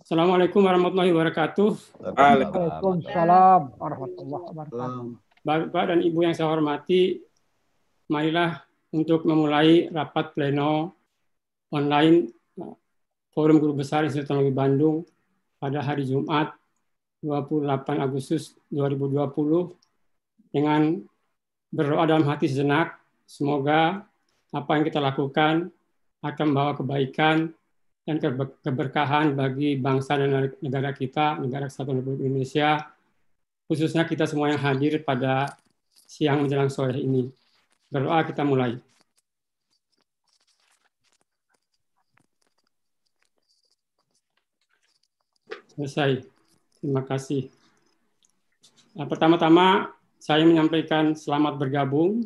Assalamualaikum warahmatullahi wabarakatuh. Waalaikumsalam warahmatullahi wabarakatuh. Bapak dan Ibu yang saya hormati, marilah untuk memulai rapat pleno online Forum Guru Besar Institut Teknologi Bandung pada hari Jumat 28 Agustus 2020 dengan berdoa dalam hati sejenak, semoga apa yang kita lakukan akan membawa kebaikan dan keberkahan bagi bangsa dan negara kita, negara kesatuan Republik Indonesia, khususnya kita semua yang hadir pada siang menjelang sore ini. Berdoa kita mulai. Selesai. Terima kasih. Nah, pertama-tama saya menyampaikan selamat bergabung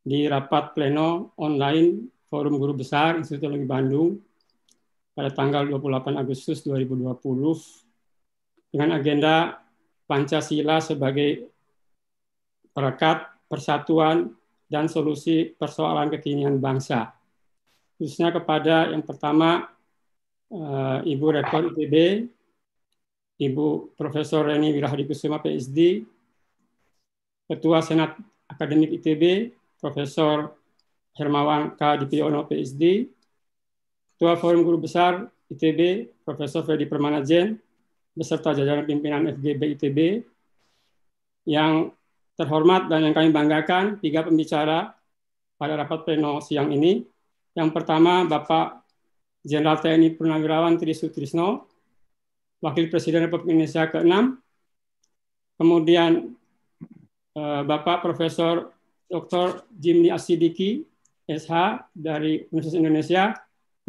di rapat pleno online Forum Guru Besar Institut Teknologi Bandung pada tanggal 28 Agustus 2020 dengan agenda Pancasila sebagai perekat persatuan dan solusi persoalan kekinian bangsa. Khususnya kepada yang pertama eh, Ibu Rektor ITB, Ibu Profesor Reni Wirahadikusuma PSD, Ketua Senat Akademik ITB, Profesor Hermawan K. Dipiono PSD, Ketua Forum Guru Besar ITB, Profesor Freddy Permanajen, beserta jajaran pimpinan FGB ITB, yang terhormat dan yang kami banggakan, tiga pembicara pada rapat pleno siang ini. Yang pertama, Bapak Jenderal TNI Purnawirawan Tri Sutrisno, Wakil Presiden Republik Indonesia ke-6, kemudian eh, Bapak Profesor Dr. Jimny Asidiki, SH dari Universitas Indonesia,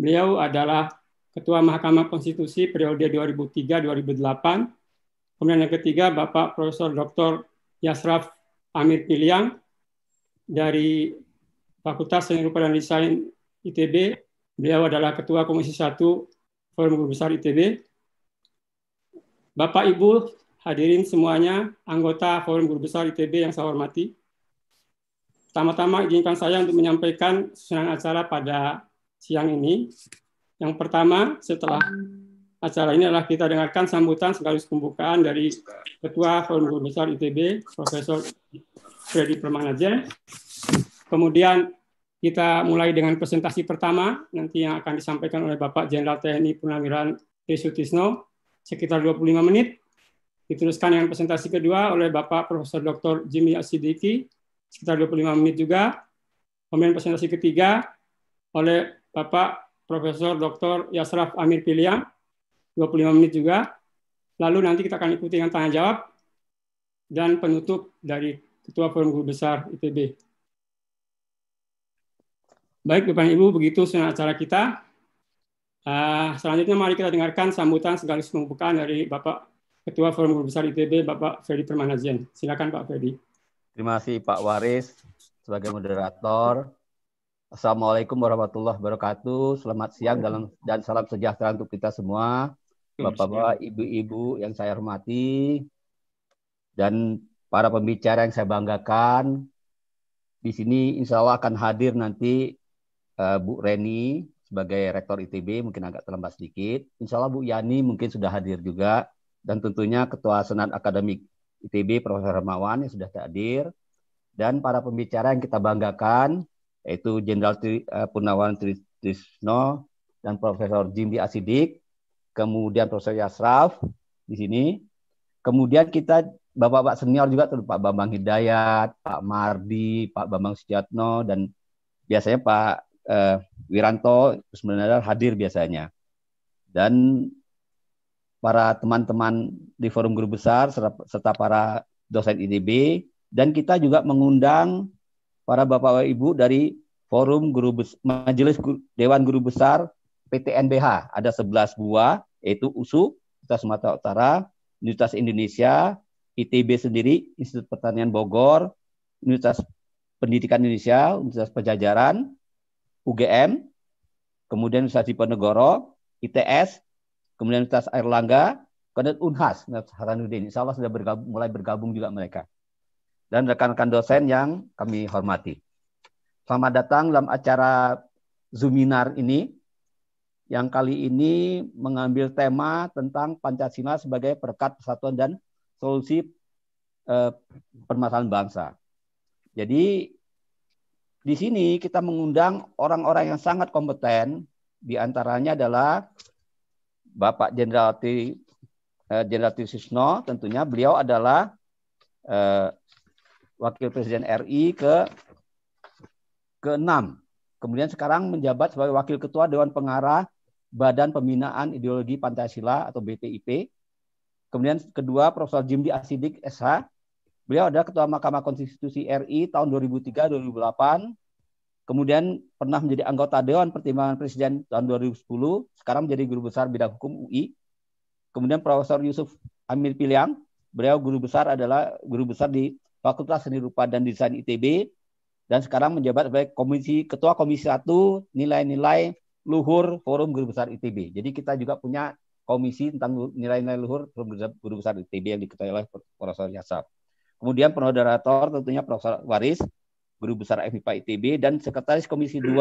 Beliau adalah Ketua Mahkamah Konstitusi periode 2003-2008. Kemudian yang ketiga, Bapak Profesor Dr. Yasraf Amir Piliang dari Fakultas Seni Rupa dan Desain ITB. Beliau adalah Ketua Komisi 1 Forum Guru Besar ITB. Bapak Ibu hadirin semuanya, anggota Forum Guru Besar ITB yang saya hormati. Pertama-tama izinkan saya untuk menyampaikan susunan acara pada siang ini. Yang pertama, setelah acara ini adalah kita dengarkan sambutan sekaligus pembukaan dari Ketua Forum Guru Besar ITB, Profesor Freddy Permanajen. Kemudian kita mulai dengan presentasi pertama, nanti yang akan disampaikan oleh Bapak Jenderal TNI Purnawirawan Sutisno, sekitar 25 menit. Diteruskan dengan presentasi kedua oleh Bapak Profesor Dr. Jimmy Asidiki, sekitar 25 menit juga. Kemudian presentasi ketiga oleh Bapak Profesor Dr. Yasraf Amir Piliang, 25 menit juga. Lalu nanti kita akan ikuti dengan tanya jawab dan penutup dari Ketua Forum Guru Besar ITB. Baik, Bapak Ibu, begitu sudah acara kita. Uh, selanjutnya mari kita dengarkan sambutan sekaligus pembukaan dari Bapak Ketua Forum Guru Besar ITB, Bapak Ferdi Permanazian. Silakan Pak Ferdi. Terima kasih Pak Waris sebagai moderator. Assalamualaikum warahmatullahi wabarakatuh. Selamat siang dalam dan salam sejahtera untuk kita semua. Bapak-bapak, ibu-ibu yang saya hormati dan para pembicara yang saya banggakan. Di sini insya Allah akan hadir nanti uh, Bu Reni sebagai Rektor ITB, mungkin agak terlambat sedikit. Insya Allah Bu Yani mungkin sudah hadir juga. Dan tentunya Ketua Senat Akademik ITB, Profesor Ramawan yang sudah hadir. Dan para pembicara yang kita banggakan, yaitu Jenderal Tri, uh, Purnawan Trisno dan Profesor Jimbi Asidik, kemudian Profesor Yasraf di sini. Kemudian kita Bapak-bapak senior juga tuh Pak Bambang Hidayat, Pak Mardi, Pak Bambang Sujatno dan biasanya Pak uh, Wiranto sebenarnya hadir biasanya. Dan para teman-teman di forum guru besar serta para dosen IDB dan kita juga mengundang para bapak ibu dari Forum Guru Bes Majelis Dewan Guru Besar PTNBH. Ada 11 buah, yaitu USU, Universitas Sumatera Utara, Universitas Indonesia, ITB sendiri, Institut Pertanian Bogor, Universitas Pendidikan Indonesia, Universitas Pejajaran, UGM, kemudian Universitas Diponegoro, ITS, kemudian Universitas Airlangga, kemudian UNHAS, Universitas Hasanuddin. Insya Allah sudah bergabung, mulai bergabung juga mereka dan rekan-rekan dosen yang kami hormati. Selamat datang dalam acara Zoominar ini yang kali ini mengambil tema tentang Pancasila sebagai perekat persatuan dan solusi eh, permasalahan bangsa. Jadi di sini kita mengundang orang-orang yang sangat kompeten, di antaranya adalah Bapak Jenderal T. Eh, Jenderal Susno, tentunya beliau adalah eh, Wakil Presiden RI ke ke-6. Kemudian sekarang menjabat sebagai Wakil Ketua Dewan Pengarah Badan Pembinaan Ideologi Pancasila atau BPIP. Kemudian kedua Profesor Jimdi Asidik SH. Beliau adalah Ketua Mahkamah Konstitusi RI tahun 2003-2008. Kemudian pernah menjadi anggota Dewan Pertimbangan Presiden tahun 2010. Sekarang menjadi Guru Besar Bidang Hukum UI. Kemudian Profesor Yusuf Amir Piliang. Beliau guru besar adalah guru besar di Fakultas Seni Rupa dan Desain ITB dan sekarang menjabat sebagai komisi ketua komisi 1 nilai-nilai luhur Forum Guru Besar ITB. Jadi kita juga punya komisi tentang nilai-nilai luhur Forum Guru Besar ITB yang diketuai oleh Profesor Yasab. Kemudian moderator tentunya Profesor Waris, Guru Besar FIPA ITB, dan Sekretaris Komisi 2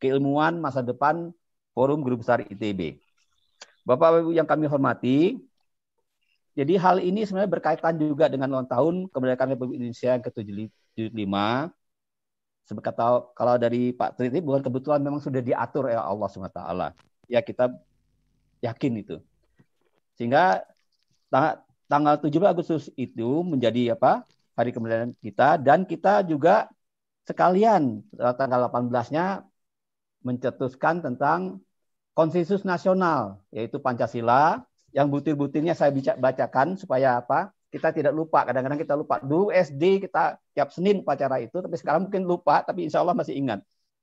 Keilmuan Masa Depan Forum Guru Besar ITB. Bapak Ibu yang kami hormati, jadi hal ini sebenarnya berkaitan juga dengan ulang tahun kemerdekaan Republik Indonesia yang ke-75 kata kalau dari Pak Tri bukan kebetulan memang sudah diatur ya Allah SWT. Ya kita yakin itu. Sehingga tang tanggal 17 Agustus itu menjadi apa? hari kemerdekaan kita dan kita juga sekalian eh, tanggal 18-nya mencetuskan tentang konsensus nasional yaitu Pancasila yang butir-butirnya saya bacakan supaya apa? kita tidak lupa. Kadang-kadang kita lupa. Dulu SD kita tiap Senin upacara itu, tapi sekarang mungkin lupa, tapi insya Allah masih ingat.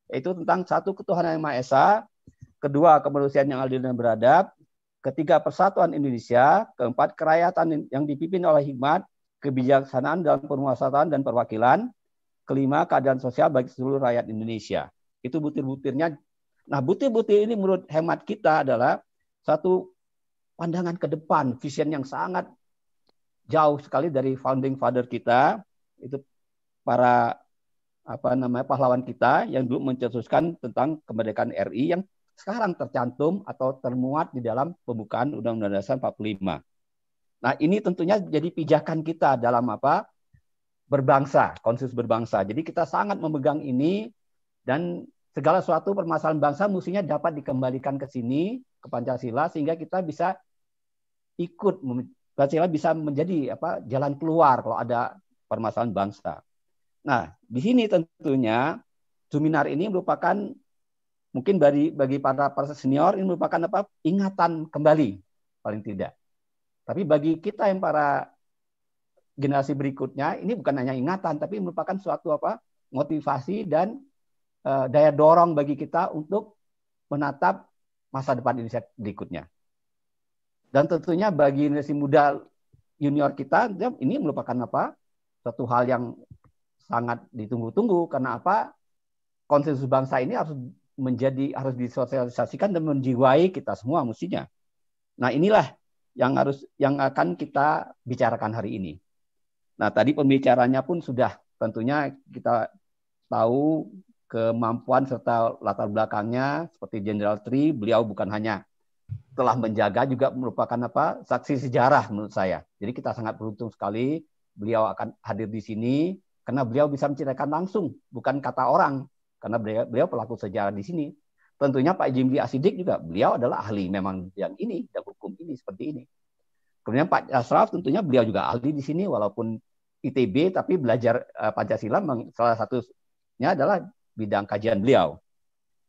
Itu tentang satu ketuhanan yang Maha Esa, kedua kemanusiaan yang adil dan beradab, ketiga persatuan Indonesia, keempat kerakyatan yang dipimpin oleh hikmat, kebijaksanaan dalam penguasaan dan perwakilan, kelima keadaan sosial bagi seluruh rakyat Indonesia. Itu butir-butirnya. Nah, butir-butir ini menurut hemat kita adalah satu pandangan ke depan, vision yang sangat jauh sekali dari founding father kita itu para apa namanya pahlawan kita yang dulu mencetuskan tentang kemerdekaan RI yang sekarang tercantum atau termuat di dalam pembukaan Undang-Undang Dasar 45. Nah, ini tentunya jadi pijakan kita dalam apa? Berbangsa, konsensus berbangsa. Jadi kita sangat memegang ini dan segala suatu permasalahan bangsa mestinya dapat dikembalikan ke sini ke Pancasila sehingga kita bisa ikut Pancasila bisa menjadi apa jalan keluar kalau ada permasalahan bangsa. Nah, di sini tentunya seminar ini merupakan mungkin bagi bagi para para senior ini merupakan apa ingatan kembali paling tidak. Tapi bagi kita yang para generasi berikutnya ini bukan hanya ingatan tapi merupakan suatu apa motivasi dan uh, daya dorong bagi kita untuk menatap masa depan Indonesia berikutnya. Dan tentunya bagi generasi muda junior kita ini merupakan apa? Satu hal yang sangat ditunggu-tunggu karena apa? Konsensus bangsa ini harus menjadi harus disosialisasikan dan menjiwai kita semua mestinya. Nah, inilah yang harus yang akan kita bicarakan hari ini. Nah, tadi pembicaranya pun sudah tentunya kita tahu kemampuan serta latar belakangnya seperti Jenderal Tri, beliau bukan hanya telah menjaga juga merupakan apa saksi sejarah menurut saya. Jadi kita sangat beruntung sekali beliau akan hadir di sini karena beliau bisa menceritakan langsung bukan kata orang karena beliau, beliau pelaku sejarah di sini. Tentunya Pak Jimli Asidik juga beliau adalah ahli memang yang ini dan hukum ini seperti ini. Kemudian Pak Asraf tentunya beliau juga ahli di sini walaupun ITB tapi belajar uh, Pancasila salah satunya adalah bidang kajian beliau.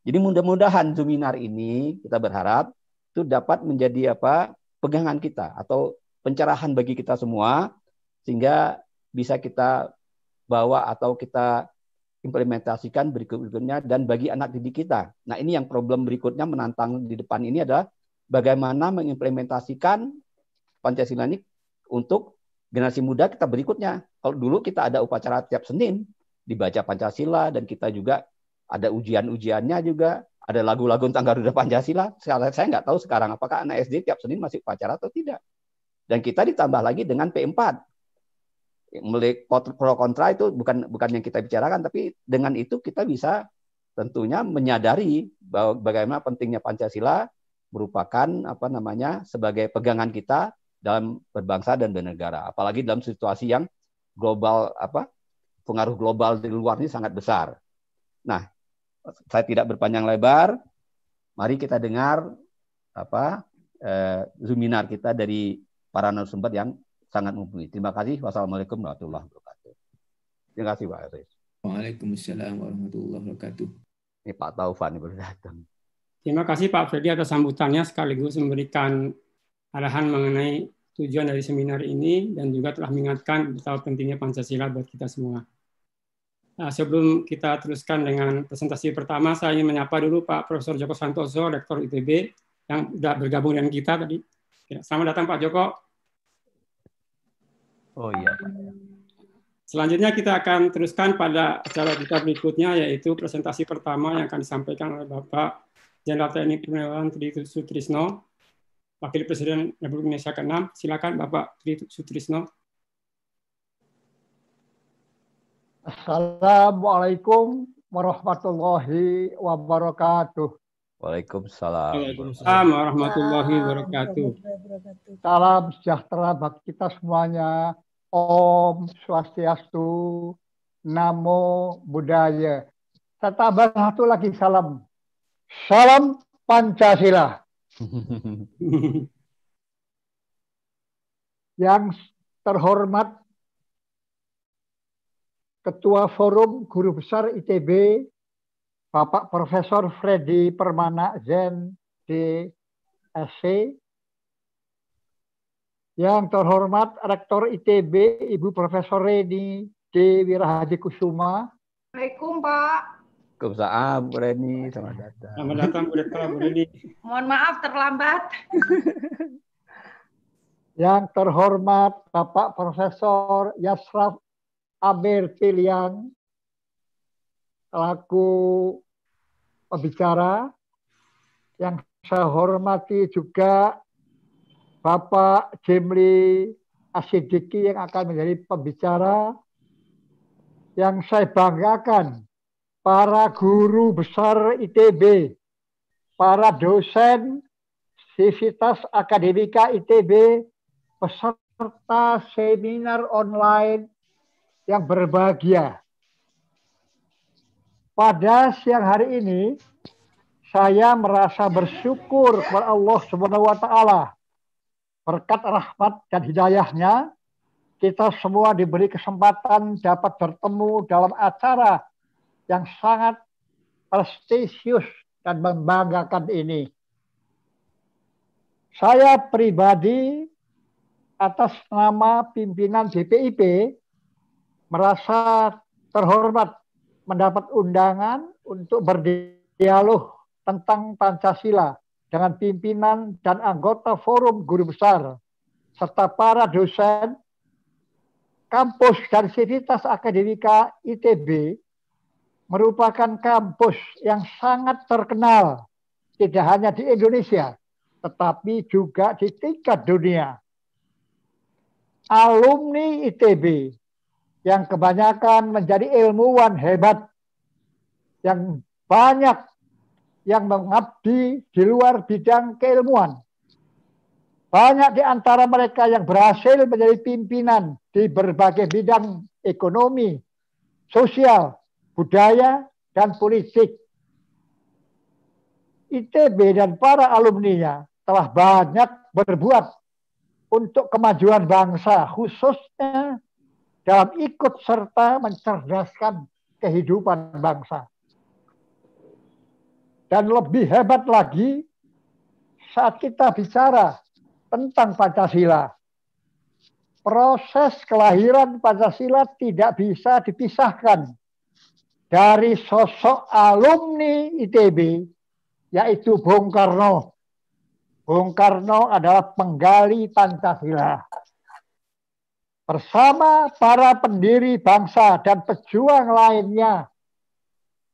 Jadi mudah-mudahan seminar ini kita berharap itu dapat menjadi apa pegangan kita atau pencerahan bagi kita semua sehingga bisa kita bawa atau kita implementasikan berikut-berikutnya dan bagi anak didik kita. Nah, ini yang problem berikutnya menantang di depan ini adalah bagaimana mengimplementasikan Pancasila ini untuk generasi muda kita berikutnya. Kalau dulu kita ada upacara tiap Senin dibaca Pancasila dan kita juga ada ujian-ujiannya juga ada lagu-lagu tentang Garuda Pancasila. Saya nggak tahu sekarang apakah anak SD tiap Senin masih upacara atau tidak. Dan kita ditambah lagi dengan P4. Melihat pro kontra itu bukan bukan yang kita bicarakan, tapi dengan itu kita bisa tentunya menyadari bahwa bagaimana pentingnya Pancasila merupakan apa namanya sebagai pegangan kita dalam berbangsa dan bernegara apalagi dalam situasi yang global apa pengaruh global di luar ini sangat besar. Nah, saya tidak berpanjang lebar. Mari kita dengar apa eh, seminar kita dari para narasumber yang sangat mumpuni. Terima kasih. Wassalamualaikum warahmatullahi wabarakatuh. Terima kasih Pak Aris. Waalaikumsalam warahmatullahi wabarakatuh. Ini Pak Taufan baru datang. Terima kasih Pak Ferdi atas sambutannya sekaligus memberikan arahan mengenai tujuan dari seminar ini dan juga telah mengingatkan betapa pentingnya Pancasila buat kita semua. Nah, sebelum kita teruskan dengan presentasi pertama, saya ingin menyapa dulu Pak Profesor Joko Santoso, Rektor ITB, yang sudah bergabung dengan kita tadi. Ya, selamat datang Pak Joko. Oh iya. Selanjutnya kita akan teruskan pada acara kita berikutnya, yaitu presentasi pertama yang akan disampaikan oleh Bapak Jenderal TNI Purnawirawan Tri Sutrisno, Wakil Presiden Republik Indonesia ke-6. Silakan Bapak Tri Sutrisno. Assalamualaikum warahmatullahi wabarakatuh. Waalaikumsalam. Waalaikumsalam warahmatullahi wabarakatuh. Salam sejahtera bagi kita semuanya. Om Swastiastu, Namo Buddhaya. Saya tambah satu lagi salam. Salam Pancasila. Yang terhormat Ketua Forum Guru Besar ITB, Bapak Profesor Freddy Permana Zen DSC, yang terhormat Rektor ITB Ibu Profesor Reni D. Wirahadi Kusuma. Assalamualaikum Pak. Waalaikumsalam Bu Reni, selamat datang. Selamat datang Bu Rektor Bu Reni. Mohon maaf terlambat. yang terhormat Bapak Profesor Yasraf Amir Piliang selaku pembicara yang saya hormati juga Bapak Jimli Asidiki yang akan menjadi pembicara yang saya banggakan para guru besar ITB, para dosen Sivitas Akademika ITB, peserta seminar online yang berbahagia. Pada siang hari ini, saya merasa bersyukur kepada Allah Subhanahu wa taala. Berkat rahmat dan hidayahnya, kita semua diberi kesempatan dapat bertemu dalam acara yang sangat prestisius dan membanggakan ini. Saya pribadi atas nama pimpinan BPIP merasa terhormat mendapat undangan untuk berdialog tentang Pancasila dengan pimpinan dan anggota forum guru besar serta para dosen kampus dan sivitas akademika ITB merupakan kampus yang sangat terkenal tidak hanya di Indonesia tetapi juga di tingkat dunia. Alumni ITB yang kebanyakan menjadi ilmuwan hebat yang banyak yang mengabdi di luar bidang keilmuan. Banyak di antara mereka yang berhasil menjadi pimpinan di berbagai bidang ekonomi, sosial, budaya, dan politik. ITB dan para alumninya telah banyak berbuat untuk kemajuan bangsa, khususnya dalam ikut serta mencerdaskan kehidupan bangsa. Dan lebih hebat lagi saat kita bicara tentang Pancasila. Proses kelahiran Pancasila tidak bisa dipisahkan dari sosok alumni ITB, yaitu Bung Karno. Bung Karno adalah penggali Pancasila. Bersama para pendiri bangsa dan pejuang lainnya,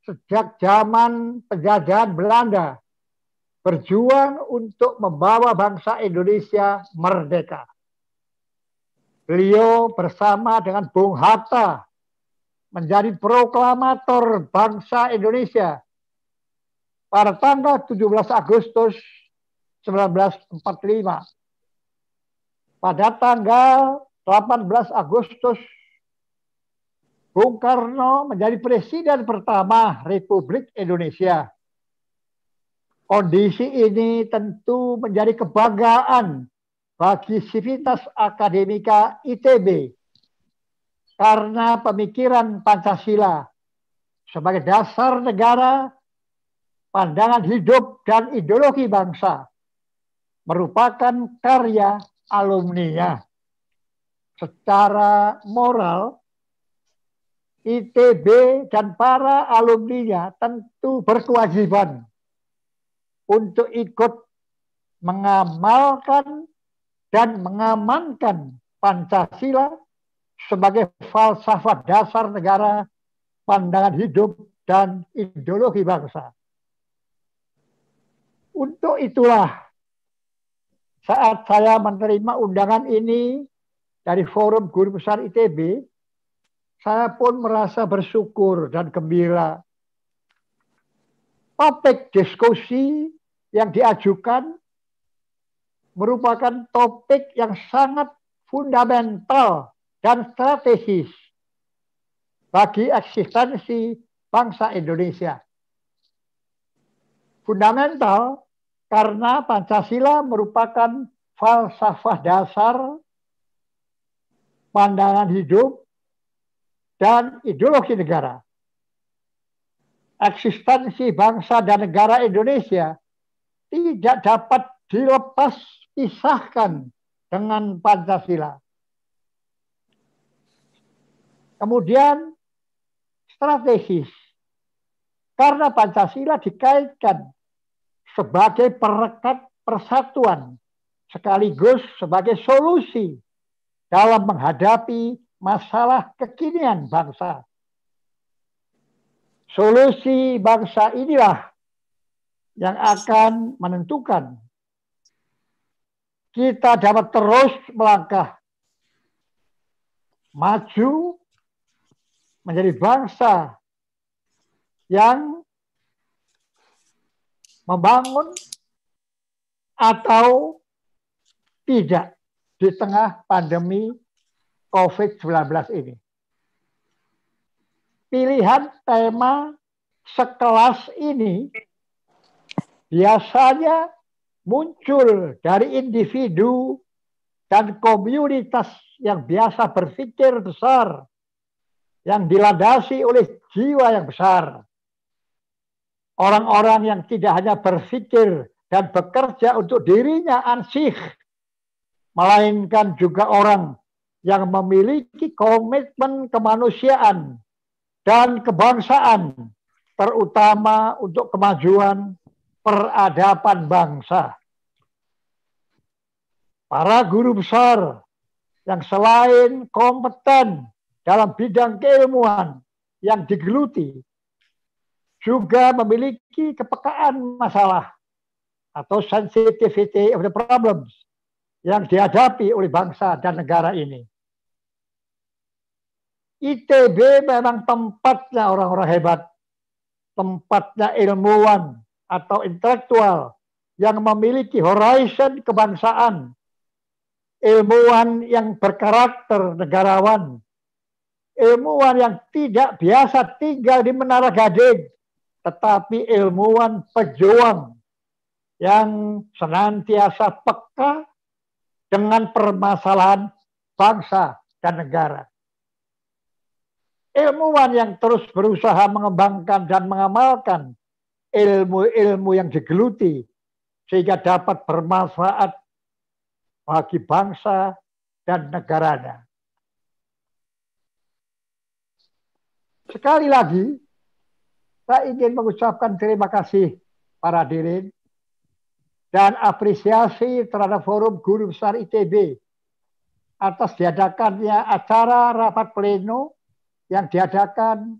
sejak zaman penjajahan Belanda, berjuang untuk membawa bangsa Indonesia merdeka. Beliau bersama dengan Bung Hatta menjadi proklamator bangsa Indonesia pada tanggal 17 Agustus 1945. Pada tanggal 18 Agustus Bung Karno menjadi presiden pertama Republik Indonesia. Kondisi ini tentu menjadi kebanggaan bagi Sivitas Akademika ITB karena pemikiran Pancasila sebagai dasar negara, pandangan hidup dan ideologi bangsa merupakan karya alumninya. Secara moral, ITB dan para alumninya tentu berkewajiban untuk ikut mengamalkan dan mengamankan Pancasila sebagai falsafah dasar negara, pandangan hidup, dan ideologi bangsa. Untuk itulah saat saya menerima undangan ini dari Forum Guru Besar ITB, saya pun merasa bersyukur dan gembira. Topik diskusi yang diajukan merupakan topik yang sangat fundamental dan strategis bagi eksistensi bangsa Indonesia. Fundamental karena Pancasila merupakan falsafah dasar pandangan hidup dan ideologi negara. Eksistensi bangsa dan negara Indonesia tidak dapat dilepas pisahkan dengan Pancasila. Kemudian strategis. Karena Pancasila dikaitkan sebagai perekat persatuan sekaligus sebagai solusi dalam menghadapi masalah kekinian bangsa. Solusi bangsa inilah yang akan menentukan kita dapat terus melangkah maju menjadi bangsa yang membangun atau tidak di tengah pandemi COVID-19 ini. Pilihan tema sekelas ini biasanya muncul dari individu dan komunitas yang biasa berpikir besar, yang dilandasi oleh jiwa yang besar. Orang-orang yang tidak hanya berpikir dan bekerja untuk dirinya ansih, melainkan juga orang yang memiliki komitmen kemanusiaan dan kebangsaan, terutama untuk kemajuan peradaban bangsa. Para guru besar yang selain kompeten dalam bidang keilmuan yang digeluti, juga memiliki kepekaan masalah atau sensitivity of the problems yang dihadapi oleh bangsa dan negara ini. ITB memang tempatnya orang-orang hebat, tempatnya ilmuwan atau intelektual yang memiliki horizon kebangsaan, ilmuwan yang berkarakter negarawan, ilmuwan yang tidak biasa tinggal di Menara Gading, tetapi ilmuwan pejuang yang senantiasa peka dengan permasalahan bangsa dan negara ilmuwan yang terus berusaha mengembangkan dan mengamalkan ilmu-ilmu yang digeluti sehingga dapat bermanfaat bagi bangsa dan negaranya. Sekali lagi, saya ingin mengucapkan terima kasih para hadirin dan apresiasi terhadap Forum Guru Besar ITB atas diadakannya acara rapat pleno yang diadakan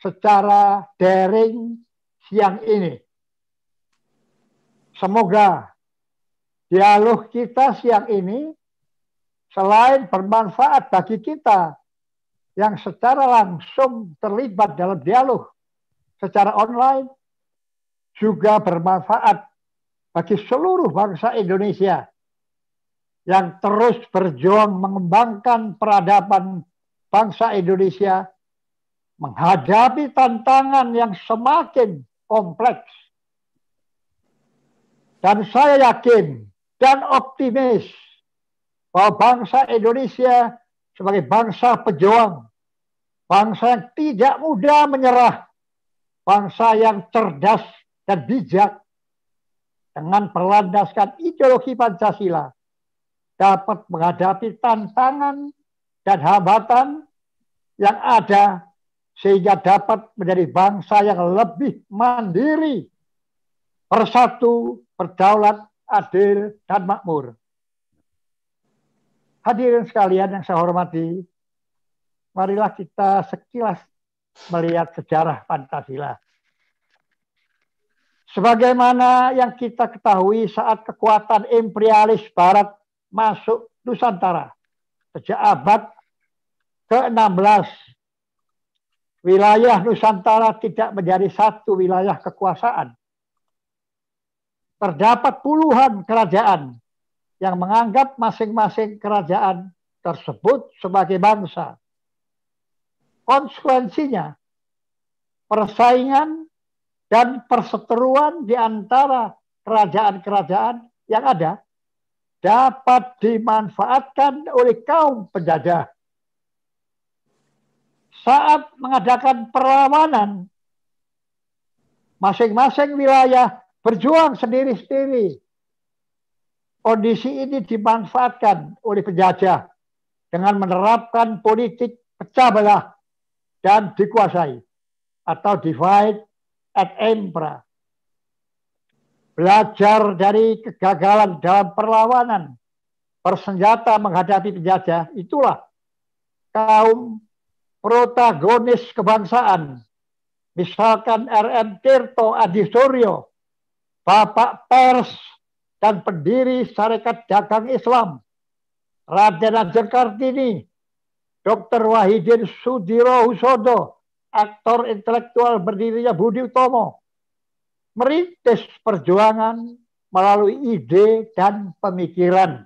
secara daring siang ini. Semoga dialog kita siang ini selain bermanfaat bagi kita yang secara langsung terlibat dalam dialog secara online, juga bermanfaat bagi seluruh bangsa Indonesia yang terus berjuang mengembangkan peradaban bangsa Indonesia menghadapi tantangan yang semakin kompleks. Dan saya yakin dan optimis bahwa bangsa Indonesia sebagai bangsa pejuang, bangsa yang tidak mudah menyerah, bangsa yang cerdas dan bijak dengan perlandaskan ideologi Pancasila dapat menghadapi tantangan dan hambatan yang ada sehingga dapat menjadi bangsa yang lebih mandiri, bersatu, berdaulat, adil, dan makmur. Hadirin sekalian yang saya hormati, marilah kita sekilas melihat sejarah Pancasila. Sebagaimana yang kita ketahui saat kekuatan imperialis Barat masuk Nusantara sejak abad ke-16 wilayah Nusantara tidak menjadi satu wilayah kekuasaan. Terdapat puluhan kerajaan yang menganggap masing-masing kerajaan tersebut sebagai bangsa. Konsekuensinya, persaingan dan perseteruan di antara kerajaan-kerajaan yang ada dapat dimanfaatkan oleh kaum penjajah saat mengadakan perlawanan, masing-masing wilayah berjuang sendiri-sendiri. Kondisi ini dimanfaatkan oleh penjajah dengan menerapkan politik pecah belah dan dikuasai atau divide and impera. Belajar dari kegagalan dalam perlawanan bersenjata menghadapi penjajah, itulah kaum protagonis kebangsaan. Misalkan RM Tirto Adisuryo, Bapak Pers dan pendiri Syarikat Dagang Islam, Raden Ajeng Kartini, Dr. Wahidin Sudiro Husodo, aktor intelektual berdirinya Budi Utomo, merintis perjuangan melalui ide dan pemikiran.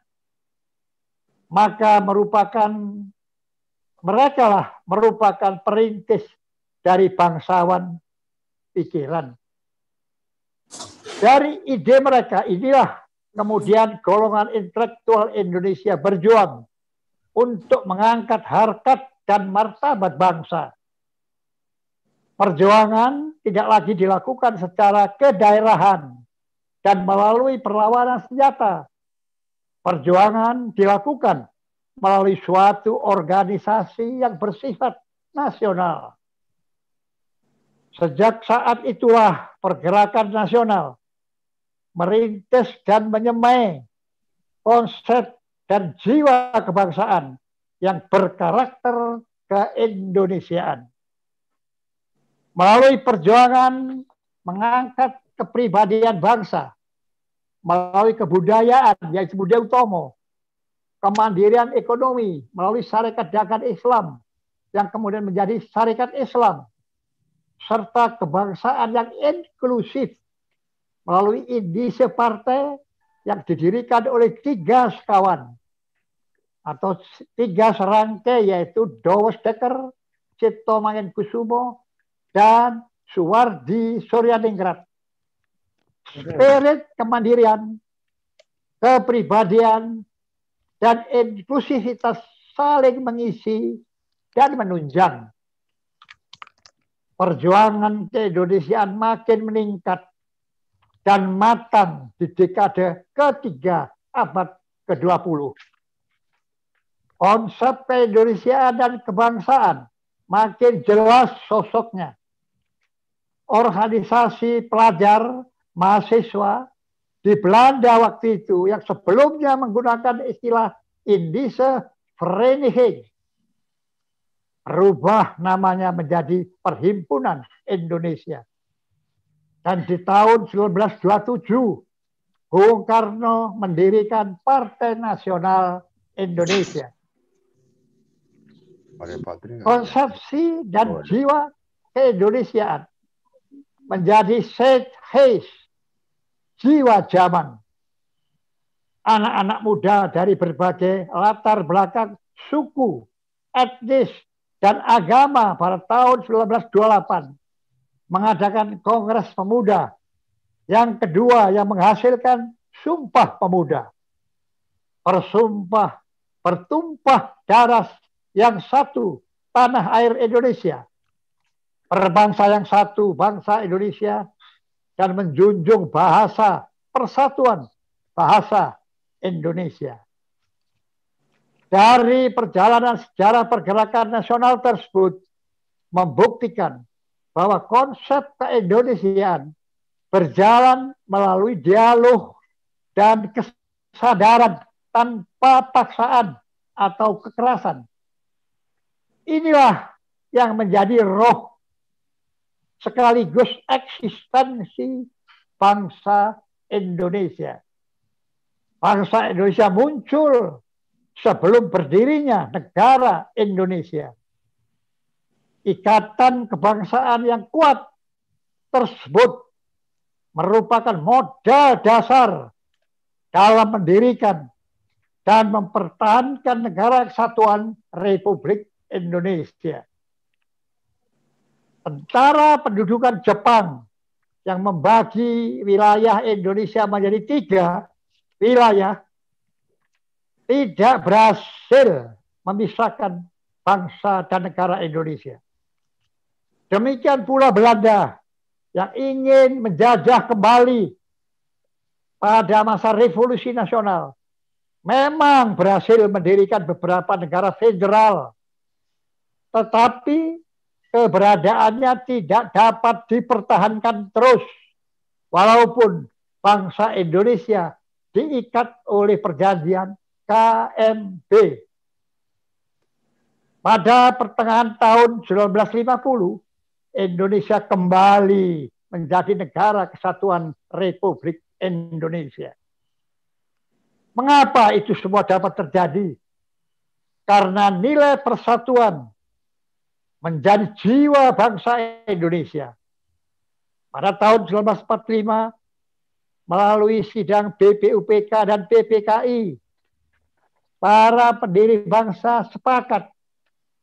Maka merupakan mereka lah merupakan perintis dari bangsawan pikiran. Dari ide mereka inilah kemudian golongan intelektual Indonesia berjuang untuk mengangkat harkat dan martabat bangsa. Perjuangan tidak lagi dilakukan secara kedaerahan dan melalui perlawanan senjata. Perjuangan dilakukan melalui suatu organisasi yang bersifat nasional. Sejak saat itulah pergerakan nasional merintis dan menyemai konsep dan jiwa kebangsaan yang berkarakter keindonesiaan. Melalui perjuangan mengangkat kepribadian bangsa, melalui kebudayaan, yaitu budaya utomo, kemandirian ekonomi melalui syarikat dagang Islam yang kemudian menjadi syarikat Islam serta kebangsaan yang inklusif melalui indise partai yang didirikan oleh tiga sekawan atau tiga serangkai yaitu Dawes Dekker, Cipto Mangenkusumo, dan Suwardi Suryaningrat. Spirit kemandirian, kepribadian, dan inklusivitas saling mengisi dan menunjang. Perjuangan keindonesiaan makin meningkat dan matang di dekade ketiga abad ke-20. Konsep keindonesiaan dan kebangsaan makin jelas sosoknya. Organisasi pelajar, mahasiswa, di Belanda waktu itu yang sebelumnya menggunakan istilah Indische Vereniging berubah namanya menjadi Perhimpunan Indonesia. Dan di tahun 1927 Bung Karno mendirikan Partai Nasional Indonesia. Konsepsi dan jiwa keindonesiaan menjadi set haze jiwa zaman. Anak-anak muda dari berbagai latar belakang suku, etnis, dan agama pada tahun 1928 mengadakan Kongres Pemuda yang kedua yang menghasilkan Sumpah Pemuda. Persumpah, bertumpah darah yang satu, tanah air Indonesia. Berbangsa yang satu, bangsa Indonesia, dan menjunjung bahasa persatuan bahasa Indonesia. Dari perjalanan sejarah pergerakan nasional tersebut membuktikan bahwa konsep keindonesiaan berjalan melalui dialog dan kesadaran tanpa paksaan atau kekerasan. Inilah yang menjadi roh sekaligus eksistensi bangsa Indonesia. Bangsa Indonesia muncul sebelum berdirinya negara Indonesia. Ikatan kebangsaan yang kuat tersebut merupakan modal dasar dalam mendirikan dan mempertahankan negara kesatuan Republik Indonesia. Tentara pendudukan Jepang yang membagi wilayah Indonesia menjadi tiga wilayah tidak berhasil memisahkan bangsa dan negara Indonesia. Demikian pula Belanda yang ingin menjajah kembali pada masa revolusi nasional memang berhasil mendirikan beberapa negara federal. Tetapi keberadaannya tidak dapat dipertahankan terus. Walaupun bangsa Indonesia diikat oleh perjanjian KMB. Pada pertengahan tahun 1950, Indonesia kembali menjadi negara kesatuan Republik Indonesia. Mengapa itu semua dapat terjadi? Karena nilai persatuan menjadi jiwa bangsa Indonesia. Pada tahun 1945 melalui sidang BPUPK dan PPKI para pendiri bangsa sepakat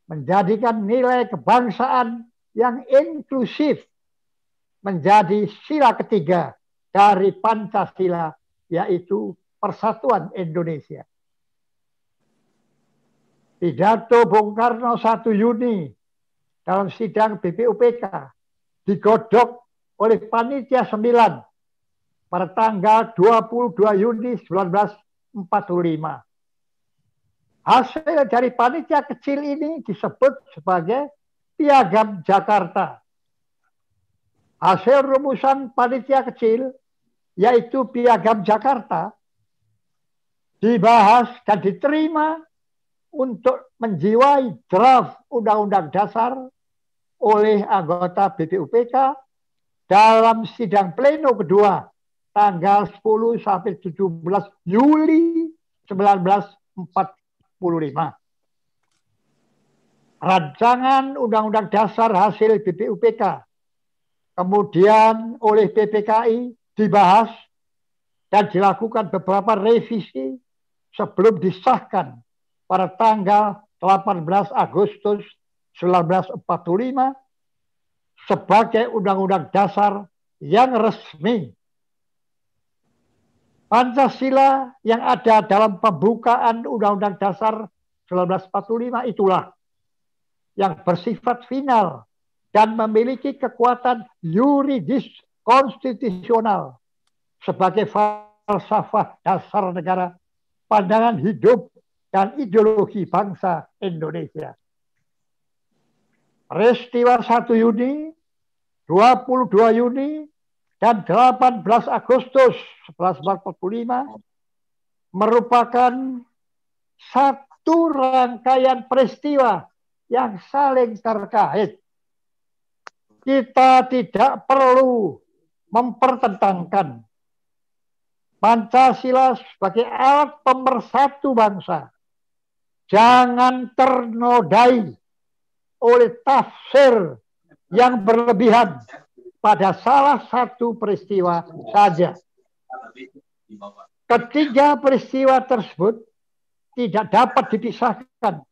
menjadikan nilai kebangsaan yang inklusif menjadi sila ketiga dari Pancasila yaitu Persatuan Indonesia. Pidato Bung Karno 1 Juni dalam sidang BPUPK digodok oleh Panitia 9 pada tanggal 22 Juni 1945. Hasil dari panitia kecil ini disebut sebagai Piagam Jakarta. Hasil rumusan panitia kecil yaitu Piagam Jakarta, dibahas dan diterima untuk menjiwai draft Undang-Undang Dasar oleh anggota BPUPK dalam sidang pleno kedua tanggal 10 sampai 17 Juli 1945. Rancangan Undang-Undang Dasar hasil BPUPK kemudian oleh PPKI dibahas dan dilakukan beberapa revisi sebelum disahkan pada tanggal 18 Agustus 1945 sebagai undang-undang dasar yang resmi. Pancasila yang ada dalam pembukaan Undang-Undang Dasar 1945 itulah yang bersifat final dan memiliki kekuatan yuridis konstitusional sebagai falsafah dasar negara, pandangan hidup, dan ideologi bangsa Indonesia. Peristiwa 1 Juni, 22 Juni, dan 18 Agustus 1945 merupakan satu rangkaian peristiwa yang saling terkait. Kita tidak perlu mempertentangkan Pancasila sebagai alat pemersatu bangsa. Jangan ternodai oleh tafsir yang berlebihan pada salah satu peristiwa saja. Ketiga peristiwa tersebut tidak dapat dipisahkan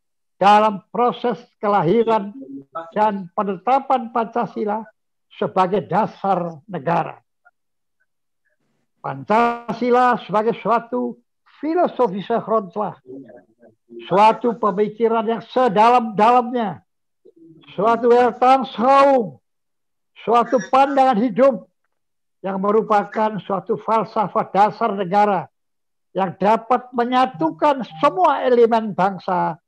dalam proses kelahiran dan penetapan Pancasila sebagai dasar negara. Pancasila sebagai suatu filosofi sehrontlah, suatu pemikiran yang sedalam-dalamnya, suatu weltanschauung, suatu pandangan hidup yang merupakan suatu falsafah dasar negara yang dapat menyatukan semua elemen bangsa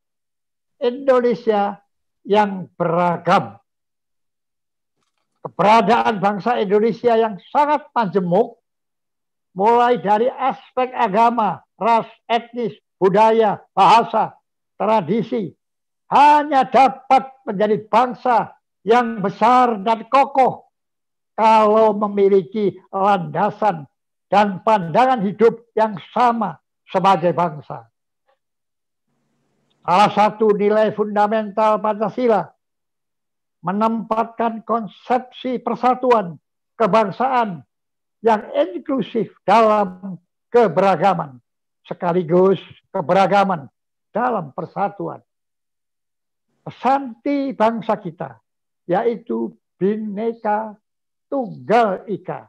Indonesia yang beragam. Keberadaan bangsa Indonesia yang sangat majemuk, mulai dari aspek agama, ras, etnis, budaya, bahasa, tradisi, hanya dapat menjadi bangsa yang besar dan kokoh kalau memiliki landasan dan pandangan hidup yang sama sebagai bangsa. Salah satu nilai fundamental Pancasila menempatkan konsepsi persatuan kebangsaan yang inklusif dalam keberagaman sekaligus keberagaman dalam persatuan. Pesanti bangsa kita yaitu bineka tunggal ika.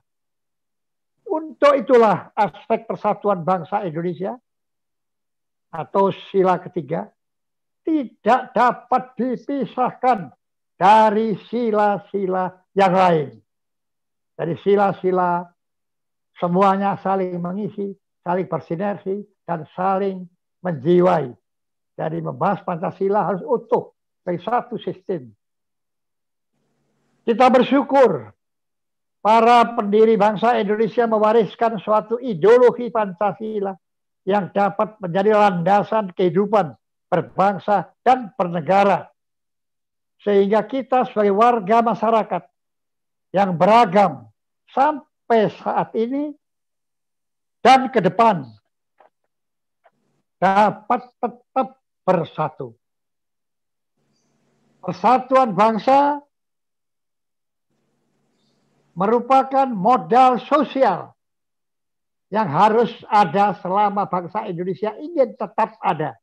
Untuk itulah aspek persatuan bangsa Indonesia atau sila ketiga tidak dapat dipisahkan dari sila-sila yang lain. Dari sila-sila semuanya saling mengisi, saling bersinergi, dan saling menjiwai. Jadi membahas Pancasila harus utuh dari satu sistem. Kita bersyukur para pendiri bangsa Indonesia mewariskan suatu ideologi Pancasila yang dapat menjadi landasan kehidupan berbangsa dan bernegara. Sehingga kita sebagai warga masyarakat yang beragam sampai saat ini dan ke depan dapat tetap bersatu. Persatuan bangsa merupakan modal sosial yang harus ada selama bangsa Indonesia ingin tetap ada.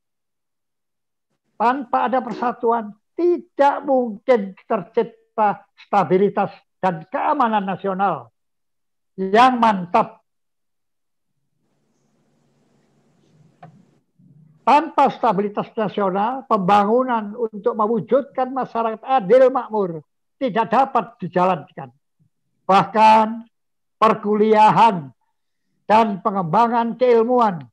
Tanpa ada persatuan, tidak mungkin tercipta stabilitas dan keamanan nasional yang mantap. Tanpa stabilitas nasional, pembangunan untuk mewujudkan masyarakat adil makmur tidak dapat dijalankan. Bahkan perkuliahan dan pengembangan keilmuan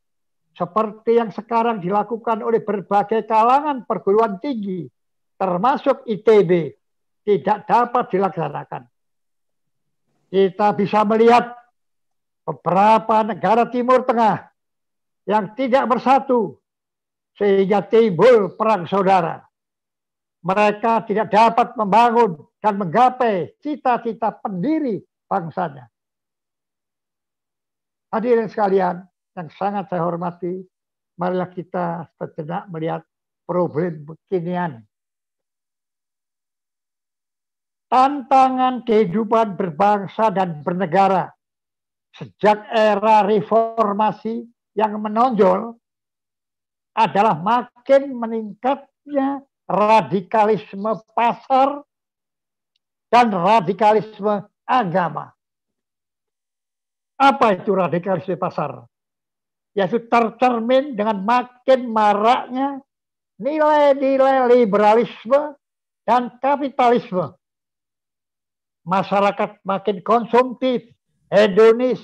seperti yang sekarang dilakukan oleh berbagai kalangan perguruan tinggi, termasuk ITB, tidak dapat dilaksanakan. Kita bisa melihat beberapa negara Timur Tengah yang tidak bersatu, sehingga timbul perang saudara. Mereka tidak dapat membangun dan menggapai cita-cita pendiri bangsanya. Hadirin sekalian, yang sangat saya hormati, marilah kita sejenak melihat problem kekinian. Tantangan kehidupan berbangsa dan bernegara sejak era reformasi yang menonjol adalah makin meningkatnya radikalisme pasar dan radikalisme agama. Apa itu radikalisme pasar? Yaitu tercermin dengan makin maraknya nilai-nilai liberalisme dan kapitalisme. Masyarakat makin konsumtif, hedonis,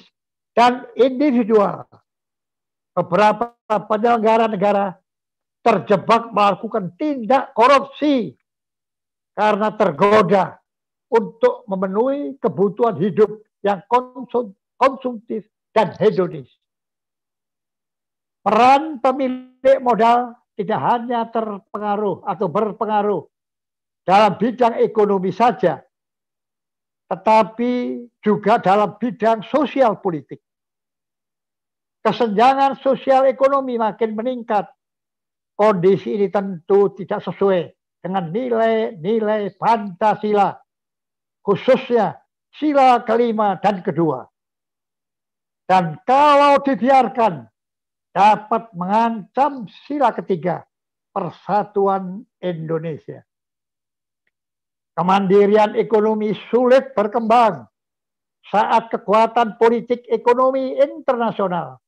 dan individual. Beberapa penyelenggara negara terjebak melakukan tindak korupsi karena tergoda untuk memenuhi kebutuhan hidup yang konsumtif dan hedonis. Peran pemilik modal tidak hanya terpengaruh atau berpengaruh dalam bidang ekonomi saja, tetapi juga dalam bidang sosial politik. Kesenjangan sosial ekonomi makin meningkat. Kondisi ini tentu tidak sesuai dengan nilai-nilai Pancasila, khususnya sila kelima dan kedua. Dan kalau dibiarkan dapat mengancam sila ketiga persatuan Indonesia. Kemandirian ekonomi sulit berkembang saat kekuatan politik ekonomi internasional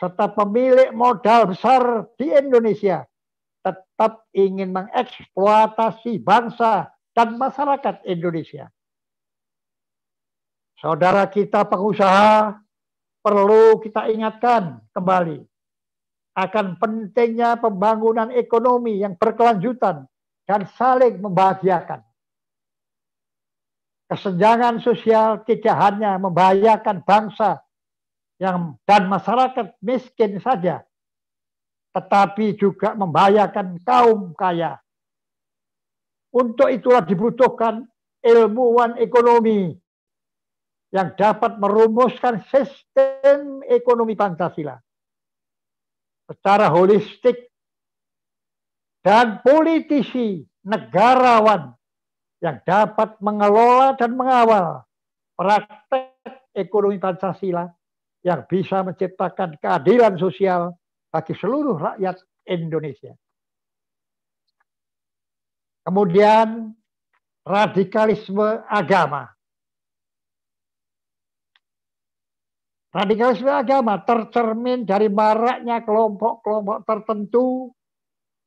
serta pemilik modal besar di Indonesia tetap ingin mengeksploitasi bangsa dan masyarakat Indonesia. Saudara kita pengusaha perlu kita ingatkan kembali akan pentingnya pembangunan ekonomi yang berkelanjutan dan saling membahagiakan. Kesenjangan sosial tidak hanya membahayakan bangsa yang dan masyarakat miskin saja, tetapi juga membahayakan kaum kaya. Untuk itulah dibutuhkan ilmuwan ekonomi yang dapat merumuskan sistem ekonomi Pancasila secara holistik dan politisi negarawan yang dapat mengelola dan mengawal praktek ekonomi Pancasila yang bisa menciptakan keadilan sosial bagi seluruh rakyat Indonesia. Kemudian radikalisme agama. Radikalisme agama tercermin dari maraknya kelompok-kelompok tertentu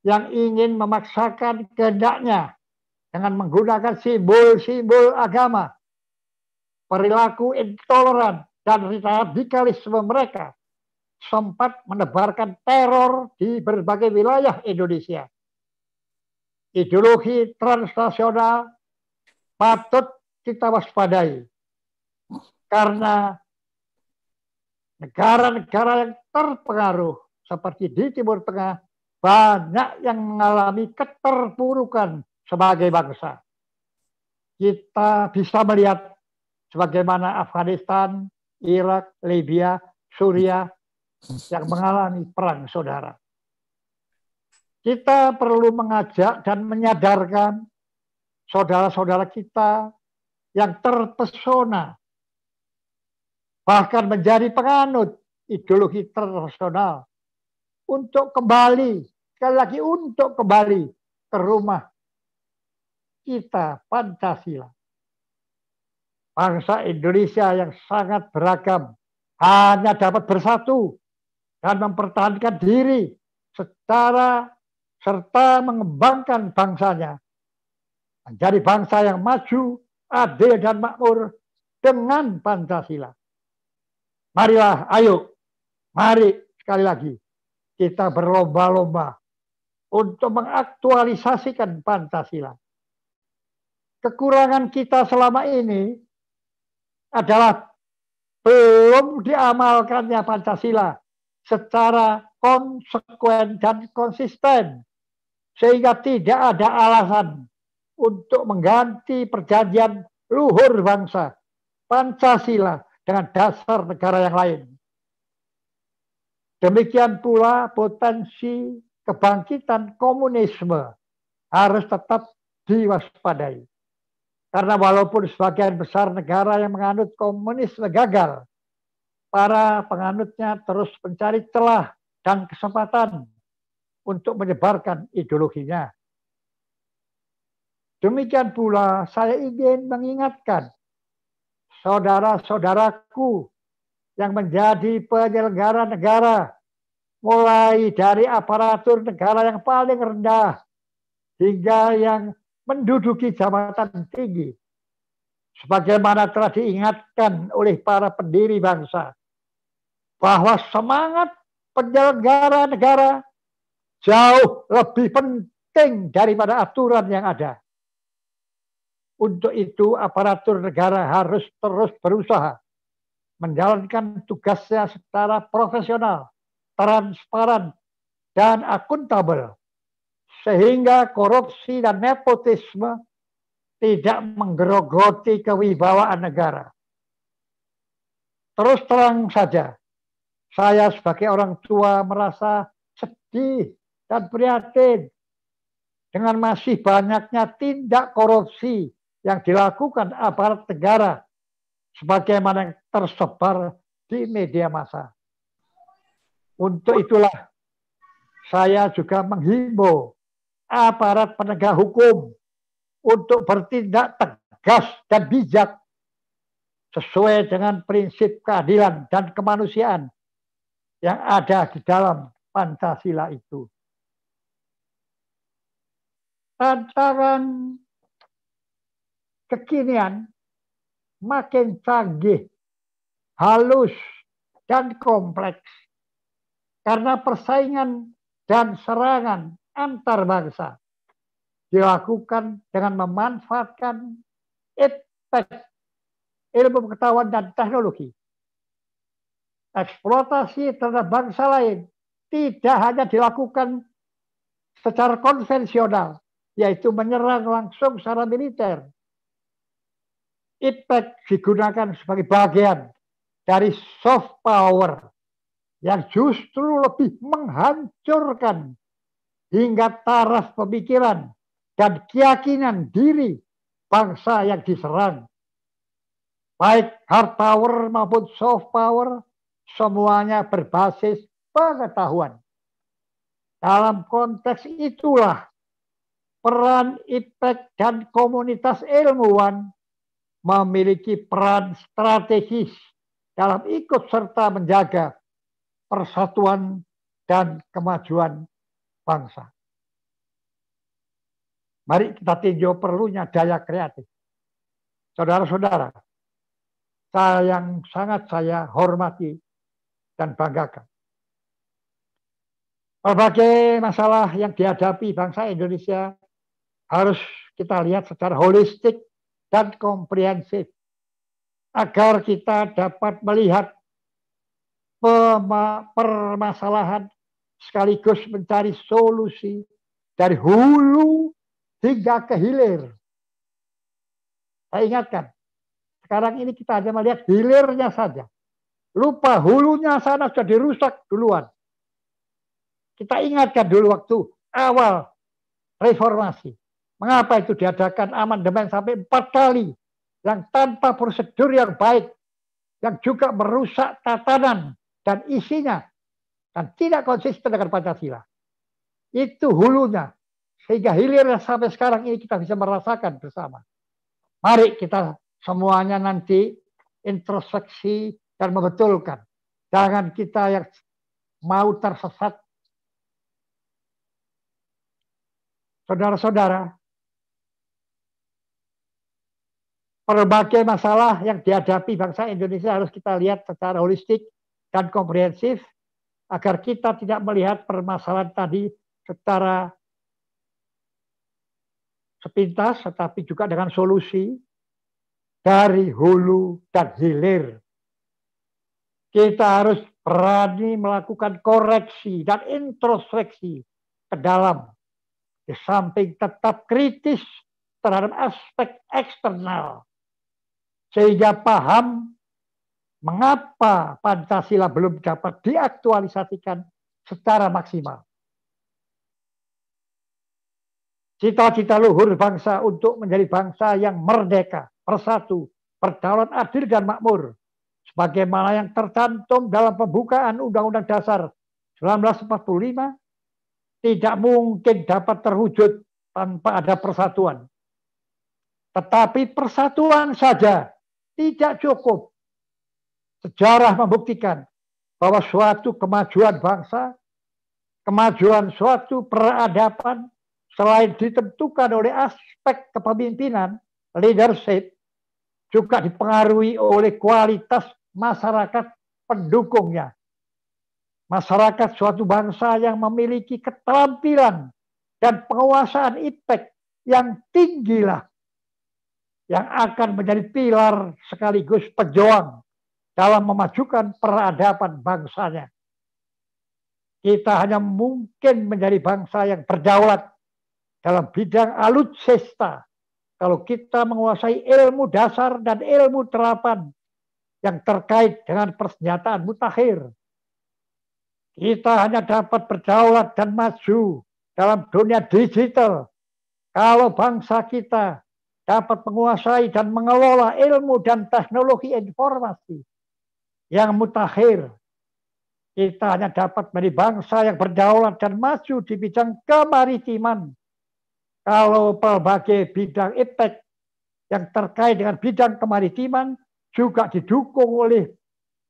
yang ingin memaksakan kehendaknya dengan menggunakan simbol-simbol agama, perilaku intoleran, dan radikalisme mereka sempat menebarkan teror di berbagai wilayah Indonesia. Ideologi transnasional patut kita waspadai karena negara-negara yang terpengaruh seperti di Timur Tengah banyak yang mengalami keterpurukan sebagai bangsa. Kita bisa melihat sebagaimana Afghanistan, Irak, Libya, Suriah yang mengalami perang saudara. Kita perlu mengajak dan menyadarkan saudara-saudara kita yang terpesona bahkan menjadi penganut ideologi tradisional untuk kembali sekali lagi untuk kembali ke rumah kita Pancasila. Bangsa Indonesia yang sangat beragam hanya dapat bersatu dan mempertahankan diri secara serta mengembangkan bangsanya menjadi bangsa yang maju, adil dan makmur dengan Pancasila. Marilah, ayo, mari sekali lagi kita berlomba-lomba untuk mengaktualisasikan Pancasila. Kekurangan kita selama ini adalah belum diamalkannya Pancasila secara konsekuen dan konsisten sehingga tidak ada alasan untuk mengganti perjanjian luhur bangsa Pancasila dengan dasar negara yang lain. Demikian pula potensi kebangkitan komunisme harus tetap diwaspadai. Karena walaupun sebagian besar negara yang menganut komunisme gagal, para penganutnya terus mencari celah dan kesempatan untuk menyebarkan ideologinya. Demikian pula saya ingin mengingatkan saudara-saudaraku yang menjadi penyelenggara negara, mulai dari aparatur negara yang paling rendah hingga yang menduduki jabatan tinggi. Sebagaimana telah diingatkan oleh para pendiri bangsa, bahwa semangat penyelenggara negara jauh lebih penting daripada aturan yang ada. Untuk itu aparatur negara harus terus berusaha menjalankan tugasnya secara profesional, transparan, dan akuntabel. Sehingga korupsi dan nepotisme tidak menggerogoti kewibawaan negara. Terus terang saja, saya sebagai orang tua merasa sedih dan prihatin dengan masih banyaknya tindak korupsi yang dilakukan aparat negara sebagaimana yang tersebar di media massa. Untuk itulah saya juga menghimbau aparat penegak hukum untuk bertindak tegas dan bijak sesuai dengan prinsip keadilan dan kemanusiaan yang ada di dalam Pancasila itu. Tantangan kekinian makin canggih, halus, dan kompleks karena persaingan dan serangan antar bangsa dilakukan dengan memanfaatkan impact ilmu pengetahuan dan teknologi. Eksploitasi terhadap bangsa lain tidak hanya dilakukan secara konvensional, yaitu menyerang langsung secara militer. Impact digunakan sebagai bagian dari soft power yang justru lebih menghancurkan hingga taraf pemikiran dan keyakinan diri bangsa yang diserang. Baik hard power maupun soft power, semuanya berbasis pengetahuan. Dalam konteks itulah peran IPEC dan komunitas ilmuwan memiliki peran strategis dalam ikut serta menjaga persatuan dan kemajuan bangsa. Mari kita tinjau perlunya daya kreatif. Saudara-saudara, saya yang sangat saya hormati dan banggakan. Berbagai masalah yang dihadapi bangsa Indonesia harus kita lihat secara holistik dan komprehensif agar kita dapat melihat permasalahan sekaligus mencari solusi dari hulu hingga ke hilir. Saya ingatkan, sekarang ini kita hanya melihat hilirnya saja. Lupa hulunya sana sudah dirusak duluan. Kita ingatkan dulu waktu awal reformasi. Mengapa itu diadakan amandemen sampai empat kali. Yang tanpa prosedur yang baik. Yang juga merusak tatanan dan isinya. Dan tidak konsisten dengan Pancasila. Itu hulunya. Sehingga hilirnya sampai sekarang ini kita bisa merasakan bersama. Mari kita semuanya nanti introspeksi dan membetulkan. Jangan kita yang mau tersesat. Saudara-saudara, berbagai masalah yang dihadapi bangsa Indonesia harus kita lihat secara holistik dan komprehensif agar kita tidak melihat permasalahan tadi secara sepintas, tetapi juga dengan solusi dari hulu dan hilir. Kita harus berani melakukan koreksi dan introspeksi ke dalam. Di samping tetap kritis terhadap aspek eksternal. Sehingga paham mengapa Pancasila belum dapat diaktualisasikan secara maksimal. Cita-cita luhur bangsa untuk menjadi bangsa yang merdeka, bersatu, berdaulat adil dan makmur. Sebagaimana yang tercantum dalam pembukaan Undang-Undang Dasar 1945, tidak mungkin dapat terwujud tanpa ada persatuan. Tetapi persatuan saja tidak cukup. Sejarah membuktikan bahwa suatu kemajuan bangsa, kemajuan suatu peradaban, selain ditentukan oleh aspek kepemimpinan, leadership, juga dipengaruhi oleh kualitas masyarakat pendukungnya. Masyarakat suatu bangsa yang memiliki keterampilan dan penguasaan impact yang tinggilah yang akan menjadi pilar sekaligus pejuang dalam memajukan peradaban bangsanya. Kita hanya mungkin menjadi bangsa yang berdaulat dalam bidang alutsista kalau kita menguasai ilmu dasar dan ilmu terapan yang terkait dengan persenjataan mutakhir. Kita hanya dapat berdaulat dan maju dalam dunia digital kalau bangsa kita dapat menguasai dan mengelola ilmu dan teknologi informasi yang mutakhir. Kita hanya dapat menjadi bangsa yang berdaulat dan maju di bidang kemaritiman. Kalau berbagai bidang iptek yang terkait dengan bidang kemaritiman juga didukung oleh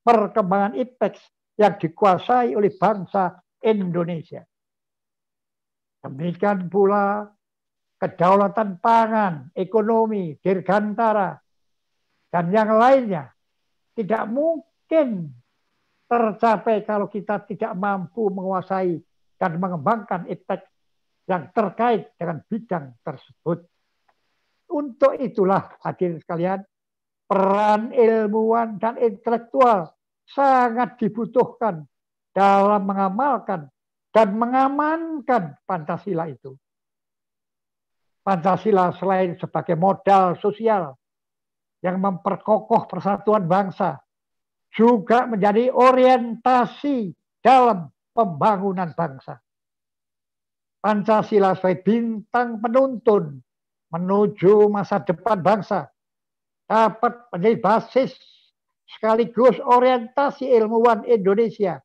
perkembangan iptek yang dikuasai oleh bangsa Indonesia. Demikian pula kedaulatan pangan, ekonomi, dirgantara, dan yang lainnya tidak mungkin tercapai kalau kita tidak mampu menguasai dan mengembangkan iptek yang terkait dengan bidang tersebut. Untuk itulah hadirin sekalian, peran ilmuwan dan intelektual sangat dibutuhkan dalam mengamalkan dan mengamankan Pancasila itu. Pancasila selain sebagai modal sosial yang memperkokoh persatuan bangsa, juga menjadi orientasi dalam pembangunan bangsa. Pancasila sebagai bintang penuntun menuju masa depan bangsa dapat menjadi basis sekaligus orientasi ilmuwan Indonesia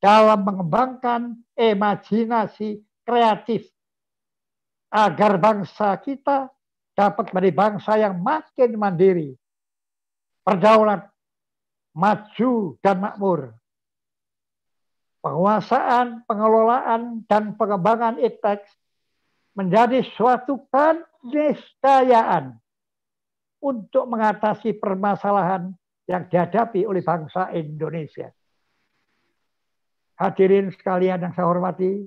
dalam mengembangkan imajinasi kreatif agar bangsa kita dapat menjadi bangsa yang makin mandiri, berdaulat, maju, dan makmur. Penguasaan, pengelolaan, dan pengembangan ITEX menjadi suatu keniscayaan untuk mengatasi permasalahan yang dihadapi oleh bangsa Indonesia. Hadirin sekalian yang saya hormati,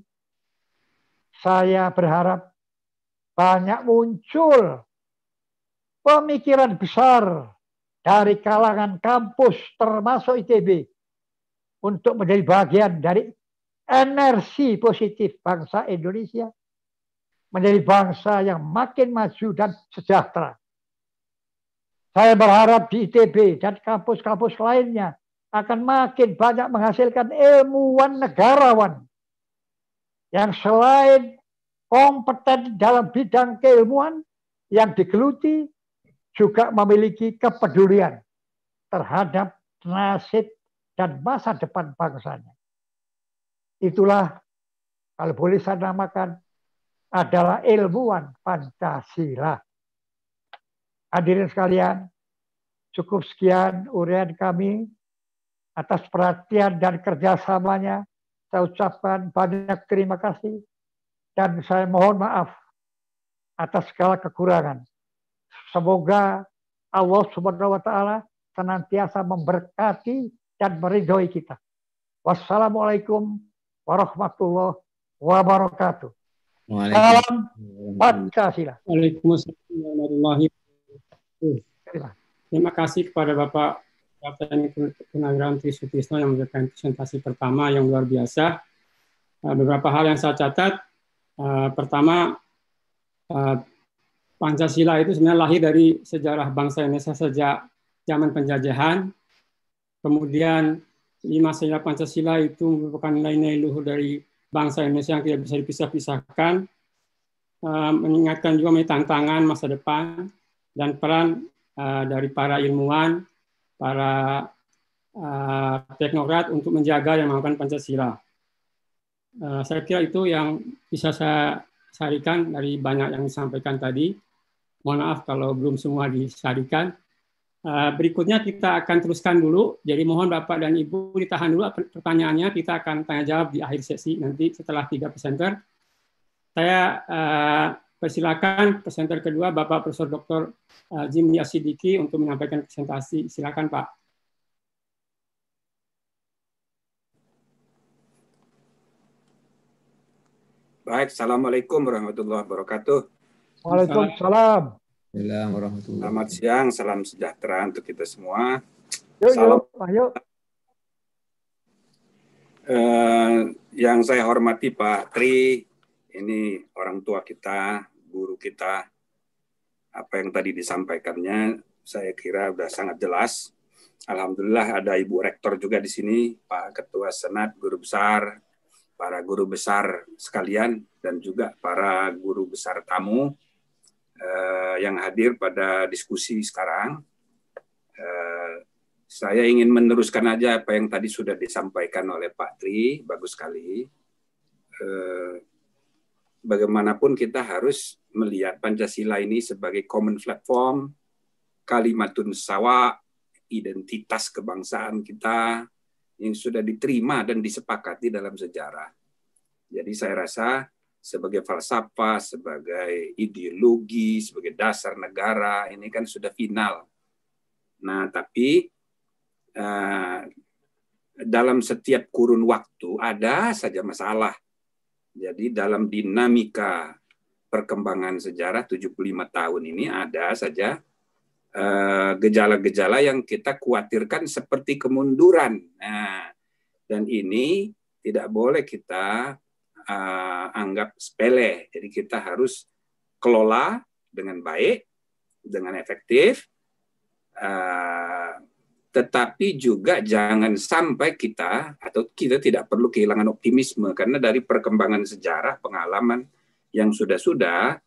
saya berharap banyak muncul pemikiran besar dari kalangan kampus termasuk ITB untuk menjadi bagian dari energi positif bangsa Indonesia menjadi bangsa yang makin maju dan sejahtera. Saya berharap di ITB dan kampus-kampus lainnya akan makin banyak menghasilkan ilmuwan negarawan yang selain kompeten dalam bidang keilmuan yang digeluti juga memiliki kepedulian terhadap nasib dan masa depan bangsanya. Itulah kalau boleh saya namakan adalah ilmuwan Pancasila. Hadirin sekalian, cukup sekian urian kami atas perhatian dan kerjasamanya. Saya ucapkan banyak terima kasih dan saya mohon maaf atas segala kekurangan. Semoga Allah Subhanahu wa taala senantiasa memberkati dan meridhoi kita. Wassalamualaikum warahmatullahi wabarakatuh. Salam Pancasila. Waalaikumsalam warahmatullahi wabarakatuh. Terima kasih kepada Bapak Kapten Purnawirawan Trisutisno yang memberikan presentasi pertama yang luar biasa. Beberapa hal yang saya catat, Uh, pertama, uh, Pancasila itu sebenarnya lahir dari sejarah bangsa Indonesia sejak zaman penjajahan. Kemudian lima sejarah Pancasila itu merupakan nilai-nilai luhur dari bangsa Indonesia yang tidak bisa dipisah-pisahkan, uh, mengingatkan juga mengenai tantangan masa depan dan peran dari para ilmuwan, para uh, teknokrat untuk menjaga dan melakukan Pancasila. Eh, saya kira itu yang bisa saya sarikan dari banyak yang disampaikan tadi. Mohon maaf kalau belum semua disarikan. Eh, berikutnya kita akan teruskan dulu. Jadi mohon Bapak dan Ibu ditahan dulu pertanyaannya. Kita akan tanya jawab di akhir sesi nanti setelah tiga presenter. Saya uh, persilakan presenter kedua Bapak Profesor Dr. Jimmy Asidiki untuk menyampaikan presentasi. Silakan Pak. Baik, Assalamualaikum warahmatullahi wabarakatuh. Waalaikumsalam. Selamat siang, salam sejahtera untuk kita semua. Yuk, salam. yuk, ayo. Uh, yang saya hormati Pak Tri, ini orang tua kita, guru kita, apa yang tadi disampaikannya, saya kira sudah sangat jelas. Alhamdulillah ada Ibu Rektor juga di sini, Pak Ketua Senat, Guru Besar, para guru besar sekalian dan juga para guru besar tamu uh, yang hadir pada diskusi sekarang. Uh, saya ingin meneruskan aja apa yang tadi sudah disampaikan oleh Pak Tri, bagus sekali. Uh, bagaimanapun kita harus melihat Pancasila ini sebagai common platform, kalimatun sawa, identitas kebangsaan kita yang sudah diterima dan disepakati dalam sejarah. Jadi saya rasa sebagai falsafah, sebagai ideologi, sebagai dasar negara, ini kan sudah final. Nah, tapi uh, dalam setiap kurun waktu ada saja masalah. Jadi dalam dinamika perkembangan sejarah 75 tahun ini ada saja gejala-gejala uh, yang kita khawatirkan seperti kemunduran. Nah, dan ini tidak boleh kita uh, anggap sepele. Jadi kita harus kelola dengan baik, dengan efektif, uh, tetapi juga jangan sampai kita atau kita tidak perlu kehilangan optimisme karena dari perkembangan sejarah, pengalaman yang sudah-sudah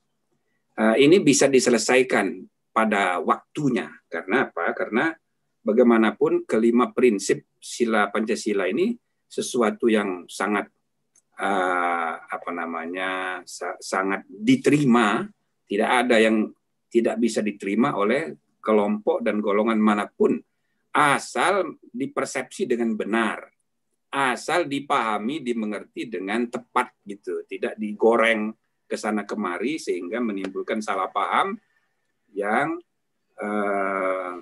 uh, ini bisa diselesaikan pada waktunya. Karena apa? Karena bagaimanapun kelima prinsip sila Pancasila ini sesuatu yang sangat uh, apa namanya sa sangat diterima, tidak ada yang tidak bisa diterima oleh kelompok dan golongan mana pun. Asal dipersepsi dengan benar, asal dipahami, dimengerti dengan tepat gitu, tidak digoreng ke sana kemari sehingga menimbulkan salah paham yang eh,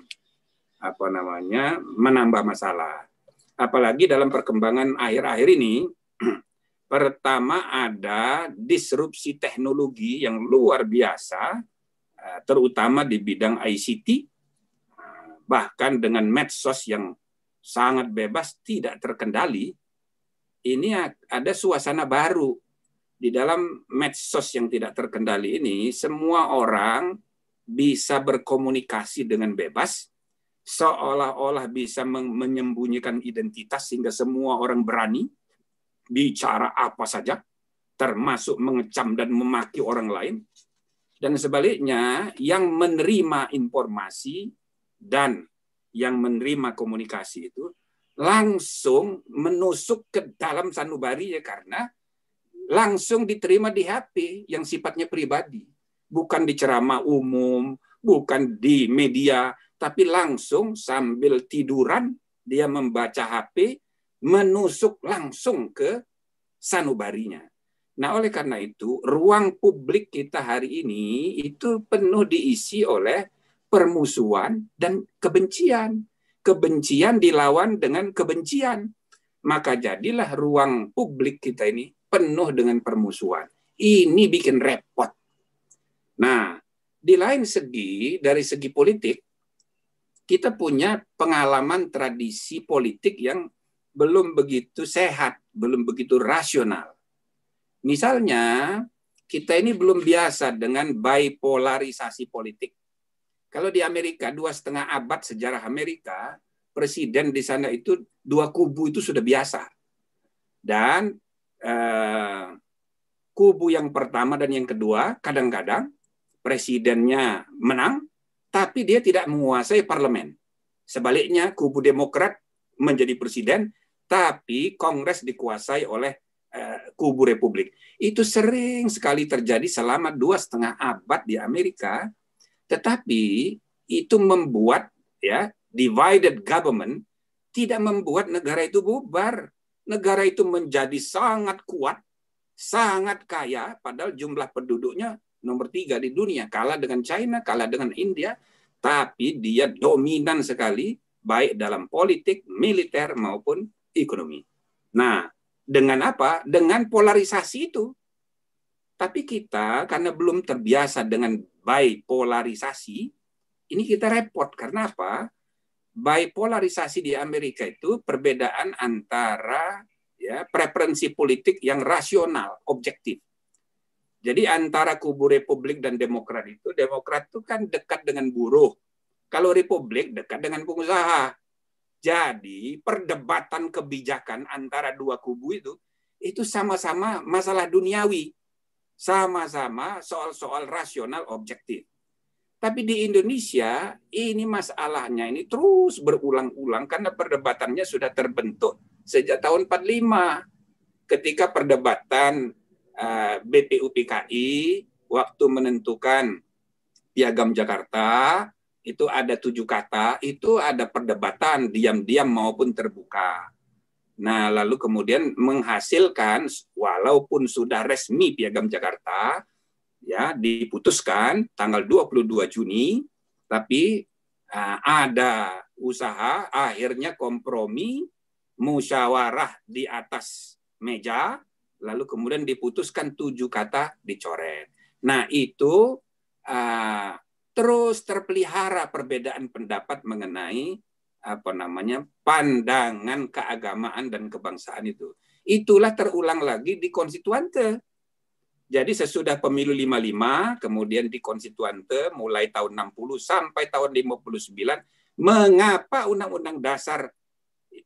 apa namanya menambah masalah. Apalagi dalam perkembangan akhir-akhir ini Pertama ada disrupsi teknologi yang luar biasa, eh, terutama di bidang ICT, bahkan dengan medsos yang sangat bebas, tidak terkendali. Ini ada suasana baru di dalam medsos yang tidak terkendali ini. Semua orang bisa berkomunikasi dengan bebas, seolah-olah bisa menyembunyikan identitas sehingga semua orang berani bicara apa saja, termasuk mengecam dan memaki orang lain. Dan sebaliknya, yang menerima informasi dan yang menerima komunikasi itu langsung menusuk ke dalam sanubari ya karena langsung diterima di HP yang sifatnya pribadi. Bukan di ceramah umum, bukan di media, tapi langsung sambil tiduran dia membaca HP menusuk langsung ke sanubarinya. Nah, oleh karena itu, ruang publik kita hari ini itu penuh diisi oleh permusuhan dan kebencian. Kebencian dilawan dengan kebencian. Maka jadilah ruang publik kita ini penuh dengan permusuhan. Ini bikin repot. Nah, di lain segi, dari segi politik, kita punya pengalaman tradisi politik yang belum begitu sehat, belum begitu rasional. Misalnya, kita ini belum biasa dengan bipolarisasi politik. Kalau di Amerika, dua setengah abad sejarah Amerika, presiden di sana itu dua kubu itu sudah biasa. Dan eh, kubu yang pertama dan yang kedua, kadang-kadang presidennya menang, tapi dia tidak menguasai parlemen. Sebaliknya, kubu Demokrat menjadi presiden, tapi Kongres dikuasai oleh uh, kubu Republik. Itu sering sekali terjadi selama dua setengah abad di Amerika, tetapi itu membuat ya divided government tidak membuat negara itu bubar. Negara itu menjadi sangat kuat, sangat kaya, padahal jumlah penduduknya nomor tiga di dunia, kalah dengan China, kalah dengan India, tapi dia dominan sekali baik dalam politik, militer maupun ekonomi. Nah, dengan apa? Dengan polarisasi itu. Tapi kita karena belum terbiasa dengan bipolarisasi, ini kita repot. Karena apa? Bipolarisasi di Amerika itu perbedaan antara ya preferensi politik yang rasional, objektif. Jadi antara kubu Republik dan Demokrat itu, Demokrat itu kan dekat dengan buruh. Kalau Republik dekat dengan pengusaha. Jadi perdebatan kebijakan antara dua kubu itu itu sama-sama masalah duniawi. sama-sama soal-soal rasional objektif. Tapi di Indonesia ini masalahnya ini terus berulang-ulang karena perdebatannya sudah terbentuk sejak tahun 45 ketika perdebatan BPUPKI waktu menentukan piagam Jakarta itu ada tujuh kata itu ada perdebatan diam-diam maupun terbuka. Nah, lalu kemudian menghasilkan walaupun sudah resmi piagam Jakarta, ya diputuskan tanggal 22 Juni tapi uh, ada usaha akhirnya kompromi musyawarah di atas meja lalu kemudian diputuskan tujuh kata dicoret. Nah itu uh, terus terpelihara perbedaan pendapat mengenai apa namanya pandangan keagamaan dan kebangsaan itu. Itulah terulang lagi di konstituante jadi sesudah pemilu 55, kemudian di konstituante mulai tahun 60 sampai tahun 59, mengapa undang-undang dasar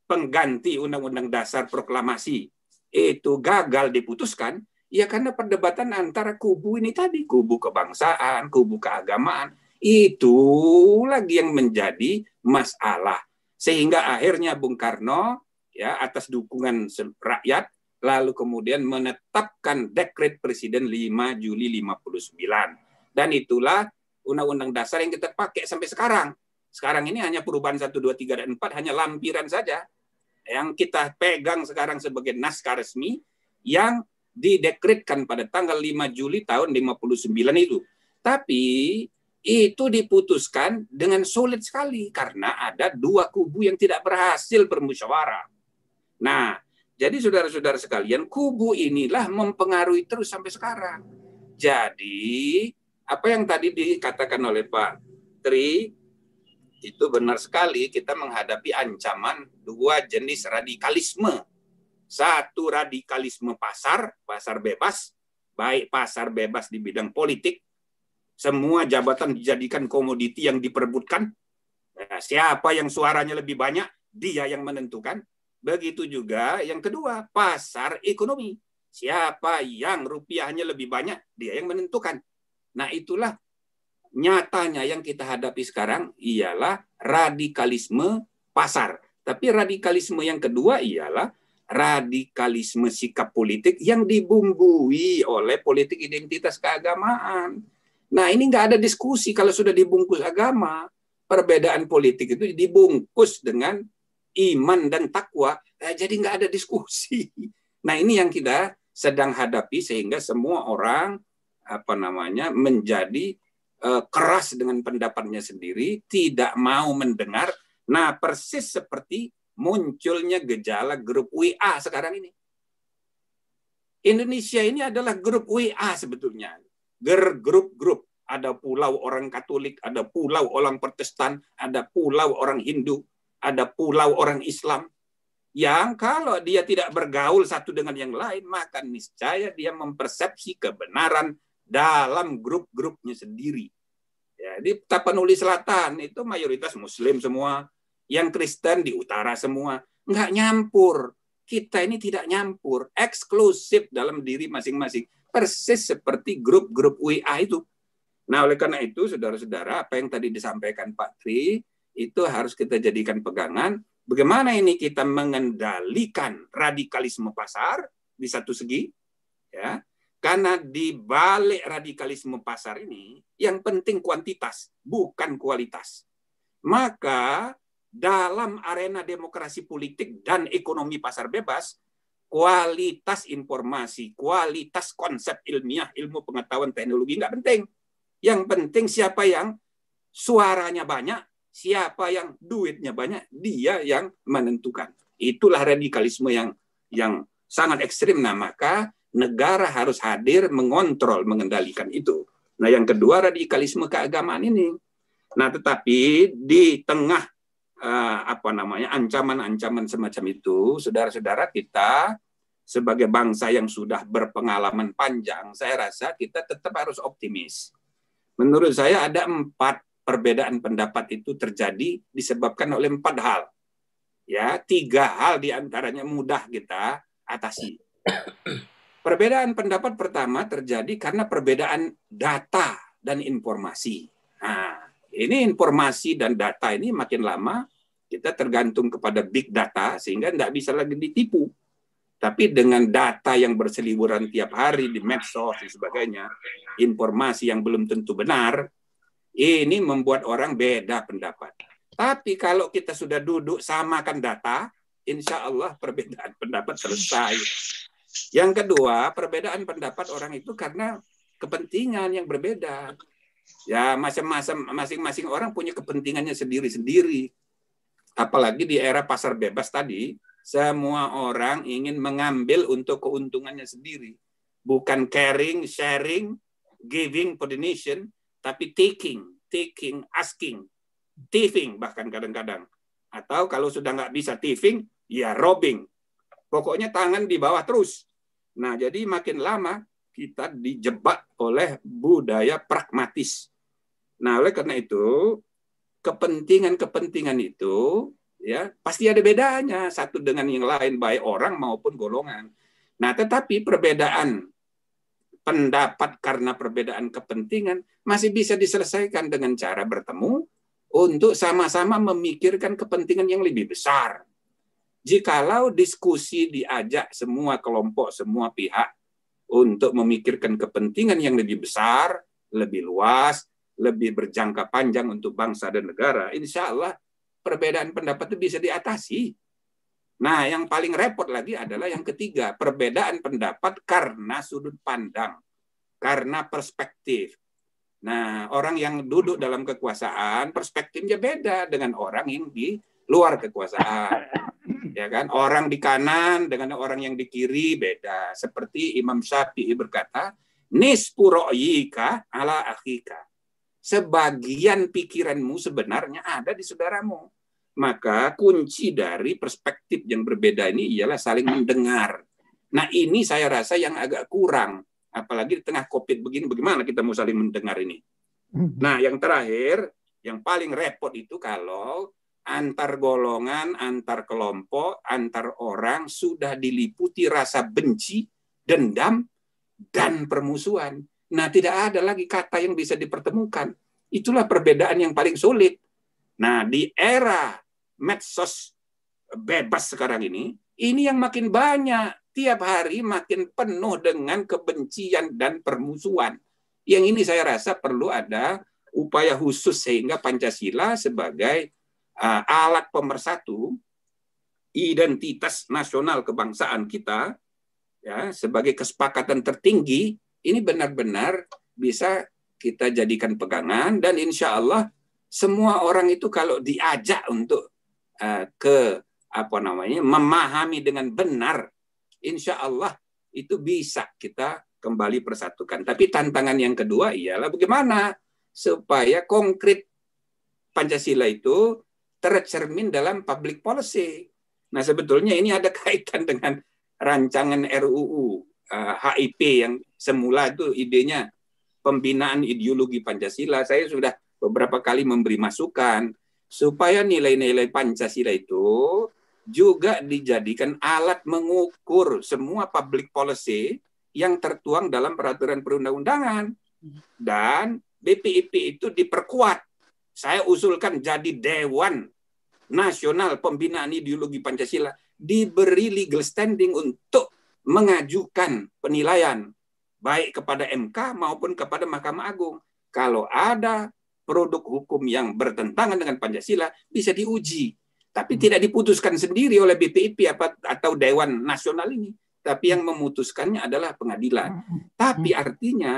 pengganti undang-undang dasar proklamasi itu gagal diputuskan? Ya karena perdebatan antara kubu ini tadi, kubu kebangsaan, kubu keagamaan, itu lagi yang menjadi masalah. Sehingga akhirnya Bung Karno ya atas dukungan rakyat lalu kemudian menetapkan dekret Presiden 5 Juli 59. Dan itulah Undang-Undang Dasar yang kita pakai sampai sekarang. Sekarang ini hanya perubahan 1, 2, 3, dan 4, hanya lampiran saja. Yang kita pegang sekarang sebagai naskah resmi yang didekretkan pada tanggal 5 Juli tahun 59 itu. Tapi itu diputuskan dengan sulit sekali karena ada dua kubu yang tidak berhasil bermusyawarah. Nah, jadi saudara-saudara sekalian, kubu inilah mempengaruhi terus sampai sekarang. Jadi, apa yang tadi dikatakan oleh Pak Tri, itu benar sekali kita menghadapi ancaman dua jenis radikalisme. Satu radikalisme pasar, pasar bebas, baik pasar bebas di bidang politik, semua jabatan dijadikan komoditi yang diperebutkan. Nah, siapa yang suaranya lebih banyak, dia yang menentukan. Begitu juga yang kedua, pasar ekonomi. Siapa yang rupiahnya lebih banyak, dia yang menentukan. Nah, itulah nyatanya yang kita hadapi sekarang ialah radikalisme pasar. Tapi radikalisme yang kedua ialah radikalisme sikap politik yang dibumbui oleh politik identitas keagamaan. Nah, ini nggak ada diskusi kalau sudah dibungkus agama. Perbedaan politik itu dibungkus dengan iman dan takwa, eh, jadi nggak ada diskusi. Nah ini yang kita sedang hadapi sehingga semua orang apa namanya menjadi keras dengan pendapatnya sendiri, tidak mau mendengar. Nah persis seperti munculnya gejala grup WA sekarang ini. Indonesia ini adalah grup WA sebetulnya. Ger grup-grup. Ada pulau orang Katolik, ada pulau orang Protestan, ada pulau orang Hindu, ada pulau orang Islam yang kalau dia tidak bergaul satu dengan yang lain, maka niscaya dia mempersepsi kebenaran dalam grup-grupnya sendiri. Ya, di Tapanuli Selatan itu mayoritas Muslim semua, yang Kristen di utara semua, nggak nyampur. Kita ini tidak nyampur, eksklusif dalam diri masing-masing, persis seperti grup-grup WA itu. Nah, oleh karena itu, saudara-saudara, apa yang tadi disampaikan Pak Tri, itu harus kita jadikan pegangan. Bagaimana ini kita mengendalikan radikalisme pasar di satu segi, ya, karena di balik radikalisme pasar ini yang penting kuantitas, bukan kualitas. Maka dalam arena demokrasi politik dan ekonomi pasar bebas, kualitas informasi, kualitas konsep ilmiah, ilmu pengetahuan teknologi nggak penting. Yang penting siapa yang suaranya banyak, siapa yang duitnya banyak, dia yang menentukan. Itulah radikalisme yang yang sangat ekstrim. Nah, maka negara harus hadir mengontrol, mengendalikan itu. Nah, yang kedua radikalisme keagamaan ini. Nah, tetapi di tengah uh, apa namanya ancaman-ancaman semacam itu, saudara-saudara kita sebagai bangsa yang sudah berpengalaman panjang, saya rasa kita tetap harus optimis. Menurut saya ada empat perbedaan pendapat itu terjadi disebabkan oleh empat hal. Ya, tiga hal di antaranya mudah kita atasi. Perbedaan pendapat pertama terjadi karena perbedaan data dan informasi. Nah, ini informasi dan data ini makin lama kita tergantung kepada big data sehingga tidak bisa lagi ditipu. Tapi dengan data yang berseliburan tiap hari di medsos dan sebagainya, informasi yang belum tentu benar, ini membuat orang beda pendapat. Tapi kalau kita sudah duduk samakan data, insya Allah perbedaan pendapat selesai. Yang kedua, perbedaan pendapat orang itu karena kepentingan yang berbeda. Ya, masing-masing orang punya kepentingannya sendiri-sendiri. Apalagi di era pasar bebas tadi, semua orang ingin mengambil untuk keuntungannya sendiri. Bukan caring, sharing, giving for the nation, tapi taking, taking, asking, thieving bahkan kadang-kadang. Atau kalau sudah nggak bisa thieving, ya robbing. Pokoknya tangan di bawah terus. Nah, jadi makin lama kita dijebak oleh budaya pragmatis. Nah, oleh karena itu, kepentingan-kepentingan itu ya pasti ada bedanya satu dengan yang lain baik orang maupun golongan. Nah, tetapi perbedaan pendapat karena perbedaan kepentingan masih bisa diselesaikan dengan cara bertemu untuk sama-sama memikirkan kepentingan yang lebih besar. Jikalau diskusi diajak semua kelompok, semua pihak untuk memikirkan kepentingan yang lebih besar, lebih luas, lebih berjangka panjang untuk bangsa dan negara, insya Allah perbedaan pendapat itu bisa diatasi. Nah, yang paling repot lagi adalah yang ketiga, perbedaan pendapat karena sudut pandang, karena perspektif. Nah, orang yang duduk dalam kekuasaan, perspektifnya beda dengan orang yang di luar kekuasaan. Ya kan? Orang di kanan dengan orang yang di kiri beda. Seperti Imam Syafi'i berkata, nispu ro'yika ala akhika. Sebagian pikiranmu sebenarnya ada di saudaramu maka kunci dari perspektif yang berbeda ini ialah saling mendengar. Nah ini saya rasa yang agak kurang. Apalagi di tengah COVID begini, bagaimana kita mau saling mendengar ini? Nah yang terakhir, yang paling repot itu kalau antar golongan, antar kelompok, antar orang sudah diliputi rasa benci, dendam, dan permusuhan. Nah tidak ada lagi kata yang bisa dipertemukan. Itulah perbedaan yang paling sulit. Nah, di era medsos bebas sekarang ini, ini yang makin banyak. Tiap hari makin penuh dengan kebencian dan permusuhan. Yang ini saya rasa perlu ada upaya khusus sehingga Pancasila sebagai uh, alat pemersatu identitas nasional kebangsaan kita ya sebagai kesepakatan tertinggi ini benar-benar bisa kita jadikan pegangan dan insya Allah semua orang itu kalau diajak untuk Eh, ke apa namanya memahami dengan benar, insya Allah itu bisa kita kembali persatukan. Tapi tantangan yang kedua ialah bagaimana supaya konkret Pancasila itu tercermin dalam public policy. Nah sebetulnya ini ada kaitan dengan rancangan RUU uh, HIP yang semula itu idenya pembinaan ideologi Pancasila. Saya sudah beberapa kali memberi masukan supaya nilai-nilai Pancasila itu juga dijadikan alat mengukur semua public policy yang tertuang dalam peraturan perundang-undangan. Dan BPIP itu diperkuat. Saya usulkan jadi Dewan Nasional Pembinaan Ideologi Pancasila diberi legal standing untuk mengajukan penilaian baik kepada MK maupun kepada Mahkamah Agung. Kalau ada produk hukum yang bertentangan dengan Pancasila bisa diuji. Tapi hmm. tidak diputuskan sendiri oleh BPIP atau Dewan Nasional ini. Tapi yang memutuskannya adalah pengadilan. Hmm. Tapi hmm. artinya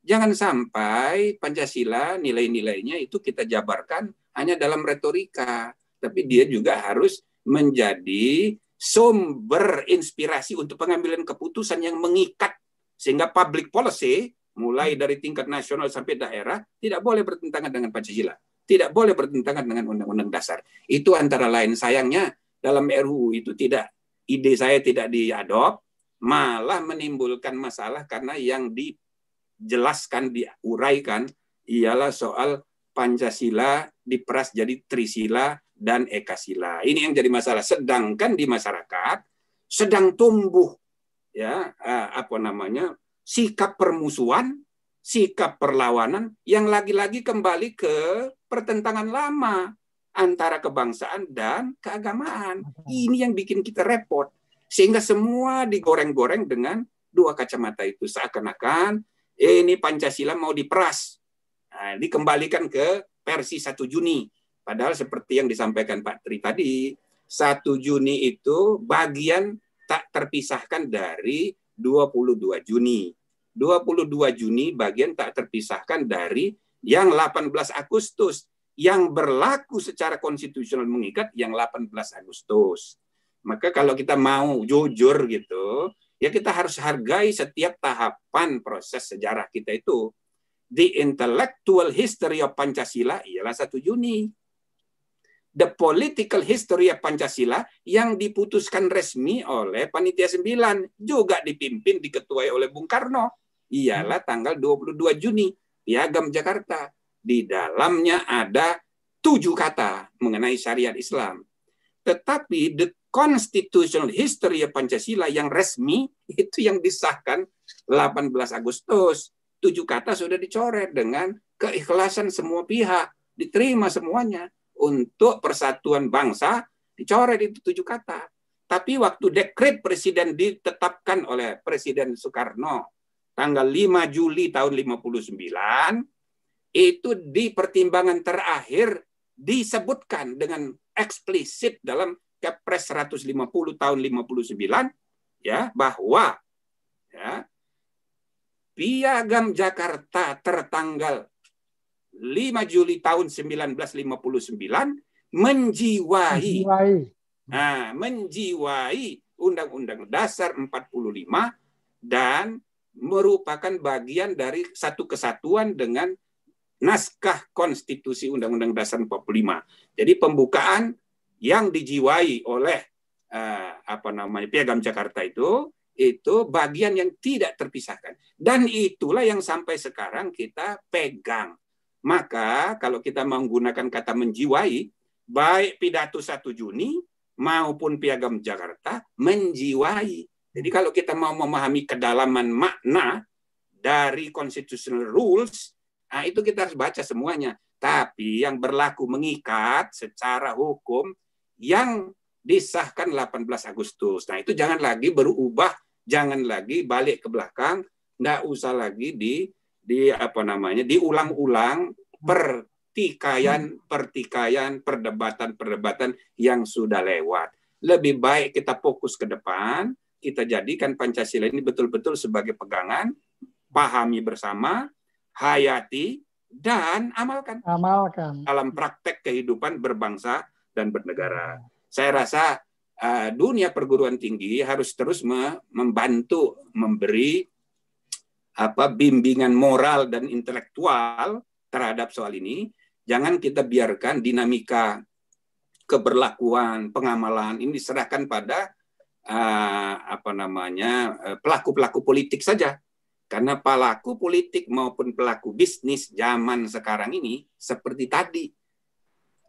jangan sampai Pancasila nilai-nilainya itu kita jabarkan hanya dalam retorika. Tapi dia juga harus menjadi sumber inspirasi untuk pengambilan keputusan yang mengikat sehingga public policy mulai dari tingkat nasional sampai daerah tidak boleh bertentangan dengan Pancasila, tidak boleh bertentangan dengan Undang-Undang Dasar. Itu antara lain sayangnya dalam RUU itu tidak ide saya tidak diadop, malah menimbulkan masalah karena yang dijelaskan diuraikan ialah soal Pancasila diperas jadi Trisila dan Ekasila. Ini yang jadi masalah. Sedangkan di masyarakat sedang tumbuh ya uh, apa namanya sikap permusuhan, sikap perlawanan yang lagi-lagi kembali ke pertentangan lama antara kebangsaan dan keagamaan. Ini yang bikin kita repot. Sehingga semua digoreng-goreng dengan dua kacamata itu seakan-akan eh, ini Pancasila mau diperas. Nah, dikembalikan ke versi 1 Juni. Padahal seperti yang disampaikan Pak Tri tadi, 1 Juni itu bagian tak terpisahkan dari 22 Juni. 22 Juni bagian tak terpisahkan dari yang 18 Agustus yang berlaku secara konstitusional mengikat yang 18 Agustus. Maka kalau kita mau jujur gitu, ya kita harus hargai setiap tahapan proses sejarah kita itu. The intellectual history of Pancasila ialah 1 Juni. The political history of Pancasila yang diputuskan resmi oleh Panitia 9 juga dipimpin diketuai oleh Bung Karno ialah tanggal 22 Juni Piagam Jakarta. Di dalamnya ada tujuh kata mengenai syariat Islam. Tetapi the constitutional history Pancasila yang resmi itu yang disahkan 18 Agustus. Tujuh kata sudah dicoret dengan keikhlasan semua pihak, diterima semuanya untuk persatuan bangsa dicoret itu tujuh kata. Tapi waktu dekret presiden ditetapkan oleh Presiden Soekarno tanggal 5 Juli tahun 59 itu di pertimbangan terakhir disebutkan dengan eksplisit dalam Kepres 150 tahun 59 ya bahwa ya Piagam Jakarta tertanggal 5 Juli tahun 1959 menjiwai, menjiwai. Nah, menjiwai Undang-Undang Dasar 45 dan merupakan bagian dari satu kesatuan dengan naskah konstitusi Undang-Undang Dasar 45. Jadi pembukaan yang dijiwai oleh uh, apa namanya Piagam Jakarta itu itu bagian yang tidak terpisahkan dan itulah yang sampai sekarang kita pegang. Maka kalau kita menggunakan kata menjiwai baik pidato 1 Juni maupun Piagam Jakarta menjiwai. Jadi kalau kita mau memahami kedalaman makna dari constitutional rules, nah itu kita harus baca semuanya. Tapi yang berlaku mengikat secara hukum yang disahkan 18 Agustus. Nah, itu jangan lagi berubah, jangan lagi balik ke belakang, enggak usah lagi di di apa namanya, diulang-ulang pertikaian, pertikaian, perdebatan-perdebatan yang sudah lewat. Lebih baik kita fokus ke depan, kita jadikan Pancasila ini betul-betul sebagai pegangan, pahami bersama, hayati, dan amalkan. Amalkan. Dalam praktek kehidupan berbangsa dan bernegara. Saya rasa uh, dunia perguruan tinggi harus terus me membantu memberi apa bimbingan moral dan intelektual terhadap soal ini. Jangan kita biarkan dinamika keberlakuan, pengamalan ini diserahkan pada uh, apa namanya pelaku-pelaku politik saja. Karena pelaku politik maupun pelaku bisnis zaman sekarang ini seperti tadi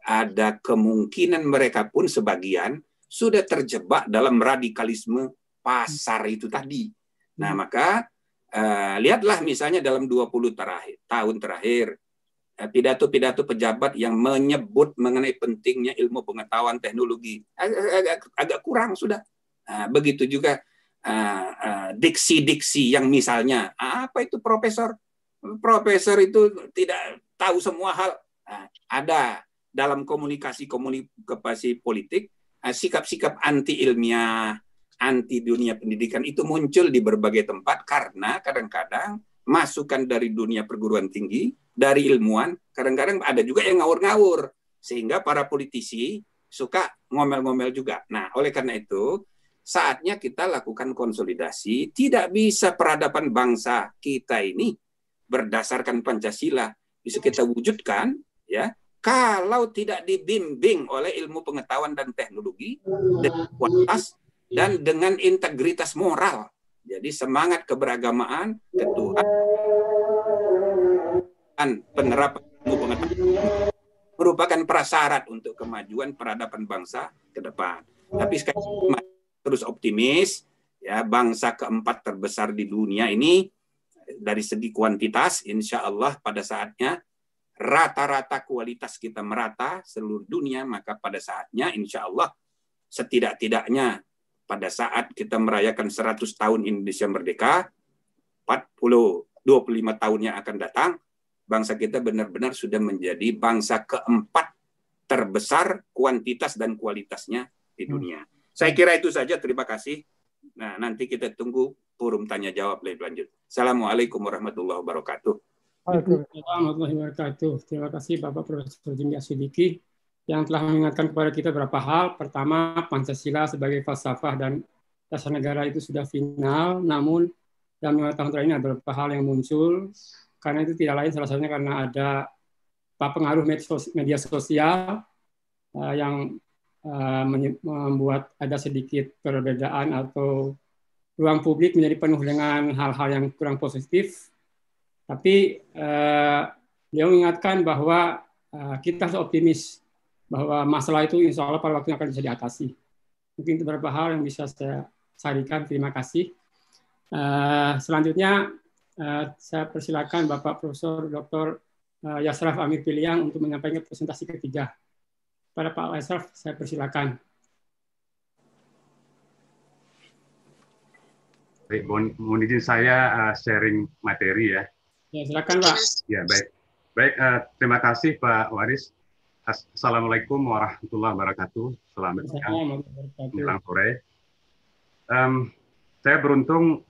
ada kemungkinan mereka pun sebagian sudah terjebak dalam radikalisme pasar itu tadi. Nah, hmm. maka uh, lihatlah misalnya dalam 20 terakhir, tahun terakhir eh, pidato-pidato pejabat yang menyebut mengenai pentingnya ilmu pengetahuan teknologi agak, agak, kurang sudah. Nah, begitu juga diksi-diksi uh, uh, yang misalnya apa itu profesor profesor itu tidak tahu semua hal nah, ada dalam komunikasi komunikasi politik eh, sikap-sikap anti ilmiah, anti dunia pendidikan itu muncul di berbagai tempat karena kadang-kadang masukan dari dunia perguruan tinggi, dari ilmuwan, kadang-kadang ada juga yang ngawur-ngawur. Sehingga para politisi suka ngomel-ngomel juga. Nah, oleh karena itu saatnya kita lakukan konsolidasi, tidak bisa peradaban bangsa kita ini berdasarkan Pancasila. Bisa kita wujudkan ya kalau tidak dibimbing oleh ilmu pengetahuan dan teknologi kualitas dan dengan integritas moral. Jadi semangat keberagamaan, ketuhan, dan penerapan ilmu pengetahuan merupakan prasyarat untuk kemajuan peradaban bangsa ke depan. Tapi sekali terus optimis, ya bangsa keempat terbesar di dunia ini dari segi kuantitas insya Allah pada saatnya rata-rata kualitas kita merata seluruh dunia maka pada saatnya insya Allah setidak-tidaknya pada saat kita merayakan 100 tahun Indonesia merdeka 40 25 tahun yang akan datang bangsa kita benar-benar sudah menjadi bangsa keempat terbesar kuantitas dan kualitasnya di dunia. Saya kira itu saja. Terima kasih. Nah, nanti kita tunggu forum tanya jawab lebih lanjut. Assalamualaikum warahmatullahi wabarakatuh. Warahmatullahi wabarakatuh. Terima kasih Bapak Profesor Jimmy Asidiki yang telah mengingatkan kepada kita beberapa hal. Pertama, Pancasila sebagai falsafah dan dasar negara itu sudah final, namun dalam lima tahun terakhir ini ada beberapa hal yang muncul, karena itu tidak lain salah satunya karena ada pengaruh media sosial uh, yang uh, membuat ada sedikit perbedaan atau ruang publik menjadi penuh dengan hal-hal yang kurang positif. Tapi uh, dia mengingatkan bahwa uh, kita harus optimis bahwa masalah itu insya Allah pada waktunya akan bisa diatasi. Mungkin itu beberapa hal yang bisa saya sarikan. Terima kasih. Uh, selanjutnya uh, saya persilakan Bapak Profesor Dr. Uh, Yasraf Amir Piliang untuk menyampaikan presentasi ketiga. Pada Pak Yasraf, saya persilakan. Baik, mohon izin saya sharing materi ya. Ya, silakan Pak. Ya, baik. Baik, uh, terima kasih Pak Waris. Assalamualaikum warahmatullahi wabarakatuh. Selamat siang, menjelang sore. Um, saya beruntung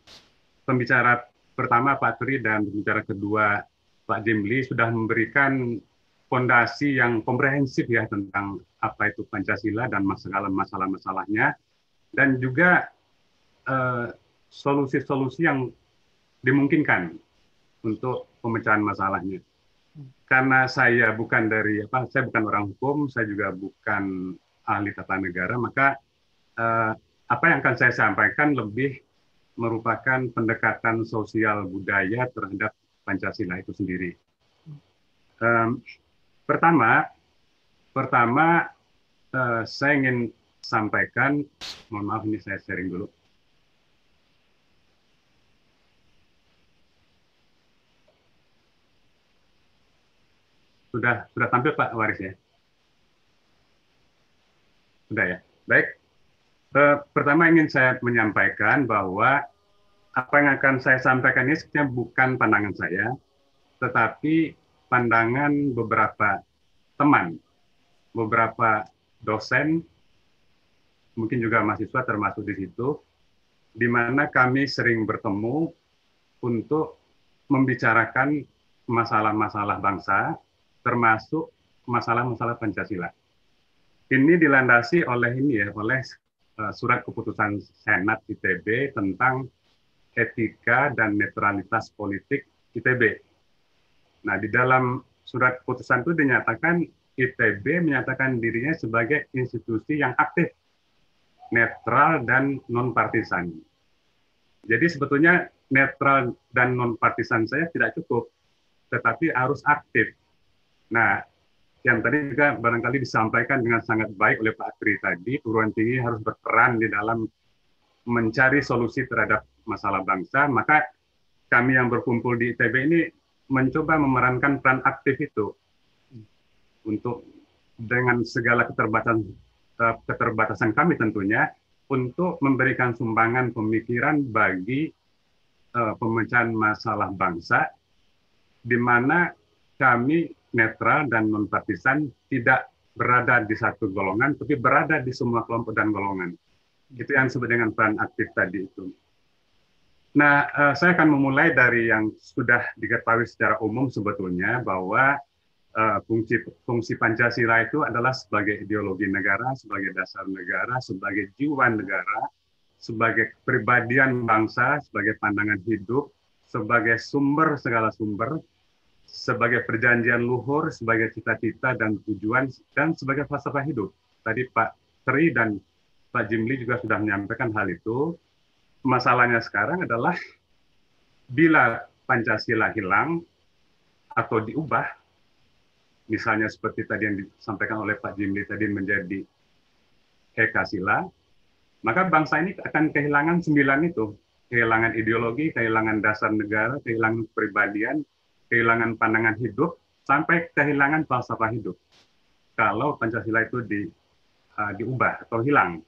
pembicara pertama Pak Tri dan pembicara kedua Pak Jimli sudah memberikan fondasi yang komprehensif ya tentang apa itu Pancasila dan masalah-masalah-masalahnya dan juga uh, solusi-solusi yang dimungkinkan untuk pemecahan masalahnya. Karena saya bukan dari apa, saya bukan orang hukum, saya juga bukan ahli tata negara, maka eh, apa yang akan saya sampaikan lebih merupakan pendekatan sosial budaya terhadap Pancasila itu sendiri. Um, pertama, pertama uh, saya ingin sampaikan, mohon maaf ini saya sharing dulu. Sudah sudah tampil Pak Waris ya? Sudah ya. Baik. Eh, pertama ingin saya menyampaikan bahwa apa yang akan saya sampaikan ini sebenarnya bukan pandangan saya, tetapi pandangan beberapa teman, beberapa dosen, mungkin juga mahasiswa termasuk di situ, di mana kami sering bertemu untuk membicarakan masalah-masalah bangsa, termasuk masalah-masalah Pancasila. Ini dilandasi oleh ini ya, oleh uh, surat keputusan Senat ITB tentang etika dan netralitas politik ITB. Nah, di dalam surat keputusan itu dinyatakan ITB menyatakan dirinya sebagai institusi yang aktif, netral dan non partisan. Jadi sebetulnya netral dan non partisan saya tidak cukup, tetapi harus aktif. Nah, yang tadi juga barangkali disampaikan dengan sangat baik oleh Pak Tri tadi, perguruan tinggi harus berperan di dalam mencari solusi terhadap masalah bangsa, maka kami yang berkumpul di ITB ini mencoba memerankan peran aktif itu untuk dengan segala keterbatasan eh, keterbatasan kami tentunya untuk memberikan sumbangan pemikiran bagi uh, pemecahan masalah bangsa di mana kami netral dan non partisan tidak berada di satu golongan, tapi berada di semua kelompok dan golongan. Itu yang disebut dengan peran aktif tadi itu. Nah, uh, saya akan memulai dari yang sudah diketahui secara umum sebetulnya bahwa uh, fungsi fungsi Pancasila itu adalah sebagai ideologi negara, sebagai dasar negara, sebagai jiwa negara, sebagai kepribadian bangsa, sebagai pandangan hidup, sebagai sumber segala sumber, sebagai perjanjian luhur, sebagai cita-cita dan tujuan, dan sebagai falsafah hidup. Tadi Pak Tri dan Pak Jimli juga sudah menyampaikan hal itu. Masalahnya sekarang adalah bila Pancasila hilang atau diubah, misalnya seperti tadi yang disampaikan oleh Pak Jimli tadi menjadi Ekasila, maka bangsa ini akan kehilangan sembilan itu, kehilangan ideologi, kehilangan dasar negara, kehilangan kepribadian, kehilangan pandangan hidup, sampai kehilangan falsafah hidup. Kalau Pancasila itu di, uh, diubah atau hilang.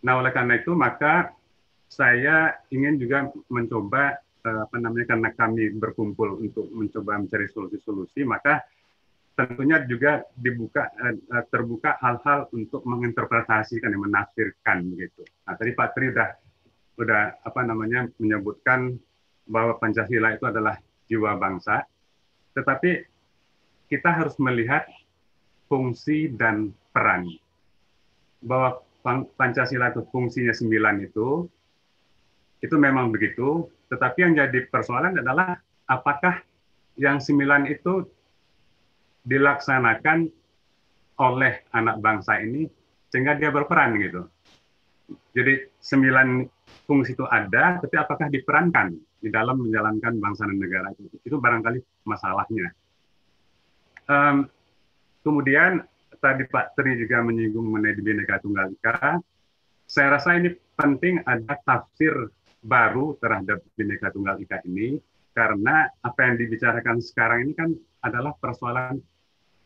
Nah, oleh karena itu maka saya ingin juga mencoba uh, apa namanya karena kami berkumpul untuk mencoba mencari solusi-solusi, maka tentunya juga dibuka uh, terbuka hal-hal untuk menginterpretasikan dan menafsirkan begitu. Nah, tadi Pak Tri udah udah apa namanya menyebutkan bahwa Pancasila itu adalah jiwa bangsa, tetapi kita harus melihat fungsi dan peran. Bahwa Pancasila itu fungsinya sembilan itu, itu memang begitu, tetapi yang jadi persoalan adalah apakah yang sembilan itu dilaksanakan oleh anak bangsa ini sehingga dia berperan gitu. Jadi sembilan fungsi itu ada, tapi apakah diperankan di dalam menjalankan bangsa dan negara itu? Itu barangkali masalahnya. Um, kemudian tadi Pak Tri juga menyinggung mengenai Bhinneka Tunggal Ika. Saya rasa ini penting ada tafsir baru terhadap Bhinneka Tunggal Ika ini karena apa yang dibicarakan sekarang ini kan adalah persoalan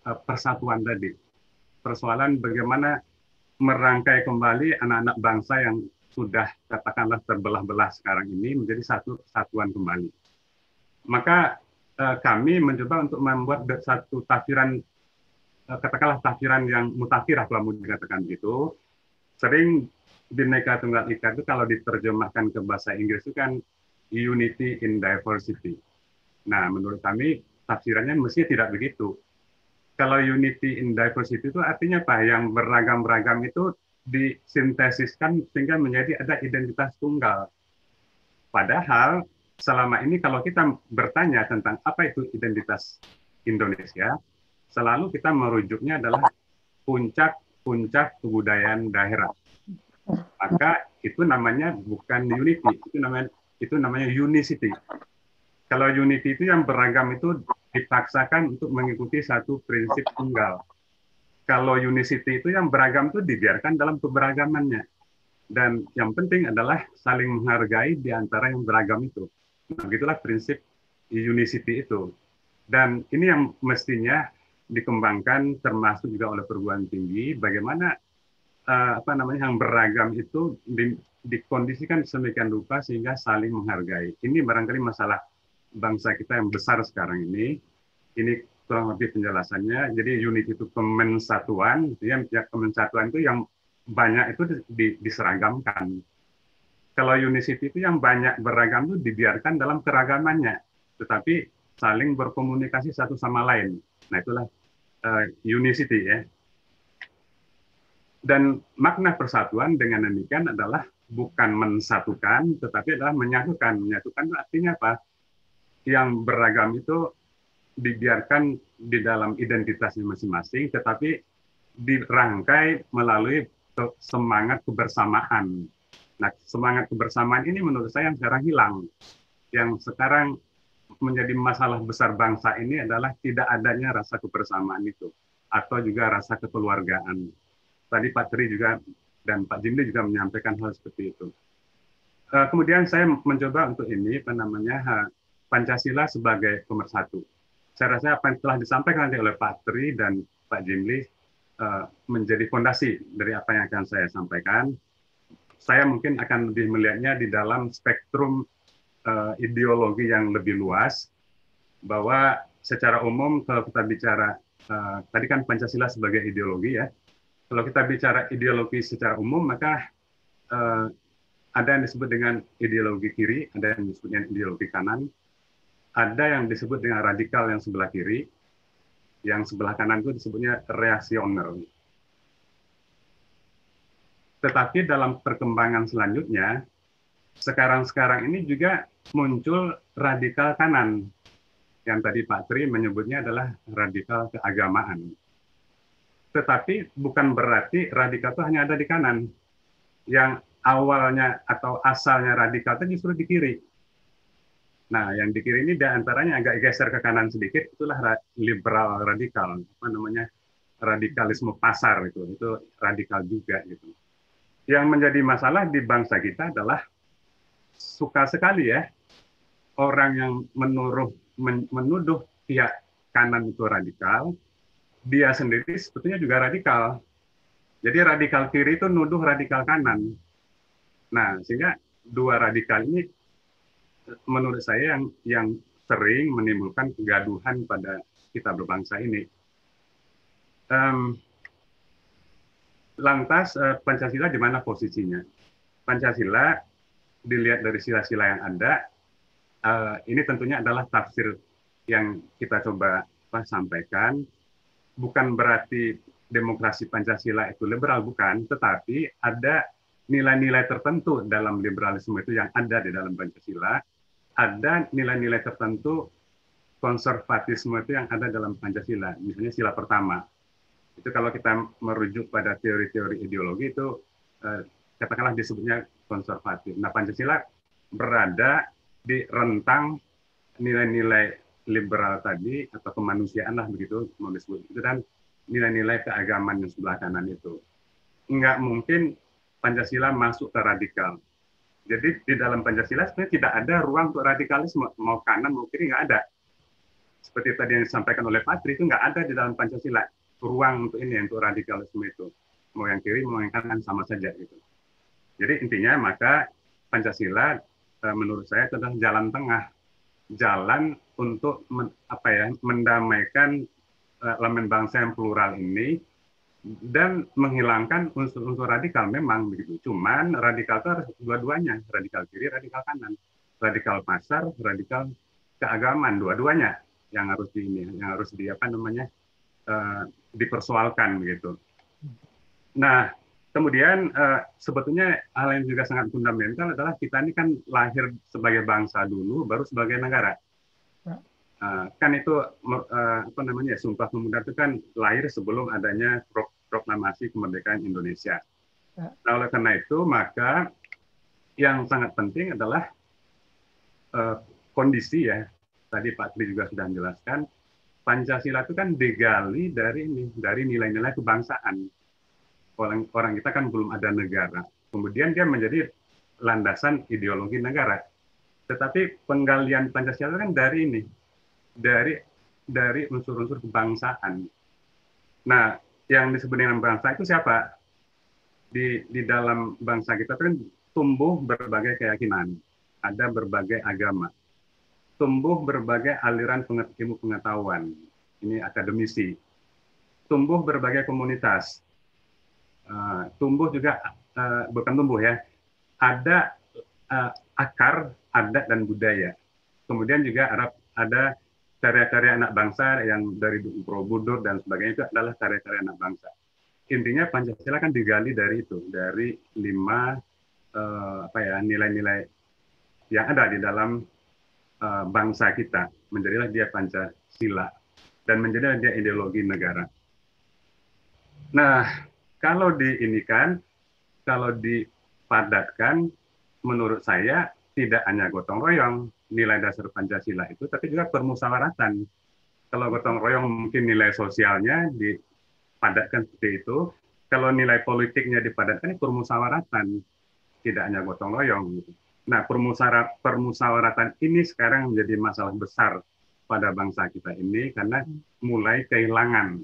uh, persatuan tadi. Persoalan bagaimana merangkai kembali anak-anak bangsa yang sudah katakanlah terbelah-belah sekarang ini menjadi satu satuan kembali. Maka Eh, kami mencoba untuk membuat satu tafsiran eh, katakanlah tafsiran yang mutakhirah kalau mau dikatakan gitu. Sering Bhinneka Tunggal Ika itu kalau diterjemahkan ke bahasa Inggris itu kan unity in diversity. Nah, menurut kami tafsirannya mesti tidak begitu. Kalau unity in diversity itu artinya apa? Yang beragam-beragam itu disintesiskan sehingga menjadi ada identitas tunggal. Padahal selama ini kalau kita bertanya tentang apa itu identitas Indonesia, selalu kita merujuknya adalah puncak-puncak kebudayaan daerah. Maka itu namanya bukan unity, itu namanya itu namanya unicity. Kalau unity itu yang beragam itu dipaksakan untuk mengikuti satu prinsip tunggal. Kalau unicity itu yang beragam itu dibiarkan dalam keberagamannya. Dan yang penting adalah saling menghargai di antara yang beragam itu. Nah, begitulah prinsip unicity itu. Dan ini yang mestinya dikembangkan termasuk juga oleh perguruan tinggi bagaimana uh, apa namanya yang beragam itu di, dikondisikan sedemikian rupa sehingga saling menghargai. Ini barangkali masalah bangsa kita yang besar sekarang ini. Ini kurang lebih penjelasannya. Jadi unit itu kemensatuan, ya, ya kemensatuan itu yang banyak itu diseragamkan kalau unicity itu yang banyak beragam itu dibiarkan dalam keragamannya, tetapi saling berkomunikasi satu sama lain. Nah itulah uh, unicity ya. Dan makna persatuan dengan demikian adalah bukan mensatukan, tetapi adalah menyatukan. Menyatukan artinya apa? Yang beragam itu dibiarkan di dalam identitasnya masing-masing, tetapi dirangkai melalui semangat kebersamaan Nah, semangat kebersamaan ini menurut saya yang sekarang hilang. Yang sekarang menjadi masalah besar bangsa ini adalah tidak adanya rasa kebersamaan itu atau juga rasa kekeluargaan. Tadi Pak Tri juga dan Pak Jimli juga menyampaikan hal seperti itu. Uh, kemudian saya mencoba untuk ini apa namanya Pancasila sebagai pemersatu. Saya rasa apa yang telah disampaikan nanti oleh Pak Tri dan Pak Jimli uh, menjadi fondasi dari apa yang akan saya sampaikan saya mungkin akan lebih melihatnya di dalam spektrum uh, ideologi yang lebih luas bahwa secara umum kalau kita bicara uh, tadi kan Pancasila sebagai ideologi ya kalau kita bicara ideologi secara umum maka uh, ada yang disebut dengan ideologi kiri ada yang disebut dengan ideologi kanan ada yang disebut dengan radikal yang sebelah kiri yang sebelah kanan itu disebutnya reaksioner tetapi dalam perkembangan selanjutnya, sekarang-sekarang ini juga muncul radikal kanan. Yang tadi Pak Tri menyebutnya adalah radikal keagamaan. Tetapi bukan berarti radikal itu hanya ada di kanan. Yang awalnya atau asalnya radikal itu justru di kiri. Nah, yang di kiri ini di antaranya agak geser ke kanan sedikit, itulah liberal radikal, apa namanya radikalisme pasar itu, itu radikal juga gitu. yang menjadi masalah di bangsa kita adalah suka sekali ya orang yang menuruh men, menuduh pihak kanan itu radikal, dia sendiri sebetulnya juga radikal. Jadi radikal kiri itu nuduh radikal kanan. Nah, sehingga dua radikal ini menurut saya yang yang sering menimbulkan kegaduhan pada kita berbangsa ini. Um, lantas uh, Pancasila di mana posisinya? Pancasila dilihat dari sila-sila yang ada, uh, ini tentunya adalah tafsir yang kita coba apa, sampaikan. Bukan berarti demokrasi Pancasila itu liberal, bukan, tetapi ada nilai-nilai tertentu dalam liberalisme itu yang ada di dalam Pancasila, ada nilai-nilai tertentu konservatisme itu yang ada dalam Pancasila. Misalnya sila pertama. Itu kalau kita merujuk pada teori-teori ideologi itu eh, katakanlah disebutnya konservatif. Nah, Pancasila berada di rentang nilai-nilai liberal tadi atau kemanusiaan lah begitu mau disebut itu dan nilai-nilai keagamaan yang sebelah kanan itu nggak mungkin Pancasila masuk ke radikal jadi di dalam Pancasila sebenarnya tidak ada ruang untuk radikalisme. Mau kanan mau kiri nggak ada. Seperti tadi yang disampaikan oleh Patri itu nggak ada di dalam Pancasila ruang untuk ini untuk radikalisme itu. Mau yang kiri mau yang kanan sama saja gitu. Jadi intinya maka Pancasila eh, menurut saya adalah jalan tengah. Jalan untuk men, apa ya mendamaikan uh, elemen bangsa yang plural ini dan menghilangkan unsur-unsur radikal memang begitu. Cuman radikal itu dua-duanya, radikal kiri, radikal kanan, radikal pasar, radikal keagamaan, dua-duanya yang harus di ini, yang harus di apa namanya uh, dipersoalkan begitu. Nah, Kemudian uh, sebetulnya hal yang juga sangat fundamental adalah kita ini kan lahir sebagai bangsa dulu, baru sebagai negara. Uh, kan itu uh, apa namanya Sumpah Pemuda itu kan lahir sebelum adanya proklamasi kemerdekaan Indonesia. Ya. Nah, oleh karena itu maka yang sangat penting adalah uh, kondisi ya. Tadi Pak Tri juga sudah menjelaskan Pancasila itu kan digali dari ini dari nilai-nilai kebangsaan orang orang kita kan belum ada negara. Kemudian dia menjadi landasan ideologi negara. Tetapi penggalian Pancasila kan dari ini, dari dari unsur-unsur kebangsaan. Nah, yang disebut dengan bangsa itu siapa? Di di dalam bangsa kita kan tumbuh berbagai keyakinan, ada berbagai agama, tumbuh berbagai aliran ilmu pengetahuan. Ini akademisi, tumbuh berbagai komunitas, uh, tumbuh juga uh, bukan tumbuh ya, ada uh, akar adat dan budaya. Kemudian juga ada, ada karya-karya anak bangsa yang dari Borobudur dan sebagainya itu adalah karya-karya anak bangsa. Intinya Pancasila kan digali dari itu, dari lima uh, apa ya nilai-nilai yang ada di dalam uh, bangsa kita. Menjadilah dia Pancasila dan menjadilah dia ideologi negara. Nah, kalau diinikan, kalau dipadatkan, menurut saya tidak hanya gotong royong nilai dasar Pancasila itu, tapi juga permusawaratan. Kalau gotong royong mungkin nilai sosialnya dipadatkan seperti itu, kalau nilai politiknya dipadatkan permusawaratan, tidak hanya gotong royong. Nah, permusawaratan ini sekarang menjadi masalah besar pada bangsa kita ini karena mulai kehilangan,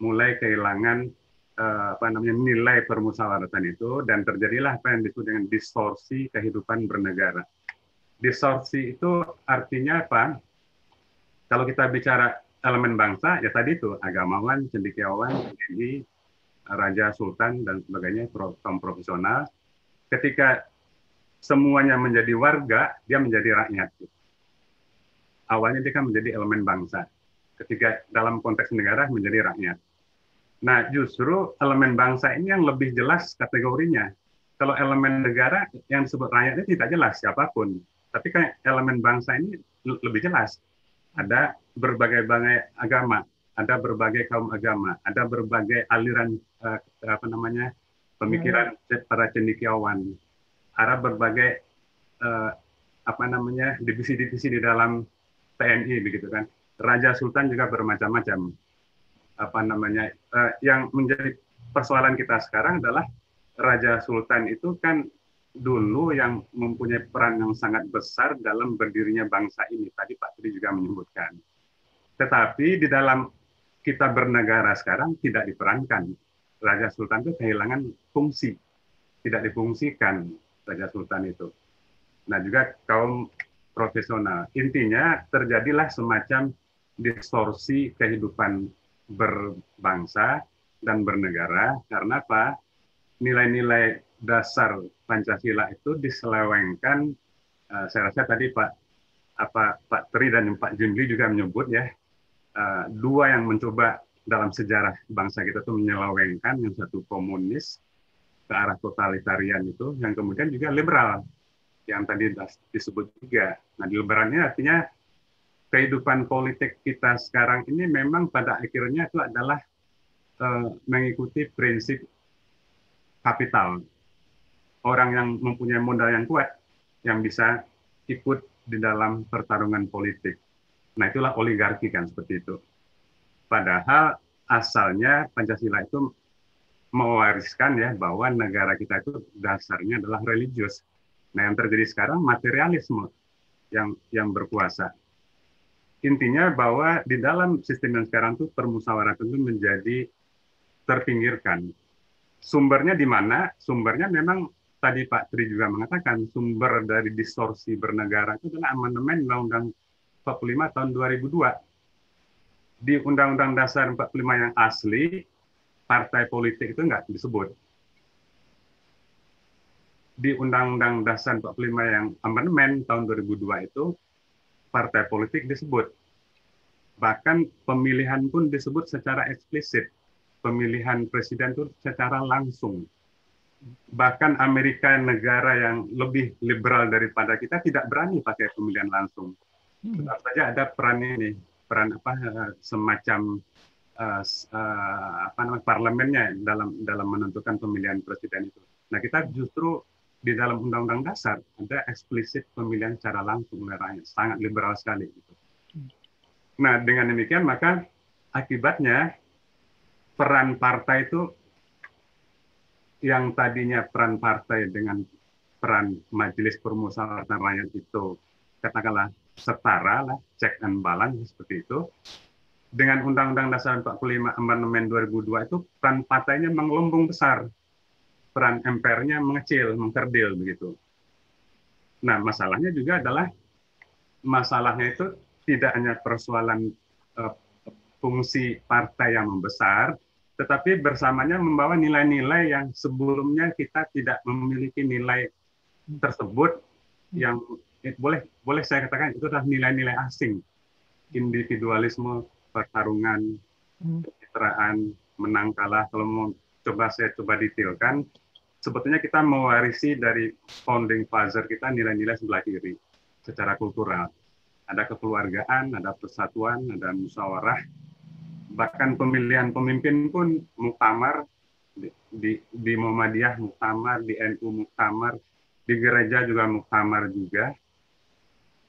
mulai kehilangan uh, apa namanya nilai permusyawaratan itu dan terjadilah apa yang disebut dengan distorsi kehidupan bernegara. Distorsi itu artinya apa? Kalau kita bicara elemen bangsa, ya tadi itu agamawan, cendekiawan, ini raja, sultan dan sebagainya, kaum profesional. Ketika semuanya menjadi warga, dia menjadi rakyat. Awalnya dia kan menjadi elemen bangsa. Ketika dalam konteks negara menjadi rakyat Nah, justru elemen bangsa ini yang lebih jelas kategorinya. Kalau elemen negara yang disebut rakyat ini tidak jelas siapa pun. Tapi kan elemen bangsa ini lebih jelas. Ada berbagai-bagai agama, ada berbagai kaum agama, ada berbagai aliran uh, apa namanya pemikiran hmm. para cendikiawan, ada berbagai uh, apa namanya divisi-divisi di dalam TNI begitu kan. Raja Sultan juga bermacam-macam apa namanya uh, yang menjadi persoalan kita sekarang adalah Raja Sultan itu kan dulu yang mempunyai peran yang sangat besar dalam berdirinya bangsa ini. Tadi Pak Tri juga menyebutkan. Tetapi di dalam kita bernegara sekarang tidak diperankan. Raja Sultan itu kehilangan fungsi. Tidak difungsikan Raja Sultan itu. Nah juga kaum profesional. Intinya terjadilah semacam distorsi kehidupan berbangsa dan bernegara karena apa? Nilai-nilai dasar Pancasila itu diselewengkan. Uh, saya rasa tadi Pak apa Pak Tri dan Pak Jimli juga menyebut ya uh, dua yang mencoba dalam sejarah bangsa kita itu menyelewengkan yang satu komunis ke arah totalitarian itu, yang kemudian juga liberal yang tadi disebut juga. Nah, liberalnya artinya kehidupan politik kita sekarang ini memang pada akhirnya itu adalah uh, mengikuti prinsip kapital. Orang yang mempunyai modal yang kuat yang bisa ikut di dalam pertarungan politik. Nah, itulah oligarki kan seperti itu. Padahal asalnya Pancasila itu mewariskan ya bahwa negara kita itu dasarnya adalah religius Nah, yang terjadi sekarang materialisme yang yang berkuasa. Intinya bahwa di dalam sistem yang sekarang itu permusyawaratan itu menjadi terpinggirkan. Sumbernya di mana? Sumbernya memang tadi Pak Tri juga mengatakan sumber dari distorsi bernegara itu adalah amandemen Undang-Undang 45 tahun 2002. Di Undang-Undang Dasar 45 yang asli, partai politik itu enggak disebut di Undang-Undang Dasar 45 yang amandemen tahun 2002 itu partai politik disebut. Bahkan pemilihan pun disebut secara eksplisit. Pemilihan presiden itu secara langsung. Bahkan Amerika negara yang lebih liberal daripada kita tidak berani pakai pemilihan langsung. Hmm. Tetap saja ada peran ini, peran apa semacam uh, uh, apa namanya parlemennya dalam dalam menentukan pemilihan presiden itu. Nah kita justru di dalam undang-undang dasar ada eksplisit pemilihan secara langsung oleh rakyat, sangat liberal sekali. Gitu. Nah dengan demikian maka akibatnya peran partai itu yang tadinya peran partai dengan peran majelis permusyawaratan rakyat itu katakanlah setara lah, check and balance seperti itu. Dengan Undang-Undang Dasar 45 Amandemen 2002 itu peran partainya mengelombong besar peran MPR-nya mengecil, mengkerdil begitu. Nah, masalahnya juga adalah masalahnya itu tidak hanya persoalan uh, fungsi partai yang membesar, tetapi bersamanya membawa nilai-nilai yang sebelumnya kita tidak memiliki nilai tersebut yang eh, boleh boleh saya katakan itu adalah nilai-nilai asing, individualisme, pertarungan, hmm. pencitraan, menang kalah. Kalau mau coba saya coba detailkan, sebetulnya kita mewarisi dari founding father kita nilai-nilai sebelah kiri secara kultural. Ada kekeluargaan, ada persatuan, ada musyawarah, bahkan pemilihan pemimpin pun muktamar di, di, di Muhammadiyah muktamar, di NU muktamar, di gereja juga muktamar juga.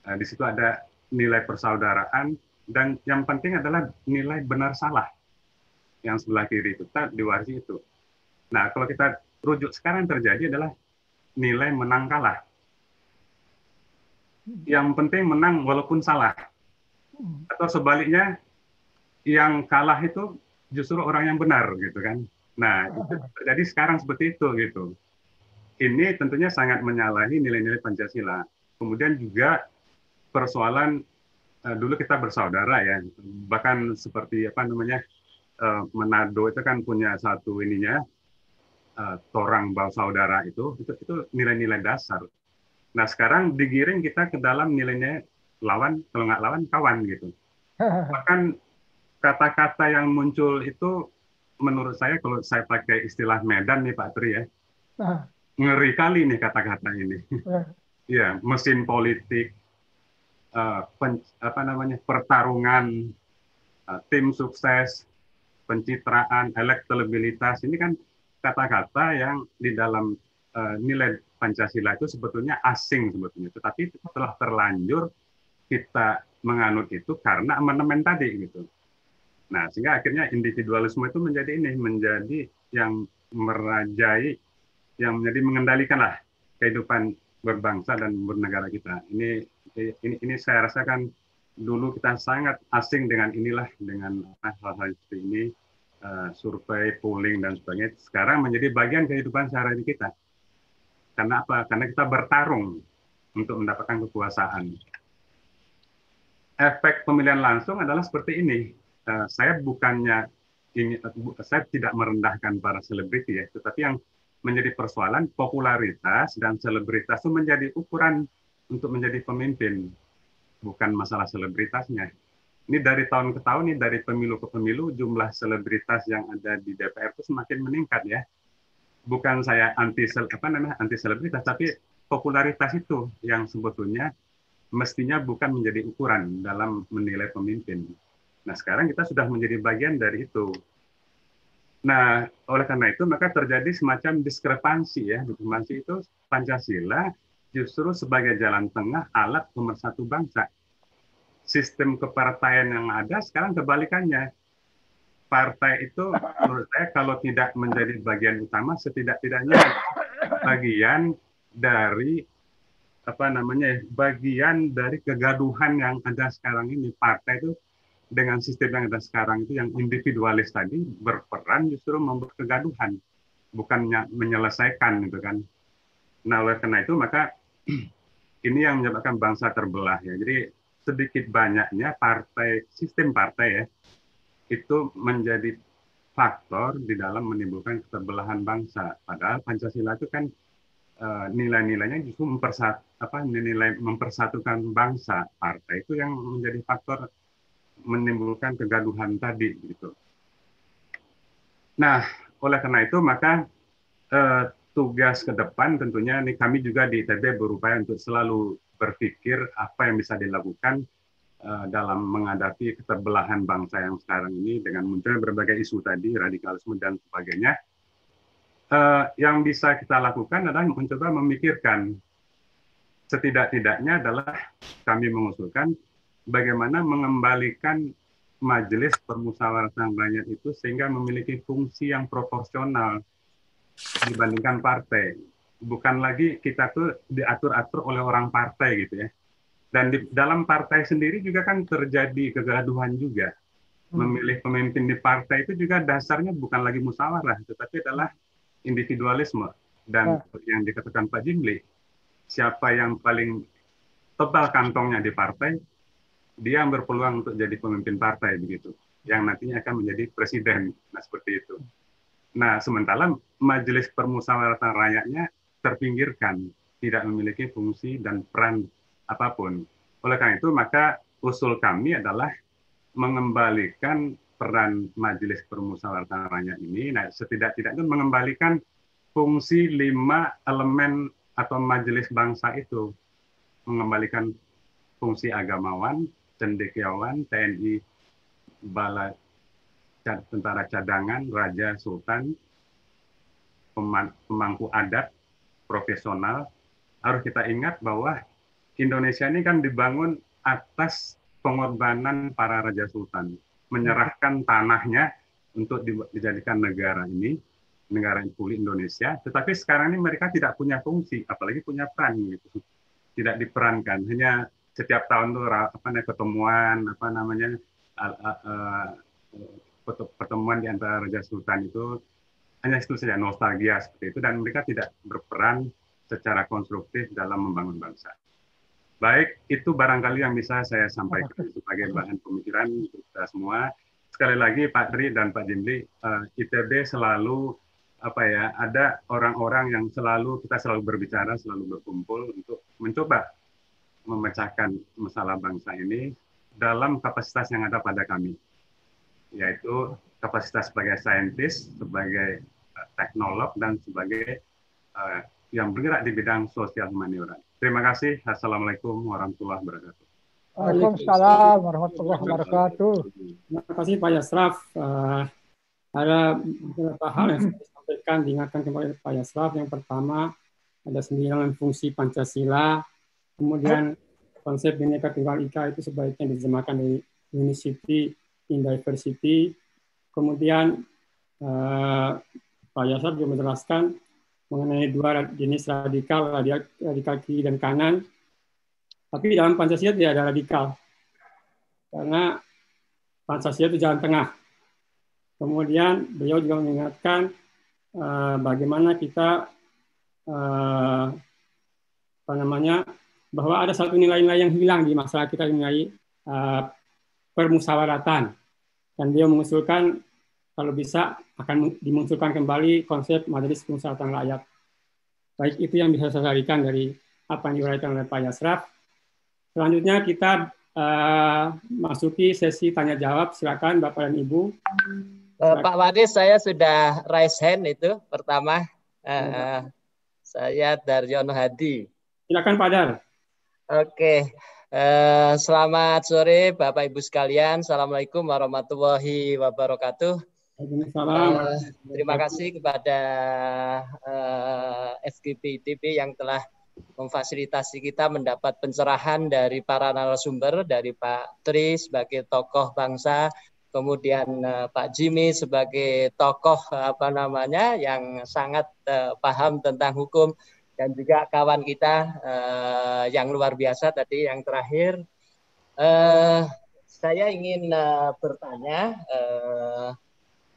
Nah, di situ ada nilai persaudaraan dan yang penting adalah nilai benar salah yang sebelah kiri itu kita diwarisi itu. Nah kalau kita rujuk sekarang terjadi adalah nilai menang kalah. Yang penting menang walaupun salah. Atau sebaliknya yang kalah itu justru orang yang benar gitu kan. Nah, itu terjadi sekarang seperti itu gitu. Ini tentunya sangat menyalahi nilai-nilai Pancasila. Kemudian juga persoalan uh, dulu kita bersaudara ya. Bahkan seperti apa namanya uh, Manado itu kan punya satu ininya uh, torang bau saudara itu itu itu nilai-nilai dasar. Nah sekarang digiring kita ke dalam nilainya lawan kalau nggak lawan kawan gitu. Bahkan kata-kata yang muncul itu menurut saya kalau saya pakai istilah Medan nih Pak Tri ya ngeri kali nih kata-kata ini. Iya mesin politik uh, pen, apa namanya pertarungan uh, tim sukses pencitraan elektabilitas ini kan kata-kata yang di dalam uh, nilai Pancasila itu sebetulnya asing sebetulnya, tetapi setelah terlanjur kita menganut itu karena amandemen tadi gitu. Nah, sehingga akhirnya individualisme itu menjadi ini, menjadi yang merajai yang menjadi mengendalikan lah kehidupan berbangsa dan bernegara kita. Ini ini ini saya rasakan dulu kita sangat asing dengan inilah dengan hal-hal seperti ini uh, survei, polling dan sebagainya. Sekarang menjadi bagian kehidupan sehari-hari kita. Karena apa? Karena kita bertarung untuk mendapatkan kekuasaan. Efek pemilihan langsung adalah seperti ini. Uh, saya bukannya ini, saya tidak merendahkan para selebriti ya, tetapi yang menjadi persoalan popularitas dan selebritas itu menjadi ukuran untuk menjadi pemimpin, bukan masalah selebritasnya. Ini dari tahun ke tahun, ini dari pemilu ke pemilu, jumlah selebritas yang ada di DPR itu semakin meningkat ya. Bukan saya anti apa namanya anti selebritas, tapi popularitas itu yang sebetulnya mestinya bukan menjadi ukuran dalam menilai pemimpin. Nah sekarang kita sudah menjadi bagian dari itu Nah, oleh karena itu maka terjadi semacam diskrepansi ya. Diskrepansi itu Pancasila justru sebagai jalan tengah alat pemersatu bangsa. Sistem kepartaian yang ada sekarang kebalikannya. Partai itu menurut saya kalau tidak menjadi bagian utama setidak-tidaknya bagian dari apa namanya bagian dari kegaduhan yang ada sekarang ini partai itu dengan sistem yang ada sekarang itu yang individualis tadi berperan justru membuat kegaduhan, bukannya menyelesaikan gitu kan. Nah oleh karena itu maka ini yang menyebabkan bangsa terbelah ya. Jadi sedikit banyaknya partai sistem partai ya itu menjadi faktor di dalam menimbulkan keterbelahan bangsa. Padahal Pancasila itu kan uh, nilai-nilainya justru mempersat apa nilai mempersatukan bangsa. Partai itu yang menjadi faktor menimbulkan kegaduhan tadi gitu. Nah, oleh karena itu maka eh, tugas ke depan tentunya ini kami juga di ITB berupaya untuk selalu berpikir apa yang bisa dilakukan eh, dalam menghadapi keterbelahan bangsa yang sekarang ini dengan munculnya berbagai isu tadi radikalisme dan sebagainya. Eh, yang bisa kita lakukan adalah mencoba memikirkan setidak-tidaknya adalah kami mengusulkan bagaimana mengembalikan majelis permusyawaratan rakyat itu sehingga memiliki fungsi yang proporsional dibandingkan partai. Bukan lagi kita tuh diatur-atur oleh orang partai gitu ya. Dan di dalam partai sendiri juga kan terjadi kegaduhan juga. Hmm. Memilih pemimpin di partai itu juga dasarnya bukan lagi musyawarah, tetapi adalah individualisme. Dan ya. yang dikatakan Pak Jimli, siapa yang paling tebal kantongnya di partai, dia berpeluang untuk jadi pemimpin partai begitu, yang nantinya akan menjadi presiden. Nah seperti itu. Nah sementara majelis permusyawaratan rakyatnya terpinggirkan, tidak memiliki fungsi dan peran apa pun. Oleh karena itu maka usul kami adalah mengembalikan peran majelis permusyawaratan rakyat ini, nah setidak-tidaknya mengembalikan fungsi lima elemen atau majelis bangsa itu, mengembalikan fungsi agamawan, cendekiawan, TNI, Bala Tentara Cadangan, Raja Sultan, pemangku adat, profesional. Harus kita ingat bahwa Indonesia ini kan dibangun atas pengorbanan para Raja Sultan. Menyerahkan tanahnya untuk dijadikan negara ini, negara pulih Indonesia. Tetapi sekarang ini mereka tidak punya fungsi, apalagi punya peran gitu. Tidak diperankan, hanya setiap tahun tuh apa namanya ketemuan apa namanya uh, uh, uh, pertemuan di antara Raja Sultan itu hanya itu saja nostalgia seperti itu dan mereka tidak berperan secara konstruktif dalam membangun bangsa. Baik, itu barangkali yang bisa saya sampaikan sebagai bahan pemikiran untuk kita semua. Sekali lagi Pak Tri dan Pak Jimli, uh, ITB selalu apa ya, ada orang-orang yang selalu kita selalu berbicara, selalu berkumpul untuk mencoba memecahkan masalah bangsa ini dalam kapasitas yang ada pada kami, yaitu kapasitas sebagai saintis, sebagai uh, teknolog, dan sebagai uh, yang bergerak di bidang sosial humaniora. Terima kasih. Assalamualaikum warahmatullahi wabarakatuh. Waalaikumsalam warahmatullahi wabarakatuh. Terima kasih Pak Yasraf. Uh, ada beberapa hal yang saya sampaikan, diingatkan kepada Pak Yasraf. Yang pertama, ada sembilan fungsi Pancasila Kemudian konsep Bhinneka Tunggal Ika itu sebaiknya diterjemahkan dari Unicity in Diversity. Kemudian uh, Pak Yasar juga menjelaskan mengenai dua jenis radikal, radikal kiri dan kanan. Tapi dalam Pancasila tidak ada radikal. Karena Pancasila itu jalan tengah. Kemudian beliau juga mengingatkan uh, bagaimana kita uh, apa namanya bahwa ada satu nilai-nilai yang hilang di masyarakat kita nilai uh, permusawaratan dan dia mengusulkan kalau bisa akan dimunculkan kembali konsep majelis permusyawaratan rakyat. Baik itu yang bisa saya sampaikan dari apa yang diuraikan oleh Pak Yasraf. Selanjutnya kita uh, masuki sesi tanya jawab. Silakan Bapak dan Ibu. Uh, Pak Wadis, saya sudah raise hand itu pertama. Uh, saya Daryono Hadi. Silakan Pak Dar. Oke. Uh, selamat sore Bapak Ibu sekalian. Assalamualaikum warahmatullahi wabarakatuh. Uh, terima kasih kepada uh, FGP ITB yang telah memfasilitasi kita mendapat pencerahan dari para narasumber, dari Pak Tri sebagai tokoh bangsa, kemudian uh, Pak Jimmy sebagai tokoh apa namanya yang sangat uh, paham tentang hukum dan juga kawan kita uh, yang luar biasa tadi yang terakhir uh, saya ingin uh, bertanya uh,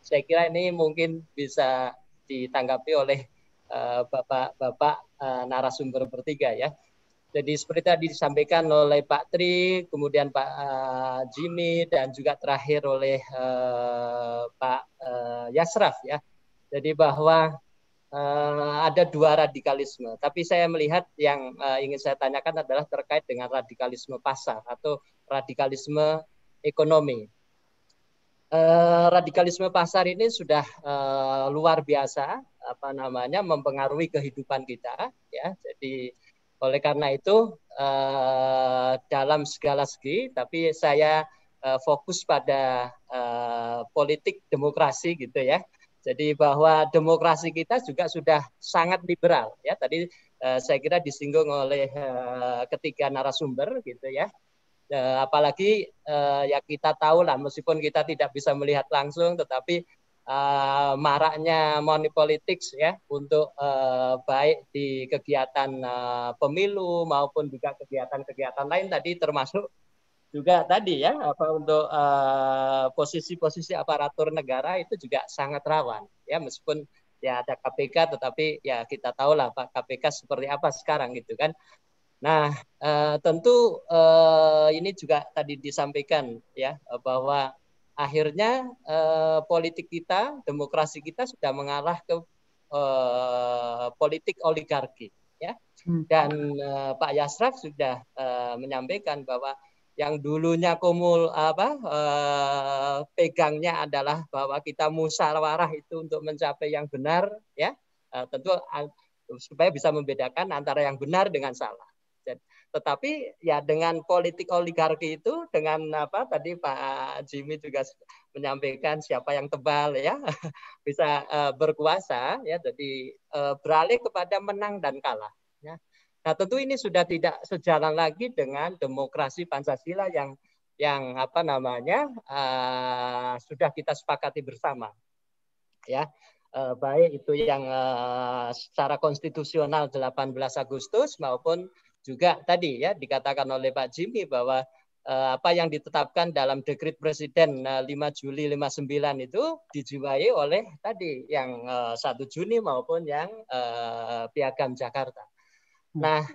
saya kira ini mungkin bisa ditanggapi oleh bapak-bapak uh, uh, narasumber bertiga ya jadi seperti tadi disampaikan oleh Pak Tri, kemudian Pak uh, Jimmy, dan juga terakhir oleh uh, Pak uh, Yasraf ya. Jadi bahwa uh, ada dua radikalisme. Tapi saya melihat yang uh, ingin saya tanyakan adalah terkait dengan radikalisme pasar atau radikalisme ekonomi. Uh, radikalisme pasar ini sudah uh, luar biasa apa namanya mempengaruhi kehidupan kita ya. Jadi oleh karena itu uh, dalam segala segi tapi saya uh, fokus pada uh, politik demokrasi gitu ya jadi bahwa demokrasi kita juga sudah sangat liberal ya. Tadi uh, saya kira disinggung oleh uh, ketiga narasumber gitu ya. Uh, apalagi uh, ya kita tahu lah meskipun kita tidak bisa melihat langsung tetapi uh, maraknya money politics ya untuk uh, baik di kegiatan uh, pemilu maupun juga kegiatan-kegiatan lain tadi termasuk juga tadi ya apa untuk eh, posisi-posisi uh, aparatur negara itu juga sangat rawan ya meskipun ya ada KPK tetapi ya kita tahu lah Pak KPK seperti apa sekarang gitu kan. Nah uh, tentu uh, ini juga tadi disampaikan ya bahwa akhirnya uh, politik kita demokrasi kita sudah mengalah ke uh, politik oligarki ya hmm. dan uh, Pak Yasraf sudah uh, menyampaikan bahwa yang dulunya kumul apa eh, pegangnya adalah bahwa kita musyawarah itu untuk mencapai yang benar ya. Eh, tentu supaya bisa membedakan antara yang benar dengan salah. Tetapi ya dengan politik oligarki itu dengan apa tadi Pak Jimmy juga menyampaikan siapa yang tebal ya bisa uh, berkuasa ya. Jadi uh, beralih kepada menang dan kalah ya Nah, tentu ini sudah tidak sejalan lagi dengan demokrasi Pancasila yang yang apa namanya uh, sudah kita sepakati bersama. Ya, uh, baik itu yang uh, secara konstitusional 18 Agustus maupun juga tadi ya dikatakan oleh Pak Jimmy bahwa uh, apa yang ditetapkan dalam dekrit presiden uh, 5 Juli 59 itu dijiwai oleh tadi yang uh, 1 Juni maupun yang uh, Piagam Jakarta. Nah,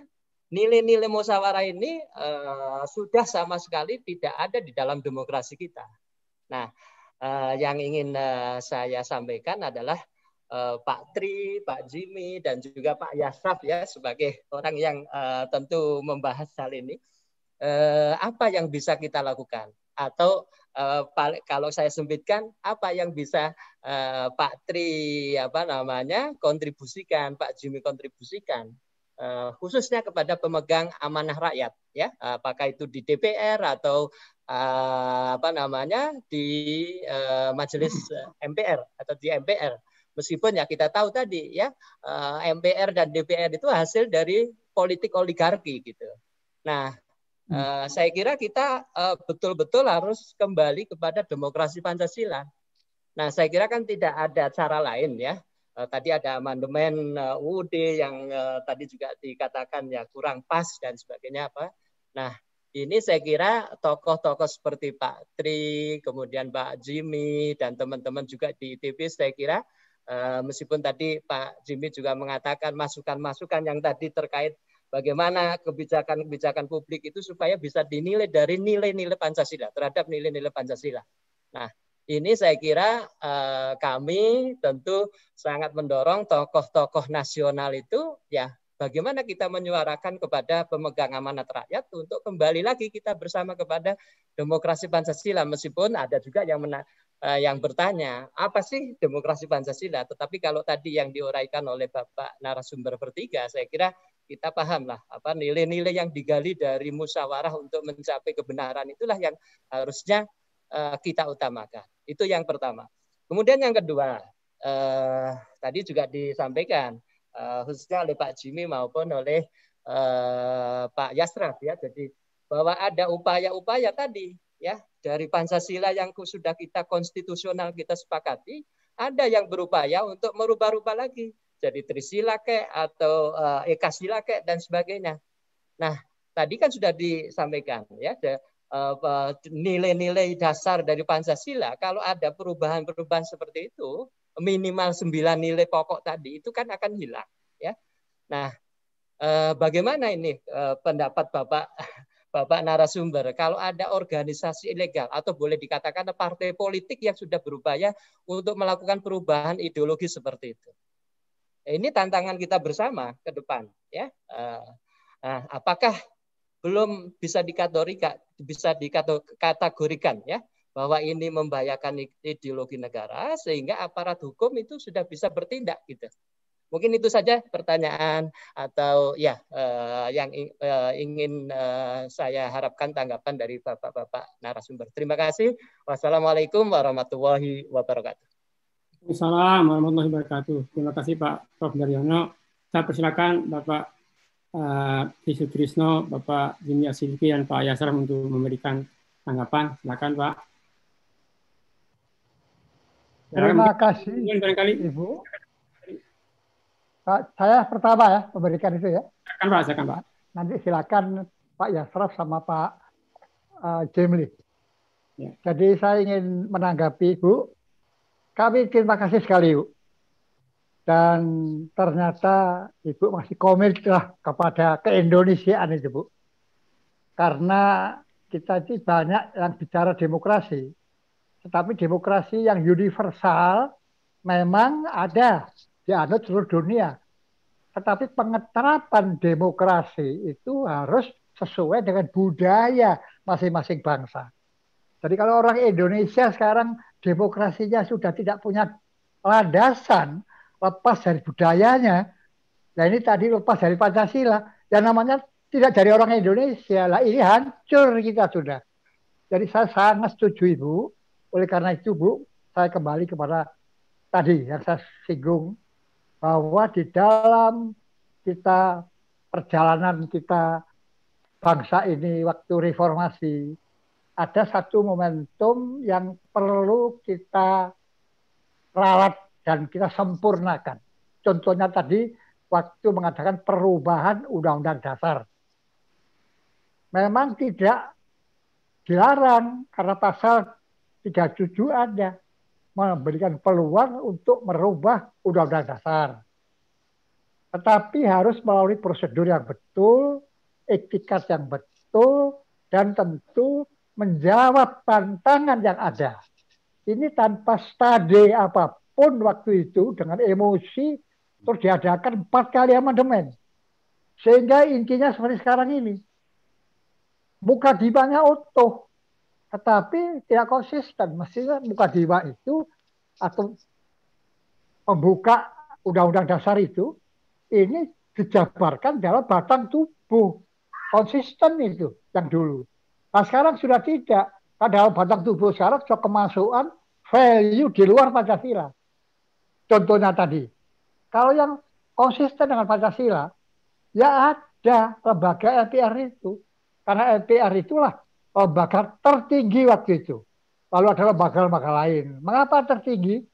nilai-nilai musyawarah ini uh, sudah sama sekali tidak ada di dalam demokrasi kita. Nah, uh, yang ingin uh, saya sampaikan adalah uh, Pak Tri, Pak Jimmy, dan juga Pak Yasraf ya sebagai orang yang uh, tentu membahas hal ini. Uh, apa yang bisa kita lakukan? Atau uh, kalau saya sempitkan, apa yang bisa uh, Pak Tri apa namanya kontribusikan, Pak Jimmy kontribusikan khususnya kepada pemegang amanah rakyat ya. Apakah itu di DPR atau uh, apa namanya di uh, majelis MPR atau di MPR meskipun ya kita tahu tadi ya uh, MPR dan DPR itu hasil dari politik oligarki gitu. Nah uh, saya kira kita betul-betul uh, harus kembali kepada demokrasi Pancasila. Nah saya kira kan tidak ada cara lain ya tadi ada amandemen uh, UUD yang uh, tadi juga dikatakan ya kurang pas dan sebagainya apa. Nah, ini saya kira tokoh-tokoh seperti Pak Tri, kemudian Pak Jimmy dan teman-teman juga di ITB saya kira meskipun tadi Pak Jimmy juga mengatakan masukan-masukan yang tadi terkait bagaimana kebijakan-kebijakan publik itu supaya bisa dinilai dari nilai-nilai Pancasila terhadap nilai-nilai Pancasila. Nah, ini saya kira eh, kami tentu sangat mendorong tokoh-tokoh nasional itu ya bagaimana kita menyuarakan kepada pemegang amanat rakyat untuk kembali lagi kita bersama kepada demokrasi Pancasila. Meskipun ada juga yang mena eh, yang bertanya apa sih demokrasi Pancasila? Tetapi kalau tadi yang diuraikan oleh Bapak narasumber bertiga saya kira kita paham lah apa nilai-nilai yang digali dari musyawarah untuk mencapai kebenaran itulah yang harusnya kita utamakan. Itu yang pertama. Kemudian yang kedua, uh, tadi juga disampaikan uh, khususnya oleh Pak Jimmy maupun oleh uh, Pak Yasraf ya. Jadi bahwa ada upaya-upaya tadi ya dari Pancasila yang sudah kita konstitusional kita sepakati, ada yang berupaya untuk merubah-rubah lagi jadi Trisila kek atau uh, Ekasila kek dan sebagainya. Nah, tadi kan sudah disampaikan ya nilai-nilai dasar dari Pancasila, kalau ada perubahan-perubahan seperti itu, minimal sembilan nilai pokok tadi itu kan akan hilang. Ya, nah eh, bagaimana ini eh, pendapat Bapak Bapak narasumber, kalau ada organisasi ilegal atau boleh dikatakan partai politik yang sudah berupaya untuk melakukan perubahan ideologi seperti itu. Ini tantangan kita bersama ke depan, ya. Eh, apakah belum bisa dikategorikan bisa dikategorikan ya bahwa ini membahayakan ideologi negara sehingga aparat hukum itu sudah bisa bertindak gitu. Mungkin itu saja pertanyaan atau ya eh, yang eh, ingin eh, saya harapkan tanggapan dari Bapak-bapak narasumber. Terima kasih. Wassalamualaikum warahmatullahi wabarakatuh. Assalamualaikum warahmatullahi wabarakatuh. Terima kasih Pak Prof. Daryono. Saya persilakan Bapak uh, Isu Trisno, Bapak Jimmy Asilki, dan Pak Yasram untuk memberikan tanggapan. Silakan Pak. Terima kasih barangkali. Ibu. Pak, saya pertama ya memberikan itu ya. Silakan Pak, silakan Pak. Nanti silakan Pak Yasraf sama Pak uh, Jimli. Ya. Jadi saya ingin menanggapi Bu. Kami terima kasih sekali Bu dan ternyata ibu masih komit lah kepada keindonesiaan itu bu karena kita itu banyak yang bicara demokrasi tetapi demokrasi yang universal memang ada di anut seluruh dunia tetapi pengeterapan demokrasi itu harus sesuai dengan budaya masing-masing bangsa. Jadi kalau orang Indonesia sekarang demokrasinya sudah tidak punya landasan, lepas dari budayanya. Nah ini tadi lepas dari Pancasila. Yang namanya tidak dari orang Indonesia. Lah ini hancur kita sudah. Jadi saya sangat setuju Ibu. Oleh karena itu Bu, saya kembali kepada tadi yang saya singgung. Bahwa di dalam kita perjalanan kita bangsa ini waktu reformasi ada satu momentum yang perlu kita rawat dan kita sempurnakan. Contohnya tadi waktu mengadakan perubahan Undang-Undang Dasar. Memang tidak dilarang karena pasal 37 ada memberikan peluang untuk merubah Undang-Undang Dasar. Tetapi harus melalui prosedur yang betul, etikat yang betul, dan tentu menjawab tantangan yang ada. Ini tanpa studi apa pun pun waktu itu dengan emosi terus diadakan empat kali amandemen. Sehingga intinya seperti sekarang ini. Muka dimanya utuh, tetapi tidak konsisten. Mestinya muka diwa itu atau membuka undang-undang dasar itu ini dijabarkan dalam batang tubuh konsisten itu yang dulu. Nah sekarang sudah tidak. Dalam batang tubuh sekarang sudah kemasukan value di luar Pancasila. Contohnya tadi, kalau yang konsisten dengan Pancasila, ya ada lembaga LPR itu. Karena LPR itulah lembaga tertinggi waktu itu. Lalu ada lembaga-lembaga lain. Mengapa tertinggi?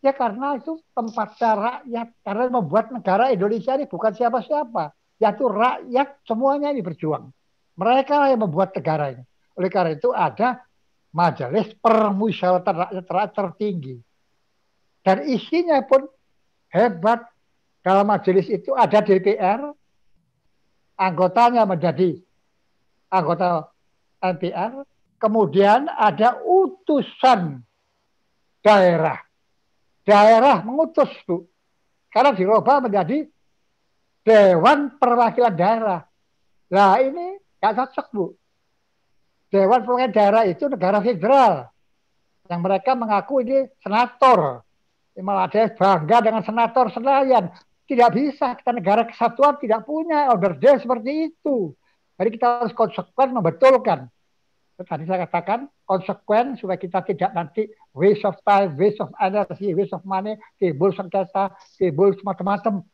Ya karena itu tempat rakyat. Karena membuat negara Indonesia ini bukan siapa-siapa. Yaitu rakyat semuanya ini berjuang. Mereka yang membuat negara ini. Oleh karena itu ada majelis permusyawaratan rakyat, rakyat tertinggi. Dan isinya pun hebat. Dalam majelis itu ada DPR, anggotanya menjadi anggota MPR, kemudian ada utusan daerah. Daerah mengutus, Bu. Karena dirubah menjadi Dewan Perwakilan Daerah. Nah ini nggak cocok, Bu. Dewan Perwakilan Daerah itu negara federal. Yang mereka mengaku ini senator. Malah ada bangga dengan senator Senayan. Tidak bisa, kita negara kesatuan tidak punya order day seperti itu. Jadi kita harus konsekuen membetulkan. Tadi saya katakan konsekuen supaya kita tidak nanti waste of time, waste of energy, waste of money, timbul sengketa, timbul semacam-macam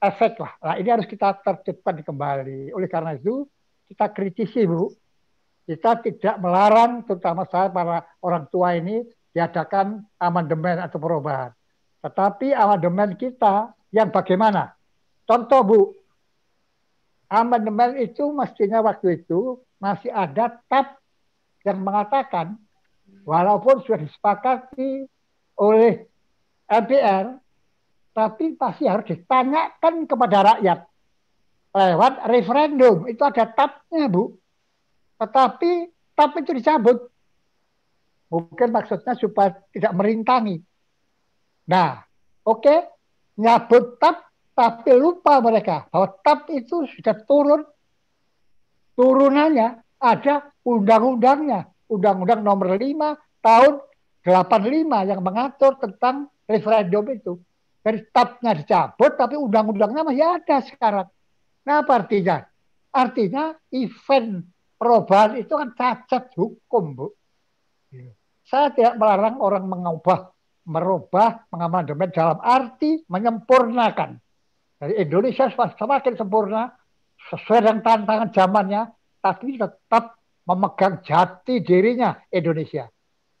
efek lah. Nah ini harus kita tertibkan kembali. Oleh karena itu kita kritisi Bu. Kita tidak melarang terutama saya para orang tua ini diadakan amandemen atau perubahan. Tetapi amandemen kita yang bagaimana? Contoh Bu, amandemen itu mestinya waktu itu masih ada tab yang mengatakan walaupun sudah disepakati oleh MPR tapi pasti harus ditanyakan kepada rakyat lewat referendum. Itu ada tabnya, Bu. Tetapi tab itu dicabut. Mungkin maksudnya supaya tidak merintangi. Nah, oke, okay, nyabut tab, tapi lupa mereka bahwa tab itu sudah turun. Turunannya ada undang-undangnya. Undang-undang nomor 5 tahun 85 yang mengatur tentang referendum itu dari tabnya dicabut tapi undang-undangnya masih ada sekarang. Nah apa artinya? Artinya event perubahan itu kan cacat hukum, Bu. Saya tidak melarang orang mengubah, merubah, mengamandemen dalam arti menyempurnakan. Dari Indonesia semakin sempurna, sesuai dengan tantangan zamannya, tapi tetap memegang jati dirinya Indonesia.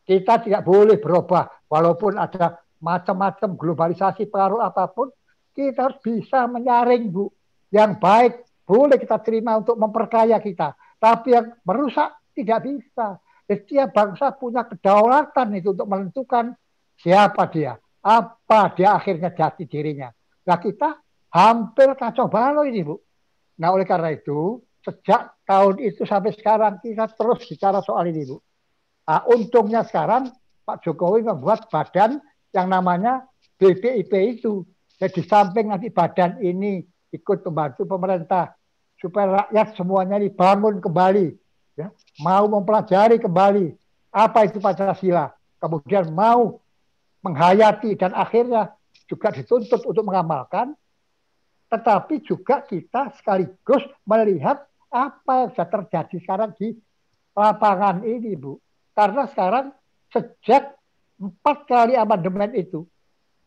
Kita tidak boleh berubah, walaupun ada macam-macam globalisasi pengaruh apa pun, kita harus bisa menyaring Bu. Yang baik boleh kita terima untuk memperkaya kita. Tapi yang merusak tidak bisa. Setiap bangsa punya kedaulatan itu untuk menentukan siapa dia. Apa dia akhirnya jati dirinya. Nah kita hampir kacau balau ini Bu. Nah oleh karena itu sejak tahun itu sampai sekarang kita terus bicara soal ini Bu. Nah, untungnya sekarang Pak Jokowi membuat badan yang namanya BPIP itu. Jadi samping nanti badan ini ikut membantu pemerintah supaya rakyat semuanya dibangun kembali, ya, mau mempelajari kembali apa itu Pancasila, kemudian mau menghayati dan akhirnya juga dituntut untuk mengamalkan, tetapi juga kita sekaligus melihat apa yang sudah terjadi sekarang di lapangan ini, Bu. Karena sekarang sejak empat kali amandemen itu.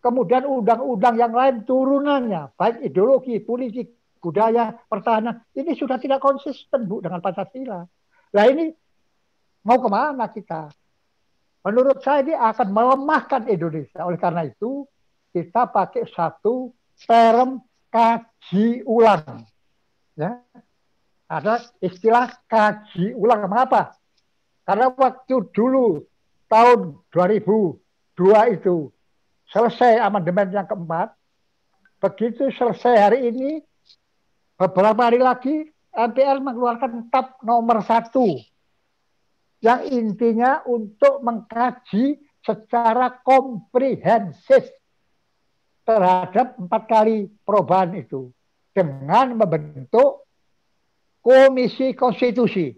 Kemudian undang-undang yang lain turunannya, baik ideologi, politik, budaya, pertahanan, ini sudah tidak konsisten Bu dengan Pancasila. Nah ini mau ke mana kita? Menurut saya ini akan melemahkan Indonesia. Oleh karena itu kita pakai satu term kaji ulang. Ya. Ada istilah kaji ulang. Mengapa? Karena waktu dulu tahun 2002 itu selesai amandemen yang keempat. Begitu selesai hari ini, beberapa hari lagi MPR mengeluarkan TAP nomor satu yang intinya untuk mengkaji secara komprehensif terhadap empat kali perubahan itu dengan membentuk komisi konstitusi.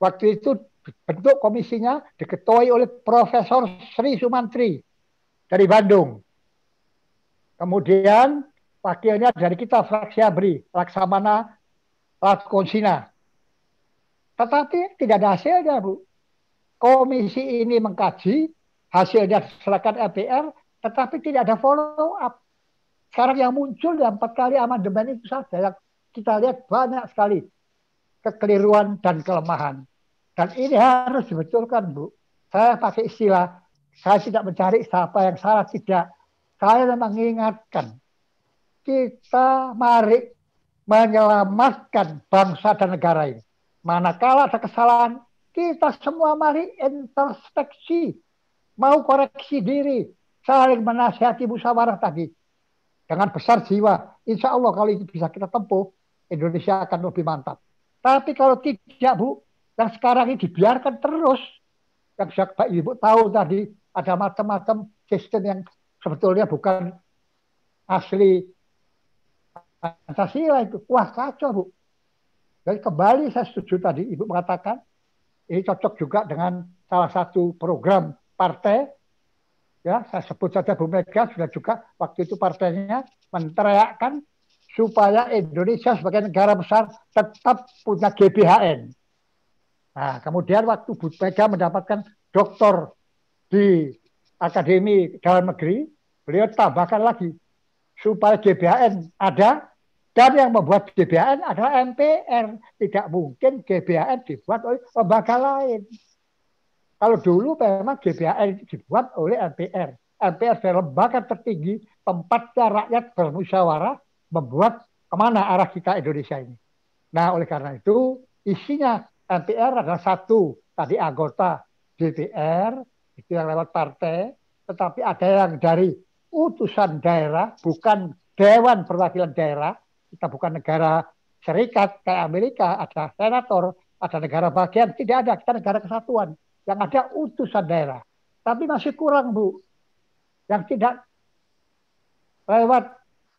Waktu itu bentuk komisinya diketuai oleh Profesor Sri Sumantri dari Bandung. Kemudian wakilnya dari kita fraksi ABRI, Laksamana Latkonsina. Tetapi tidak ada hasilnya, Bu. Komisi ini mengkaji, hasilnya diserahkan MPR, tetapi tidak ada follow up. Sekarang yang muncul dalam empat kali amandemen itu saja yang kita lihat banyak sekali kekeliruan dan kelemahan. Dan ini harus dibetulkan, Bu. Saya pakai istilah Saya tidak mencari siapa yang salah, tidak. Saya mengingatkan. Kita mari menyelamatkan bangsa dan negara ini. Manakala ada kesalahan, kita semua mari introspeksi. Mau koreksi diri. Saling menasihati musyawarah tadi. Dengan besar jiwa. Insya Allah kalau itu bisa kita tempuh, Indonesia akan lebih mantap. Tapi kalau tidak, Bu, yang sekarang ini dibiarkan terus. Yang Pak Ibu tahu tadi, ada macam-macam sistem yang sebetulnya bukan asli Pancasila itu. Wah kacau Bu. Jadi kembali saya setuju tadi Ibu mengatakan ini cocok juga dengan salah satu program partai. Ya, saya sebut saja Bu Mega sudah juga waktu itu partainya menteriakkan supaya Indonesia sebagai negara besar tetap punya GBHN. Nah, kemudian waktu Bu Mega mendapatkan doktor di Akademi Dalam Negeri, beliau tambahkan lagi supaya GBHN ada dan yang membuat GBHN adalah MPR. Tidak mungkin GBHN dibuat oleh lembaga lain. Kalau dulu memang GBHN dibuat oleh MPR. MPR adalah lembaga tertinggi tempatnya rakyat bermusyawarah membuat ke mana arah kita Indonesia ini. Nah oleh karena itu isinya MPR adalah satu tadi anggota DPR itu yang lewat partai, tetapi ada yang dari utusan daerah, bukan Dewan Perwakilan Daerah, kita bukan negara serikat kayak Amerika, ada senator, ada negara bagian, tidak ada, kita negara kesatuan. Yang ada utusan daerah. Tapi masih kurang, Bu. Yang tidak lewat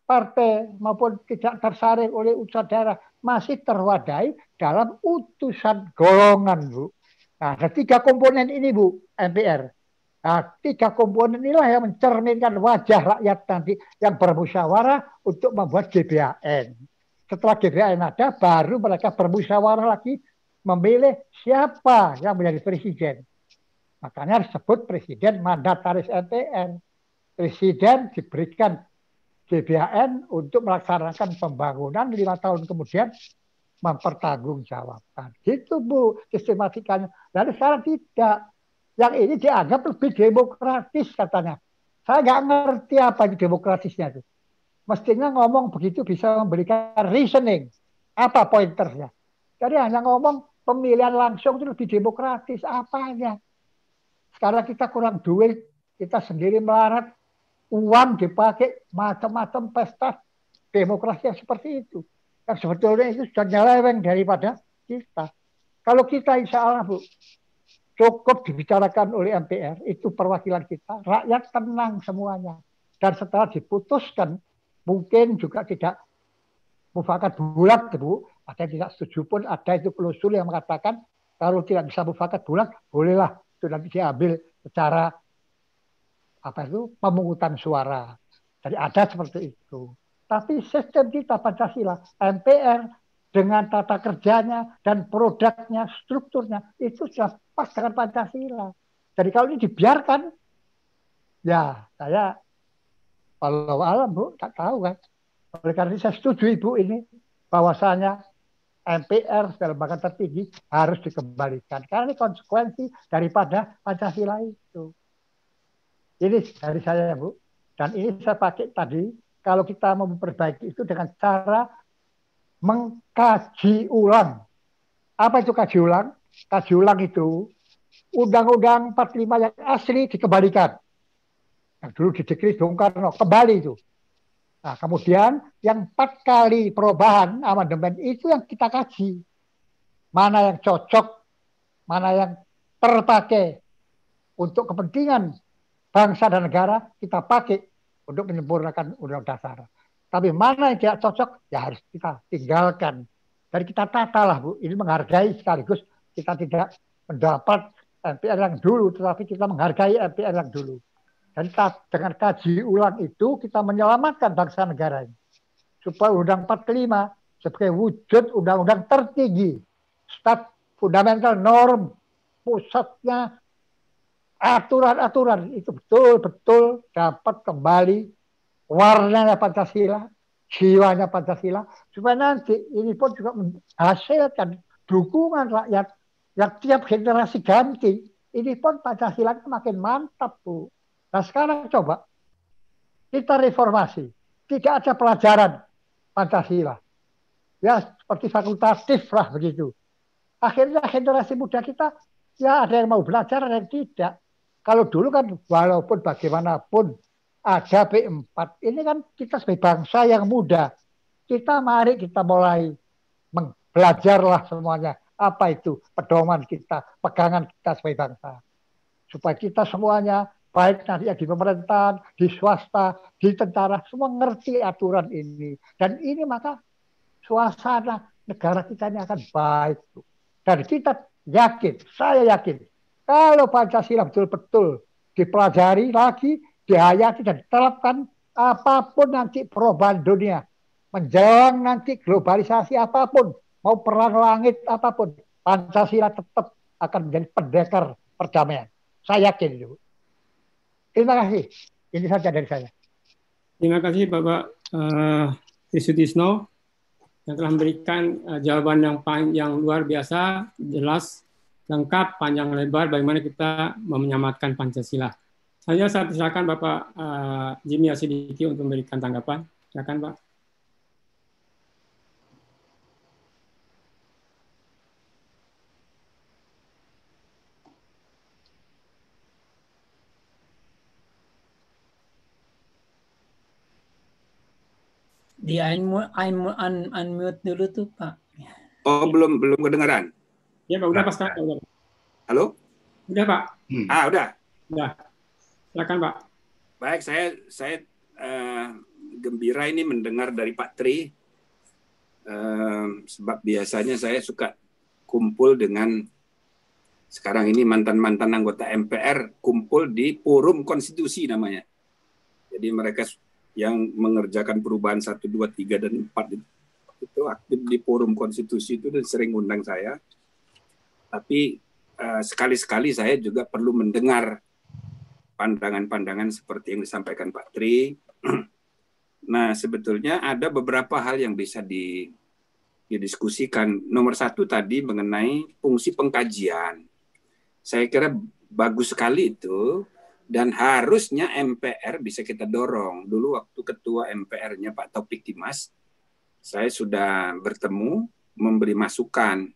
partai maupun tidak tersaring oleh utusan daerah masih terwadai dalam utusan golongan, Bu. Nah, ada tiga komponen ini, Bu, MPR. Nah, tiga komponen inilah yang mencerminkan wajah rakyat nanti yang bermusyawarah untuk membuat GBHN. Setelah GBHN ada, baru mereka bermusyawarah lagi memilih siapa yang menjadi presiden. Makanya disebut presiden mandataris MPR. Presiden diberikan GBHN untuk melaksanakan pembangunan lima tahun kemudian mempertanggungjawabkan. Gitu Bu sistematikanya. Dan sekarang tidak. Yang ini dianggap lebih demokratis katanya. Saya nggak ngerti apa itu demokratisnya itu. Mestinya ngomong begitu bisa memberikan reasoning. Apa pointernya? Jadi hanya ngomong pemilihan langsung itu lebih demokratis. Apanya? Sekarang kita kurang duit, kita sendiri melarat, uang dipakai macam-macam pesta demokrasi yang seperti itu yang sebetulnya itu sudah nyeleweng daripada kita. Kalau kita insya Allah Bu, cukup dibicarakan oleh MPR, itu perwakilan kita, rakyat tenang semuanya. Dan setelah diputuskan, mungkin juga tidak mufakat bulat, Bu. Ada yang tidak setuju pun, ada itu klausul yang mengatakan, kalau tidak bisa mufakat bulat, bolehlah itu nanti diambil secara apa itu pemungutan suara. Jadi ada seperti itu. Tapi sistem kita Pancasila, MPR dengan tata kerjanya dan produknya, strukturnya itu sudah pas dengan Pancasila. Jadi kalau ini dibiarkan, ya saya kalau alam bu tak tahu kan. Oleh karena itu saya setuju ibu ini bahwasanya MPR sebagai lembaga tertinggi harus dikembalikan karena ini konsekuensi daripada Pancasila itu. Ini dari saya bu dan ini saya pakai tadi kalau kita mau memperbaiki itu dengan cara mengkaji ulang. Apa itu kaji ulang? Kaji ulang itu Undang-Undang 45 yang asli dikembalikan. Yang dulu didekris Bung Karno, kembali itu. Nah, kemudian yang empat kali perubahan amandemen itu yang kita kaji. Mana yang cocok, mana yang terpakai untuk kepentingan bangsa dan negara, kita pakai untuk menyempurnakan undang dasar. Tapi mana yang tidak cocok, ya harus kita tinggalkan. Jadi kita tata lah Bu, ini menghargai sekaligus kita tidak mendapat MPR yang dulu, tetapi kita menghargai MPR yang dulu. Dan dengan kaji ulang itu kita menyelamatkan bangsa negara ini. Supaya Undang 45 sebagai wujud undang-undang tertinggi, stat fundamental norm, pusatnya aturan-aturan itu betul-betul dapat kembali warnanya Pancasila, jiwanya Pancasila, supaya nanti ini pun juga menghasilkan dukungan rakyat yang tiap generasi ganti. ini pun Pancasila makin mantap, Bu. Nah sekarang coba kita reformasi. Tidak ada pelajaran Pancasila. Ya seperti fakultatif lah begitu. Akhirnya generasi muda kita ya ada yang mau belajar, ada yang tidak. Kalau dulu kan walaupun bagaimanapun ada P4. Ini kan kita sebagai bangsa yang muda. Kita mari kita mulai belajarlah semuanya. Apa itu pedoman kita, pegangan kita sebagai bangsa. Supaya kita semuanya baik nanti di pemerintahan, di swasta, di tentara, semua ngerti aturan ini. Dan ini maka suasana negara kita ini akan baik. Dan kita yakin, saya yakin, kalau Pancasila betul-betul dipelajari lagi, dihayati dan diterapkan, apa pun nanti perubahan dunia, menjelang nanti globalisasi apa pun, mau perang langit apa pun, Pancasila tetap akan menjadi pendekar perdamaian. Saya yakin itu. Terima kasih. Ini saja dari saya. Terima kasih Bapak uh, yang telah memberikan uh, jawaban yang yang luar biasa, jelas, lengkap, panjang lebar bagaimana kita menyelamatkan Pancasila. Saya saya silakan Bapak uh, Jimmy Asidiki untuk memberikan tanggapan. Silakan Pak. Di unmute, unmute, un, unmute dulu tuh Pak. Oh belum belum kedengaran. Ya Pak udah pas Udah. Halo? Udah Pak. Hmm. Ah udah. Udah. Silakan Pak. Baik saya saya uh, gembira ini mendengar dari Pak Tri uh, sebab biasanya saya suka kumpul dengan sekarang ini mantan-mantan anggota MPR kumpul di forum konstitusi namanya. Jadi mereka yang mengerjakan perubahan 1, 2, 3, dan 4 itu aktif di forum konstitusi itu dan sering undang saya. Tapi uh, sekali-sekali saya juga perlu mendengar pandangan-pandangan seperti yang disampaikan Pak Tri. nah, sebetulnya ada beberapa hal yang bisa di, didiskusikan. Nomor satu tadi mengenai fungsi pengkajian. Saya kira bagus sekali itu dan harusnya MPR bisa kita dorong. Dulu waktu ketua MPR-nya Pak Topik Dimas, saya sudah bertemu memberi masukan.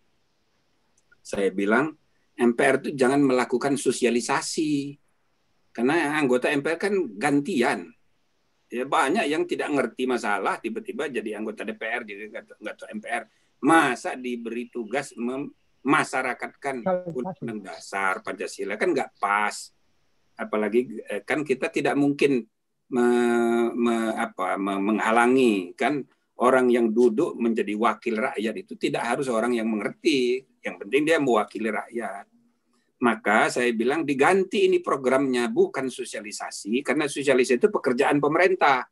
Saya bilang MPR itu jangan melakukan sosialisasi. Karena anggota MPR kan gantian. Ya banyak yang tidak ngerti masalah tiba-tiba jadi anggota DPR jadi anggota MPR. Masa diberi tugas memasyarakatkan undang dasar Pancasila kan nggak pas apalagi eh, kan kita tidak mungkin me, me, apa, me, menghalangi kan? Orang yang duduk menjadi wakil rakyat itu tidak harus orang yang mengerti. Yang penting dia mewakili rakyat. Maka saya bilang diganti ini programnya bukan sosialisasi karena sosialisasi itu pekerjaan pemerintah.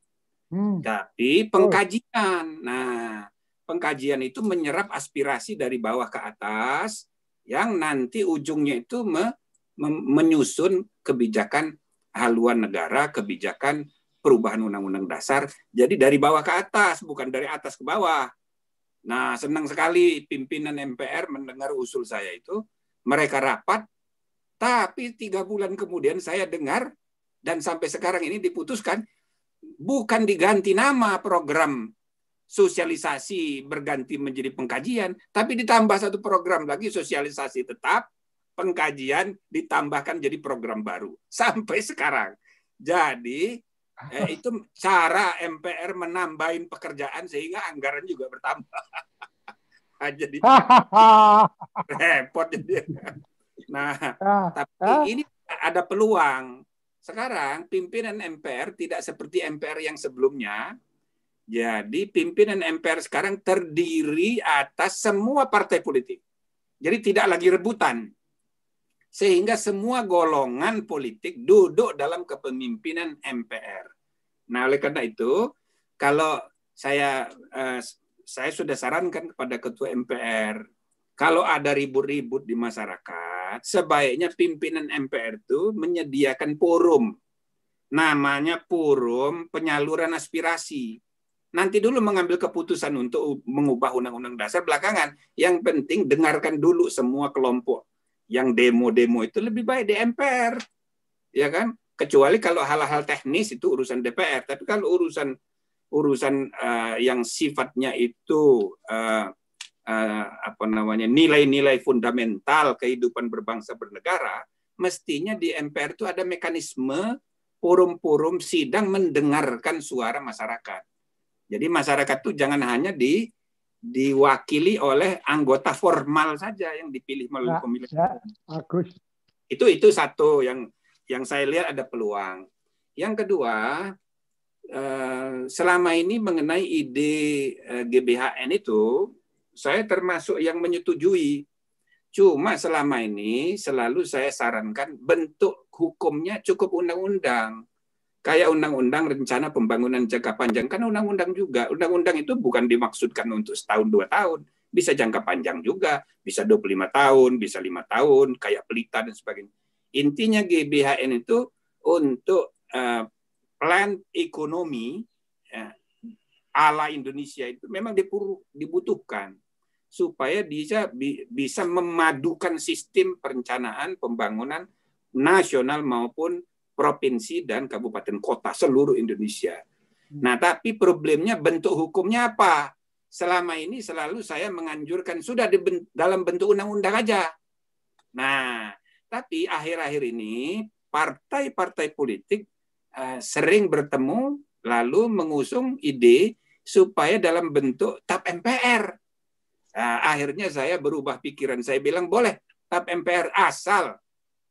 Hmm. tapi pengkajian. Nah pengkajian itu menyerap aspirasi dari bawah ke atas yang nanti ujungnya itu me, menyusun kebijakan haluan negara, kebijakan perubahan undang-undang dasar. Jadi dari bawah ke atas, bukan dari atas ke bawah. Nah, senang sekali pimpinan MPR mendengar usul saya itu. Mereka rapat, tapi tiga bulan kemudian saya dengar, dan sampai sekarang ini diputuskan, bukan diganti nama program sosialisasi berganti menjadi pengkajian, tapi ditambah satu program lagi sosialisasi tetap, pengkajian ditambahkan jadi program baru sampai sekarang. Jadi eh, itu cara MPR menambahin pekerjaan sehingga anggaran juga bertambah. jadi repot jadi. Nah, tapi ini ada peluang. Sekarang pimpinan MPR tidak seperti MPR yang sebelumnya. Jadi pimpinan MPR sekarang terdiri atas semua partai politik. Jadi tidak lagi rebutan sehingga semua golongan politik duduk dalam kepemimpinan MPR. Nah, oleh karena itu, kalau saya eh, saya sudah sarankan kepada ketua MPR, kalau ada ribut-ribut di masyarakat, sebaiknya pimpinan MPR itu menyediakan forum. Namanya forum penyaluran aspirasi. Nanti dulu mengambil keputusan untuk mengubah undang-undang dasar belakangan. Yang penting dengarkan dulu semua kelompok yang demo-demo itu lebih baik di MPR. Ya kan? Kecuali kalau hal-hal teknis itu urusan DPR, tapi kalau urusan urusan uh, yang sifatnya itu uh, uh, apa namanya nilai-nilai fundamental kehidupan berbangsa bernegara, mestinya di MPR itu ada mekanisme forum-forum sidang mendengarkan suara masyarakat. Jadi masyarakat itu jangan hanya di diwakili oleh anggota formal saja yang dipilih melalui ya, pemilihan. Ya, Agus. Itu itu satu yang yang saya lihat ada peluang. Yang kedua, eh, selama ini mengenai ide eh, GBHN itu, saya termasuk yang menyetujui. Cuma selama ini selalu saya sarankan bentuk hukumnya cukup undang-undang kayak undang-undang rencana pembangunan jangka panjang. Kan undang-undang juga. Undang-undang itu bukan dimaksudkan untuk setahun dua tahun. Bisa jangka panjang juga. Bisa 25 tahun bisa lima tahun. Kayak pelita dan sebagainya. Intinya GBHN itu untuk uh, plan ekonomi ya, ala Indonesia itu memang dibutuhkan. Supaya bisa bisa memadukan sistem perencanaan pembangunan nasional maupun provinsi dan kabupaten kota seluruh Indonesia. Nah, tapi problemnya bentuk hukumnya apa? Selama ini selalu saya menganjurkan sudah di dalam bentuk undang-undang aja. Nah, tapi akhir-akhir ini partai-partai politik uh, sering bertemu lalu mengusung ide supaya dalam bentuk TAP MPR. Nah, akhirnya saya berubah pikiran. Saya bilang boleh TAP MPR asal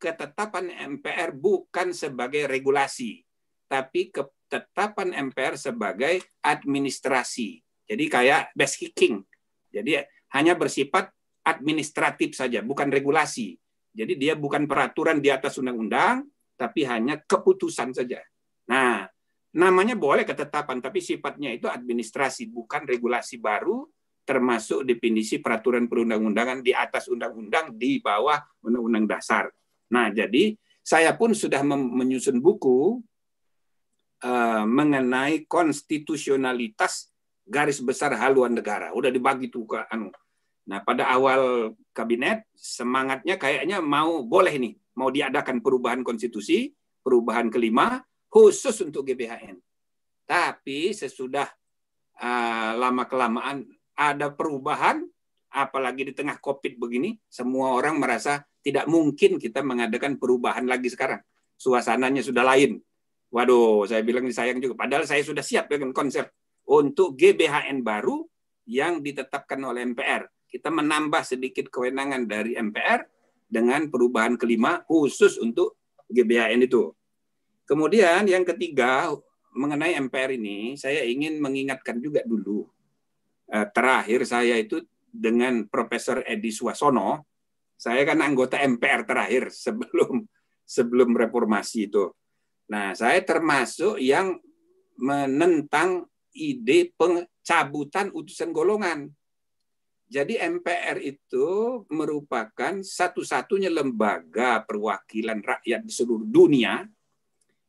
ketetapan MPR bukan sebagai regulasi, tapi ketetapan MPR sebagai administrasi. Jadi kayak best kicking. Jadi hanya bersifat administratif saja, bukan regulasi. Jadi dia bukan peraturan di atas undang-undang, tapi hanya keputusan saja. Nah, namanya boleh ketetapan, tapi sifatnya itu administrasi, bukan regulasi baru, termasuk definisi peraturan perundang-undangan di atas undang-undang di bawah undang-undang dasar. Nah, jadi saya pun sudah menyusun buku uh, mengenai konstitusionalitas garis besar haluan negara. Udah dibagi tuh ke anu. Nah, pada awal kabinet semangatnya kayaknya mau boleh nih, mau diadakan perubahan konstitusi, perubahan kelima khusus untuk GBHN. Tapi sesudah uh, lama kelamaan ada perubahan, apalagi di tengah COVID begini, semua orang merasa tidak mungkin kita mengadakan perubahan lagi sekarang. Suasananya sudah lain. Waduh, saya bilang disayang juga. Padahal saya sudah siap dengan konsep untuk GBHN baru yang ditetapkan oleh MPR. Kita menambah sedikit kewenangan dari MPR dengan perubahan kelima khusus untuk GBHN itu. Kemudian yang ketiga mengenai MPR ini, saya ingin mengingatkan juga dulu. Eh, terakhir saya itu dengan Profesor Edi Suwasono, saya kan anggota MPR terakhir sebelum sebelum reformasi itu. Nah, saya termasuk yang menentang ide pencabutan utusan golongan. Jadi MPR itu merupakan satu-satunya lembaga perwakilan rakyat di seluruh dunia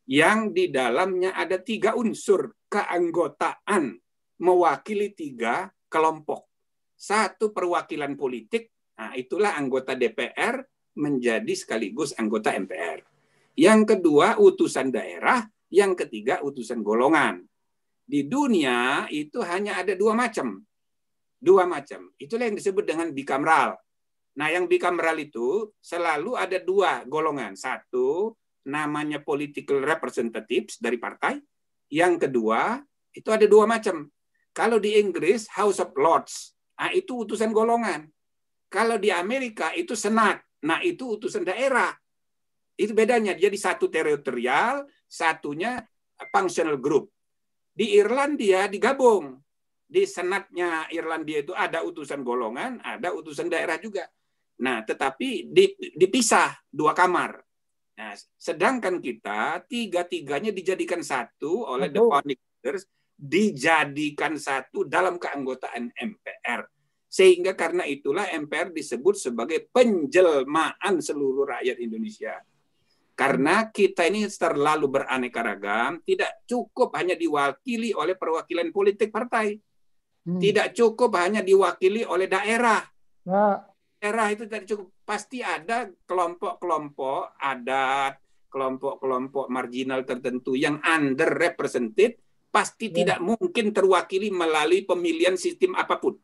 yang di dalamnya ada tiga unsur keanggotaan mewakili tiga kelompok. Satu perwakilan politik, Nah, itulah anggota DPR menjadi sekaligus anggota MPR. Yang kedua, utusan daerah. Yang ketiga, utusan golongan. Di dunia itu hanya ada dua macam. Dua macam. Itulah yang disebut dengan bikameral. Nah, yang bikameral itu selalu ada dua golongan. Satu, namanya political representatives dari partai. Yang kedua, itu ada dua macam. Kalau di Inggris, House of Lords. Nah, itu utusan golongan. Kalau di Amerika itu senat. Nah, itu utusan daerah. Itu bedanya. Jadi satu teritorial, satunya functional group. Di Irlandia digabung. Di senatnya Irlandia itu ada utusan golongan, ada utusan daerah juga. Nah, tetapi dipisah dua kamar. Nah, sedangkan kita tiga-tiganya dijadikan satu oleh the founding leaders, dijadikan satu dalam keanggotaan MPR. Sehingga karena itulah MPR disebut sebagai penjelmaan seluruh rakyat Indonesia. Karena kita ini terlalu beraneka ragam, tidak cukup hanya diwakili oleh perwakilan politik partai. Hmm. Tidak cukup hanya diwakili oleh daerah. Nah. daerah itu tidak cukup. Pasti ada kelompok-kelompok adat, kelompok-kelompok marginal tertentu yang underrepresented pasti ya. tidak mungkin terwakili melalui pemilihan sistem apa pun.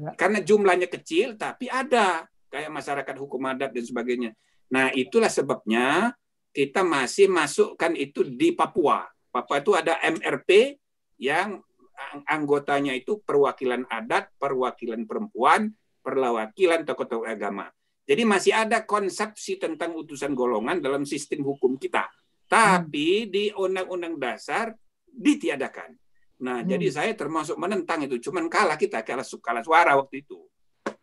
Ya. Karena jumlahnya kecil tapi ada kayak masyarakat hukum adat dan sebagainya. Nah, itulah sebabnya kita masih masukkan itu di Papua. Papua itu ada MRP yang anggotanya itu perwakilan adat, perwakilan perempuan, perwakilan tokoh-tokoh agama. Jadi masih ada konsepsi tentang utusan golongan dalam sistem hukum kita. Tapi hmm. di undang-undang dasar ditiadakan. Nah, hmm. jadi saya termasuk menentang itu. Cuman kalah kita, kalah, kalah suara waktu itu.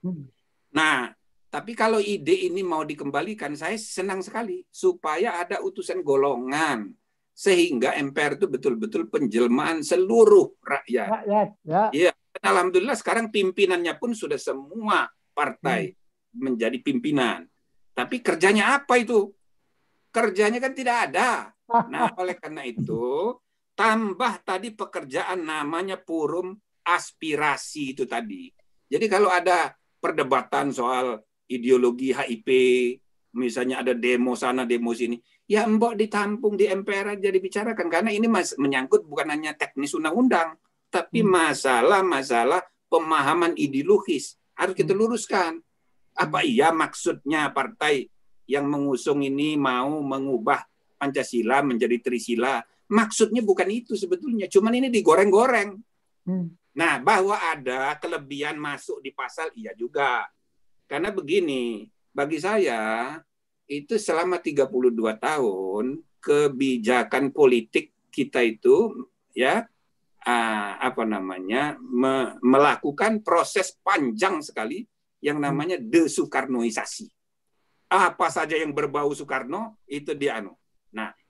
Hmm. Nah, tapi kalau ide ini mau dikembalikan, saya senang sekali. Supaya ada utusan golongan sehingga MPR itu betul-betul penjelmaan seluruh rakyat. Rakyat, ya. Iya. Alhamdulillah sekarang pimpinannya pun sudah semua partai hmm. menjadi pimpinan. Tapi kerjanya apa itu? Kerjanya kan tidak ada. Nah, oleh karena itu tambah tadi pekerjaan namanya forum aspirasi itu tadi. Jadi kalau ada perdebatan soal ideologi HIP, misalnya ada demo sana, demo sini, ya mbok ditampung di MPR aja dibicarakan karena ini mas menyangkut bukan hanya teknis undang-undang tapi hmm. masalah-masalah pemahaman ideologis harus kita hmm. luruskan apa iya maksudnya partai yang mengusung ini mau mengubah Pancasila menjadi Trisila maksudnya bukan itu sebetulnya cuman ini digoreng-goreng hmm. nah bahwa ada kelebihan masuk di pasal iya juga karena begini bagi saya itu selama 32 tahun kebijakan politik kita itu ya uh, apa namanya me, melakukan proses panjang sekali yang namanya desukarnoisasi. Apa saja yang berbau Soekarno itu dia anu. Nah,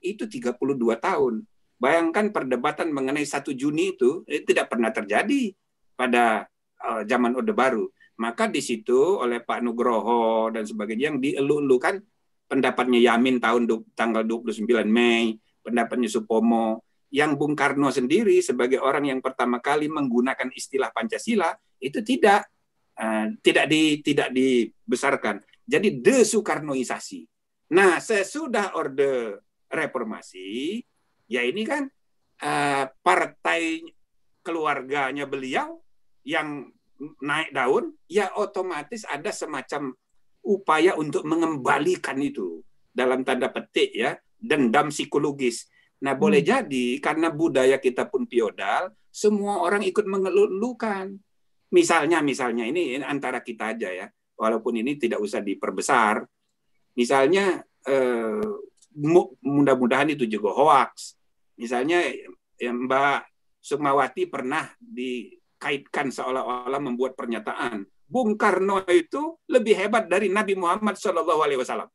itu 32 tahun. Bayangkan perdebatan mengenai 1 Juni itu eh, tidak pernah terjadi pada uh, zaman Orde Baru. Maka di situ oleh Pak Nugroho dan sebagainya yang dielu-elukan pendapatnya Yamin tahun tanggal 29 Mei, pendapatnya Supomo, yang Bung Karno sendiri sebagai orang yang pertama kali menggunakan istilah Pancasila itu tidak uh, tidak di tidak dibesarkan. Jadi desukarnoisasi. Nah, sesudah orde reformasi, ya ini kan uh, partai keluarganya beliau yang naik daun, ya otomatis ada semacam upaya untuk mengembalikan itu dalam tanda petik ya dendam psikologis. Nah hmm. boleh jadi karena budaya kita pun piodal, semua orang ikut mengeluhkan. Misalnya misalnya ini antara kita aja ya, walaupun ini tidak usah diperbesar. Misalnya eh, mudah-mudahan itu juga hoax. Misalnya ya, Mbak Sukmawati pernah dikaitkan seolah-olah membuat pernyataan Bung Karno itu lebih hebat dari Nabi Muhammad Shallallahu Alaihi Wasallam.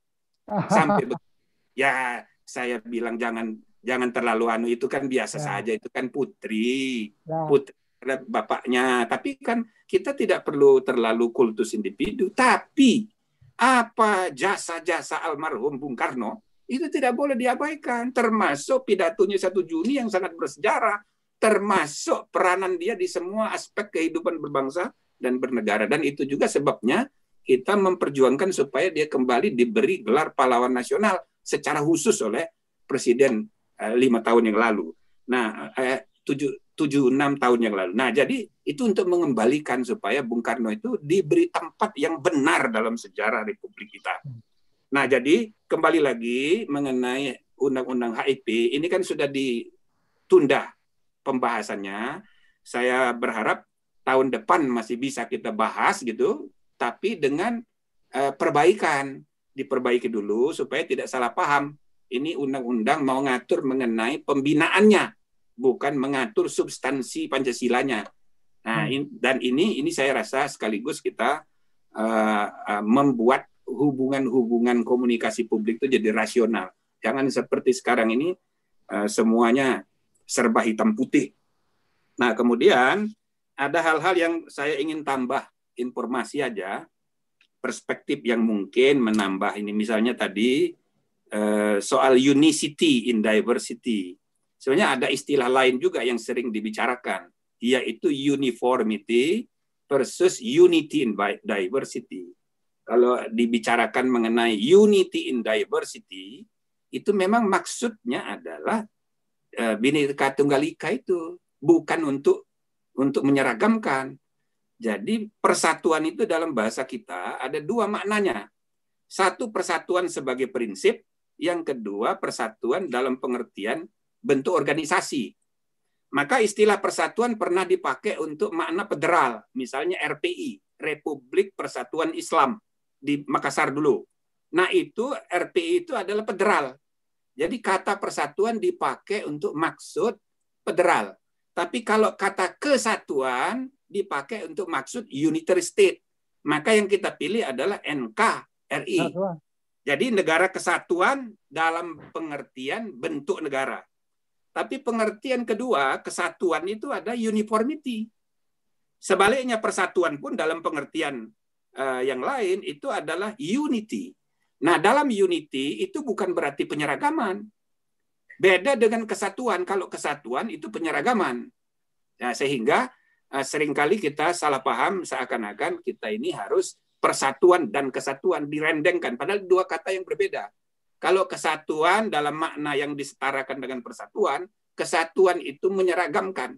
Sampai ya saya bilang jangan jangan terlalu anu itu kan biasa ya. saja itu kan putri ya. putri bapaknya tapi kan kita tidak perlu terlalu kultus individu tapi apa jasa-jasa almarhum Bung Karno itu tidak boleh diabaikan termasuk pidatonya satu Juni yang sangat bersejarah termasuk peranan dia di semua aspek kehidupan berbangsa dan bernegara. Dan itu juga sebabnya kita memperjuangkan supaya dia kembali diberi gelar pahlawan nasional secara khusus oleh Presiden eh, lima tahun yang lalu. Nah, eh, tujuh, tujuh enam tahun yang lalu. Nah, jadi itu untuk mengembalikan supaya Bung Karno itu diberi tempat yang benar dalam sejarah Republik kita. Nah, jadi kembali lagi mengenai Undang-Undang HIP ini kan sudah ditunda pembahasannya. Saya berharap tahun depan masih bisa kita bahas gitu, tapi dengan uh, perbaikan diperbaiki dulu supaya tidak salah paham. Ini undang-undang mau ngatur mengenai pembinaannya, bukan mengatur substansi Pancasilanya. Nah, hmm. in, dan ini ini saya rasa sekaligus kita uh, uh, membuat hubungan-hubungan komunikasi publik itu jadi rasional. Jangan seperti sekarang ini uh, semuanya serba hitam putih. Nah, kemudian ada hal-hal yang saya ingin tambah informasi aja, perspektif yang mungkin menambah ini. Misalnya tadi eh, soal unicity in diversity. Sebenarnya ada istilah lain juga yang sering dibicarakan, yaitu uniformity versus unity in diversity. Kalau dibicarakan mengenai unity in diversity, itu memang maksudnya adalah uh, Bhinneka Tunggal Ika itu bukan untuk untuk menyeragamkan. Jadi persatuan itu dalam bahasa kita ada dua maknanya. Satu persatuan sebagai prinsip, yang kedua persatuan dalam pengertian bentuk organisasi. Maka istilah persatuan pernah dipakai untuk makna federal, misalnya RPI, Republik Persatuan Islam di Makassar dulu. Nah, itu RPI itu adalah federal. Jadi kata persatuan dipakai untuk maksud federal. Tapi kalau kata kesatuan dipakai untuk maksud unitary state. Maka yang kita pilih adalah NKRI. Jadi negara kesatuan dalam pengertian bentuk negara. Tapi pengertian kedua, kesatuan itu ada uniformity. Sebaliknya persatuan pun dalam pengertian yang lain itu adalah unity. Nah, dalam unity itu bukan berarti penyeragaman. Beda dengan kesatuan. Kalau kesatuan itu penyeragaman. Nah, sehingga uh, sering kali kita salah paham seakan-akan kita ini harus persatuan dan kesatuan direndengkan. Padahal dua kata yang berbeda. Kalau kesatuan dalam makna yang disetarakan dengan persatuan, kesatuan itu menyeragamkan.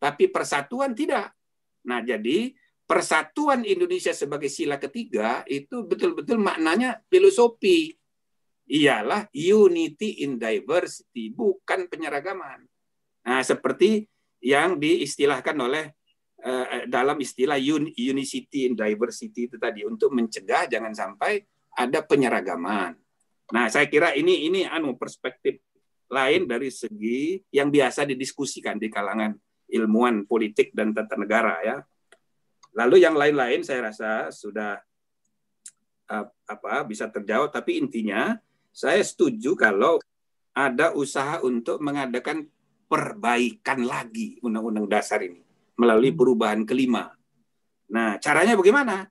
Tapi persatuan tidak. Nah, jadi persatuan Indonesia sebagai sila ketiga itu betul-betul maknanya filosofi. Ialah unity in diversity, bukan penyeragaman. Nah, seperti yang diistilahkan oleh uh, dalam istilah unicity in diversity itu tadi untuk mencegah jangan sampai ada penyeragaman. Nah, saya kira ini ini anu perspektif lain dari segi yang biasa didiskusikan di kalangan ilmuwan politik dan tata negara ya. Lalu yang lain-lain saya rasa sudah apa bisa terjawab tapi intinya saya setuju kalau ada usaha untuk mengadakan perbaikan lagi undang-undang dasar ini melalui hmm. perubahan kelima. Nah, caranya bagaimana?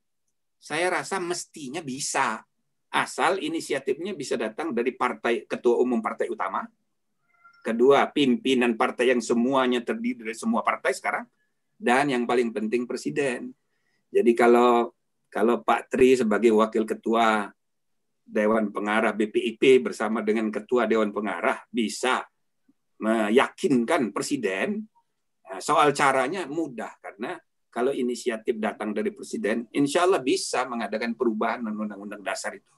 Saya rasa mestinya bisa asal inisiatifnya bisa datang dari partai ketua umum partai utama, kedua pimpinan partai yang semuanya terdiri dari semua partai sekarang, dan yang paling penting presiden. Jadi kalau kalau Pak Tri sebagai wakil ketua Dewan Pengarah BPIP bersama dengan ketua Dewan Pengarah bisa meyakinkan presiden nah, soal caranya mudah karena kalau inisiatif datang dari presiden, insya Allah bisa mengadakan perubahan undang-undang dasar itu.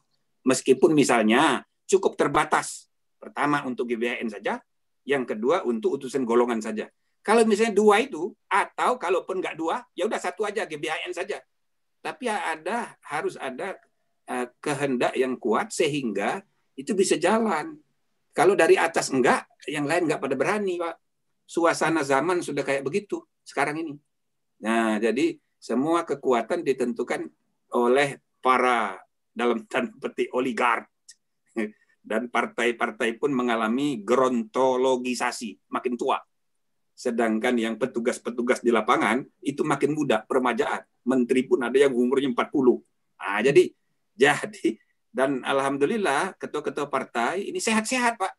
Meskipun misalnya cukup terbatas. Pertama untuk GBHN saja, yang kedua untuk utusan golongan saja. Kalau misalnya dua itu, atau kalaupun nggak dua, ya udah satu aja GBHN saja. Tapi ada harus ada uh, kehendak yang kuat sehingga itu bisa jalan. Kalau dari atas enggak, yang lain enggak pada berani, Pak. Suasana zaman sudah kayak begitu sekarang ini. Nah, jadi semua kekuatan ditentukan oleh para dalam tanda petik oligark dan partai-partai pun mengalami gerontologisasi makin tua. Sedangkan yang petugas-petugas di lapangan itu makin muda, permajaan. Menteri pun ada yang umurnya 40. Nah, jadi jadi dan alhamdulillah ketua-ketua partai ini sehat-sehat, Pak.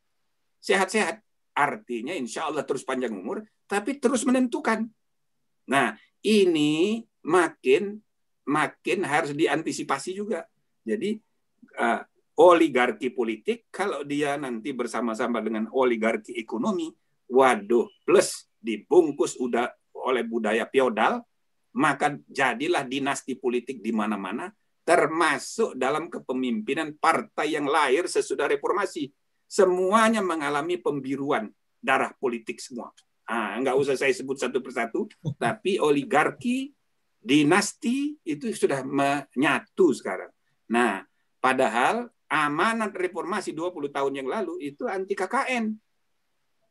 Sehat-sehat. Artinya insya Allah terus panjang umur, tapi terus menentukan. Nah, ini makin makin harus diantisipasi juga jadi uh, oligarki politik kalau dia nanti bersama-sama dengan oligarki ekonomi, waduh, plus dibungkus udah oleh budaya feodal, maka jadilah dinasti politik di mana-mana, termasuk dalam kepemimpinan partai yang lahir sesudah reformasi. Semuanya mengalami pembiruan darah politik semua. Ah, nggak usah saya sebut satu persatu, tapi oligarki, dinasti itu sudah menyatu sekarang. Nah, padahal amanat reformasi 20 tahun yang lalu itu anti KKN.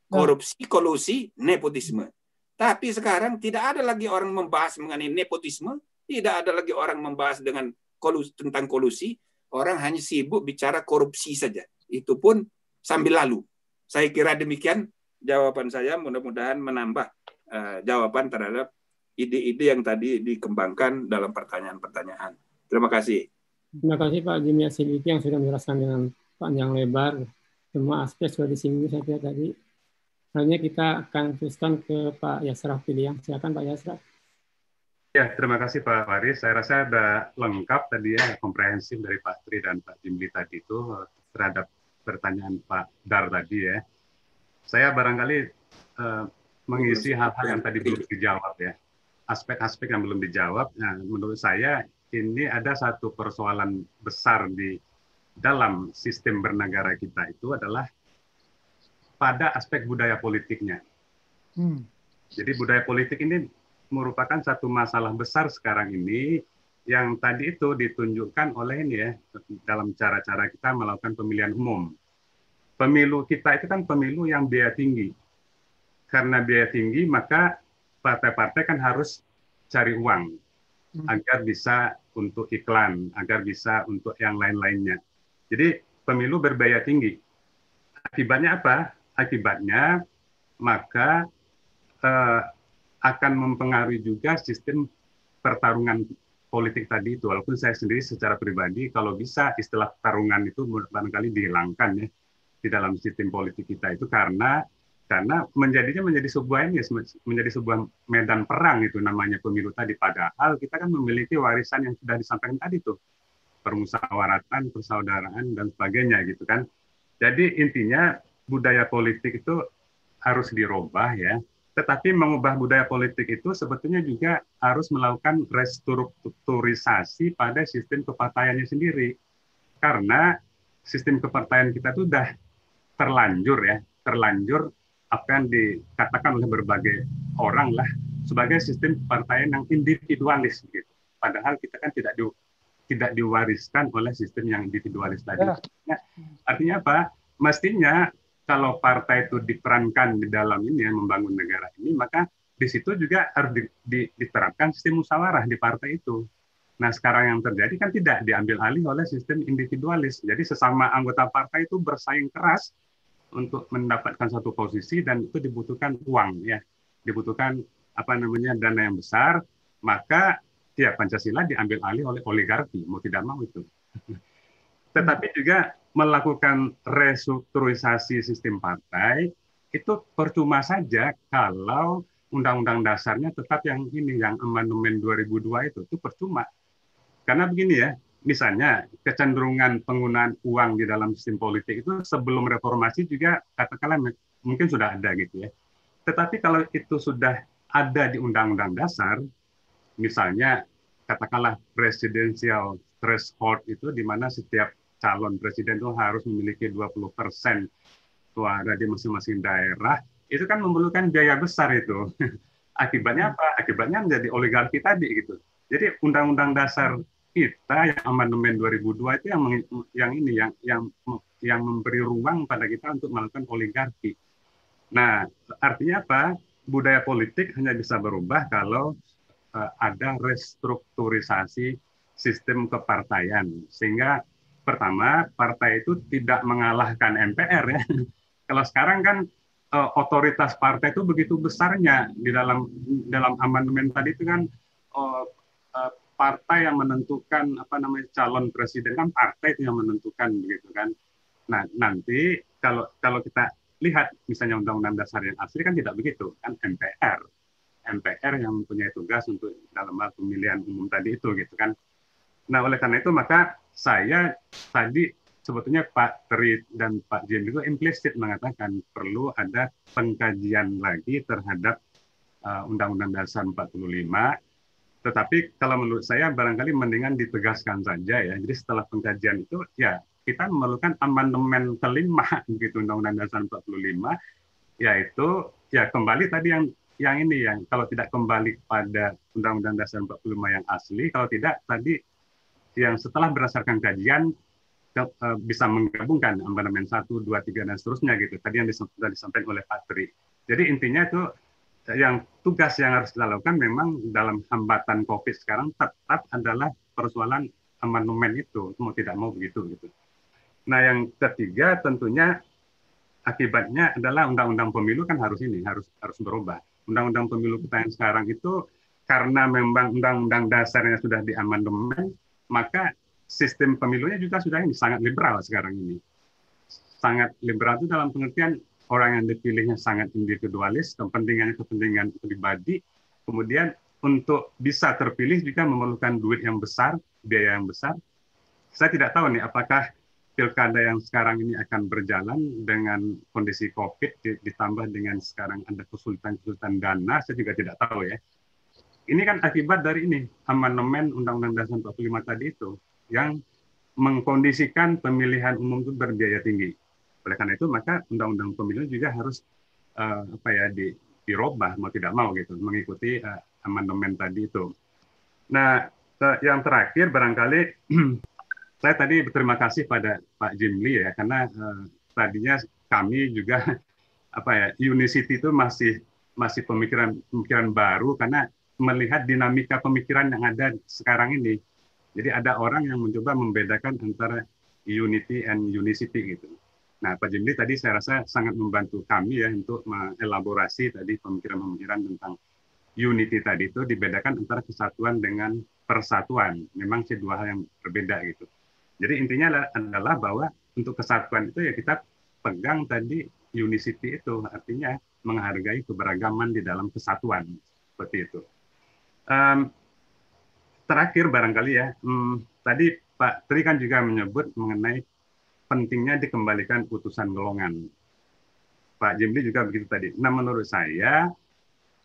Korupsi, kolusi, nepotisme. Tapi sekarang tidak ada lagi orang membahas mengenai nepotisme, tidak ada lagi orang membahas dengan kolusi, tentang kolusi, orang hanya sibuk bicara korupsi saja. Itu pun sambil lalu. Saya kira demikian jawaban saya, mudah-mudahan menambah uh, jawaban terhadap ide-ide yang tadi dikembangkan dalam pertanyaan-pertanyaan. Terima kasih. Terima kasih Pak Jimmy Asiliti yang sudah menjelaskan dengan panjang lebar. Semua aspek sudah disinggung saya kira tadi. Hanya kita akan teruskan ke Pak Yasraf Piliang. Silakan Pak Yasraf. Ya, terima kasih Pak Waris. Saya rasa ada lengkap tadi ya, komprehensif dari Pak Tri dan Pak Jimli tadi itu terhadap pertanyaan Pak Dar tadi ya. Saya barangkali uh, mengisi hal-hal yang tadi belum dijawab ya. Aspek-aspek yang belum dijawab, nah, menurut saya ini ada satu persoalan besar di dalam sistem bernegara kita itu adalah pada aspek budaya politiknya. Hmm. Jadi budaya politik ini merupakan satu masalah besar sekarang ini yang tadi itu ditunjukkan oleh ini ya dalam cara-cara kita melakukan pemilihan umum. Pemilu kita itu kan pemilu yang biaya tinggi. Karena biaya tinggi maka partai-partai kan harus cari uang hmm. agar bisa untuk iklan, agar bisa untuk yang lain-lainnya. Jadi pemilu berbiaya tinggi. Akibatnya apa? Akibatnya maka eh, akan mempengaruhi juga sistem pertarungan politik tadi itu. Walaupun saya sendiri secara pribadi kalau bisa istilah pertarungan itu barangkali dihilangkan ya di dalam sistem politik kita itu. Karena karena menjadinya menjadi sebuah ini menjadi sebuah medan perang itu namanya pemilu tadi. Padahal kita kan memiliki warisan yang sudah disampaikan tadi tuh. Permusawaratan persaudaraan dan sebagainya gitu kan. Jadi intinya budaya politik itu harus dirubah ya tetapi mengubah budaya politik itu sebetulnya juga harus melakukan restrukturisasi pada sistem kepartaiannya sendiri. Karena sistem kepartaian kita itu sudah terlanjur ya, terlanjur apa yang dikatakan oleh berbagai orang lah sebagai sistem kepartaian yang individualis gitu. Padahal kita kan tidak di, tidak diwariskan oleh sistem yang individualis tadi. Ya. Artinya apa? Mestinya kalau partai itu diperankan di dalam ini ya, membangun negara ini, maka di situ juga harus di, di, diterapkan sistem musyawarah di partai itu. Nah sekarang yang terjadi kan tidak diambil alih oleh sistem individualis. Jadi sesama anggota partai itu bersaing keras untuk mendapatkan satu posisi dan itu dibutuhkan uang ya, dibutuhkan apa namanya dana yang besar. Maka ya Pancasila diambil alih oleh oligarki mau tidak mau itu. Tetapi juga melakukan restrukturisasi sistem partai itu percuma saja kalau undang-undang dasarnya tetap yang ini yang amandemen 2002 itu itu percuma. Karena begini ya, misalnya kecenderungan penggunaan uang di dalam sistem politik itu sebelum reformasi juga katakanlah mungkin sudah ada gitu ya. Tetapi kalau itu sudah ada di undang-undang dasar, misalnya katakanlah presidensial threshold itu di mana setiap calon presiden itu harus memiliki 20 persen suara di masing-masing daerah, itu kan memerlukan biaya besar itu. Akibatnya apa? Akibatnya menjadi oligarki tadi gitu. Jadi undang-undang dasar kita yang amandemen 2002 itu yang yang ini yang yang yang memberi ruang pada kita untuk melakukan oligarki. Nah, artinya apa? Budaya politik hanya bisa berubah kalau uh, ada restrukturisasi sistem kepartaian sehingga pertama partai itu tidak mengalahkan MPR ya. Kalau sekarang kan uh, otoritas partai itu begitu besarnya di dalam dalam amandemen tadi itu kan uh, uh, partai yang menentukan apa namanya calon presiden kan partai itu yang menentukan begitu kan. Nah nanti kalau kalau kita lihat misalnya undang-undang dasar yang asli kan tidak begitu kan MPR MPR yang mempunyai tugas untuk dalam pemilihan umum tadi itu gitu kan. Nah oleh karena itu maka saya tadi sebetulnya Pak Tri dan Pak Jen juga implisit mengatakan perlu ada pengkajian lagi terhadap uh, Undang-Undang Dasar 45. Tetapi kalau menurut saya barangkali mendingan ditegaskan saja ya. Jadi setelah pengkajian itu ya kita memerlukan amandemen kelima gitu Undang-Undang Dasar 45 yaitu ya kembali tadi yang yang ini yang kalau tidak kembali pada Undang-Undang Dasar 45 yang asli, kalau tidak tadi yang setelah berdasarkan kajian eh, bisa menggabungkan amandemen 1, 2, 3, dan seterusnya gitu. Tadi yang disampaikan oleh Pak Tri. Jadi intinya itu eh, yang tugas yang harus dilakukan memang dalam hambatan COVID sekarang tetap adalah persoalan amandemen itu, mau tidak mau begitu gitu. Nah yang ketiga tentunya akibatnya adalah undang-undang pemilu kan harus ini harus harus berubah. Undang-undang pemilu kita yang sekarang itu karena memang undang-undang dasarnya sudah diamandemen, maka sistem pemilunya juga sudah ini sangat liberal sekarang ini. Sangat liberal itu dalam pengertian orang yang dipilihnya sangat individualis, kepentingannya kepentingan pribadi, kemudian untuk bisa terpilih juga memerlukan duit yang besar, biaya yang besar. Saya tidak tahu nih apakah pilkada yang sekarang ini akan berjalan dengan kondisi COVID ditambah dengan sekarang ada kesulitan-kesulitan dana, saya juga tidak tahu ya. Ini kan akibat dari ini amandemen Undang-Undang Dasar 45 tadi itu yang mengkondisikan pemilihan umum itu berbiaya tinggi. Oleh karena itu maka Undang-Undang Pemilu juga harus uh, apa ya di, dirubah mau tidak mau gitu mengikuti uh, amandemen tadi itu. Nah, yang terakhir barangkali saya tadi berterima kasih pada Pak Jimli ya karena uh, tadinya kami juga apa ya Unicity itu masih masih pemikiran pemikiran baru karena melihat dinamika pemikiran yang ada sekarang ini. Jadi ada orang yang mencoba membedakan antara unity and unicity gitu. Nah, Pak Jimli tadi saya rasa sangat membantu kami ya untuk mengelaborasi tadi pemikiran-pemikiran tentang unity tadi itu dibedakan antara kesatuan dengan persatuan. Memang sih dua hal yang berbeda gitu. Jadi intinya adalah bahwa untuk kesatuan itu ya kita pegang tadi unicity itu artinya menghargai keberagaman di dalam kesatuan seperti itu. Um, terakhir barangkali ya, um, tadi Pak Tri kan juga menyebut mengenai pentingnya dikembalikan putusan golongan. Pak Jimli juga begitu tadi. Nah menurut saya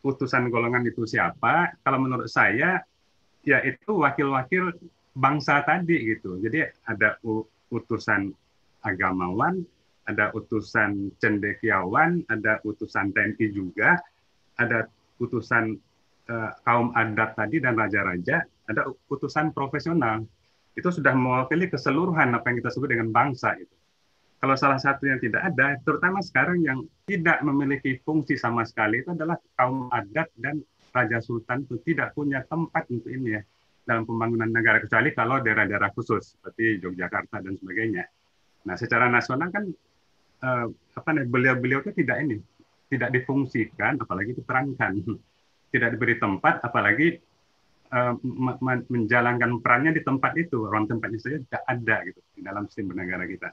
putusan golongan itu siapa? Kalau menurut saya ya itu wakil-wakil bangsa tadi gitu. Jadi ada utusan agamawan, ada utusan cendekiawan, ada utusan TNI juga, ada utusan uh, kaum adat tadi dan raja-raja, ada utusan profesional. Itu sudah mewakili keseluruhan apa yang kita sebut dengan bangsa itu. Kalau salah satu yang tidak ada, terutama sekarang yang tidak memiliki fungsi sama sekali itu adalah kaum adat dan Raja Sultan itu tidak punya tempat untuk ini ya dalam pembangunan negara kecuali kalau daerah-daerah khusus seperti Yogyakarta dan sebagainya. Nah, secara nasional kan eh, apa nih beliau-beliau itu tidak ini tidak difungsikan apalagi diterangkan tidak diberi tempat apalagi eh, menjalankan perannya di tempat itu ruang tempatnya saja tidak ada gitu di dalam sistem bernegara kita.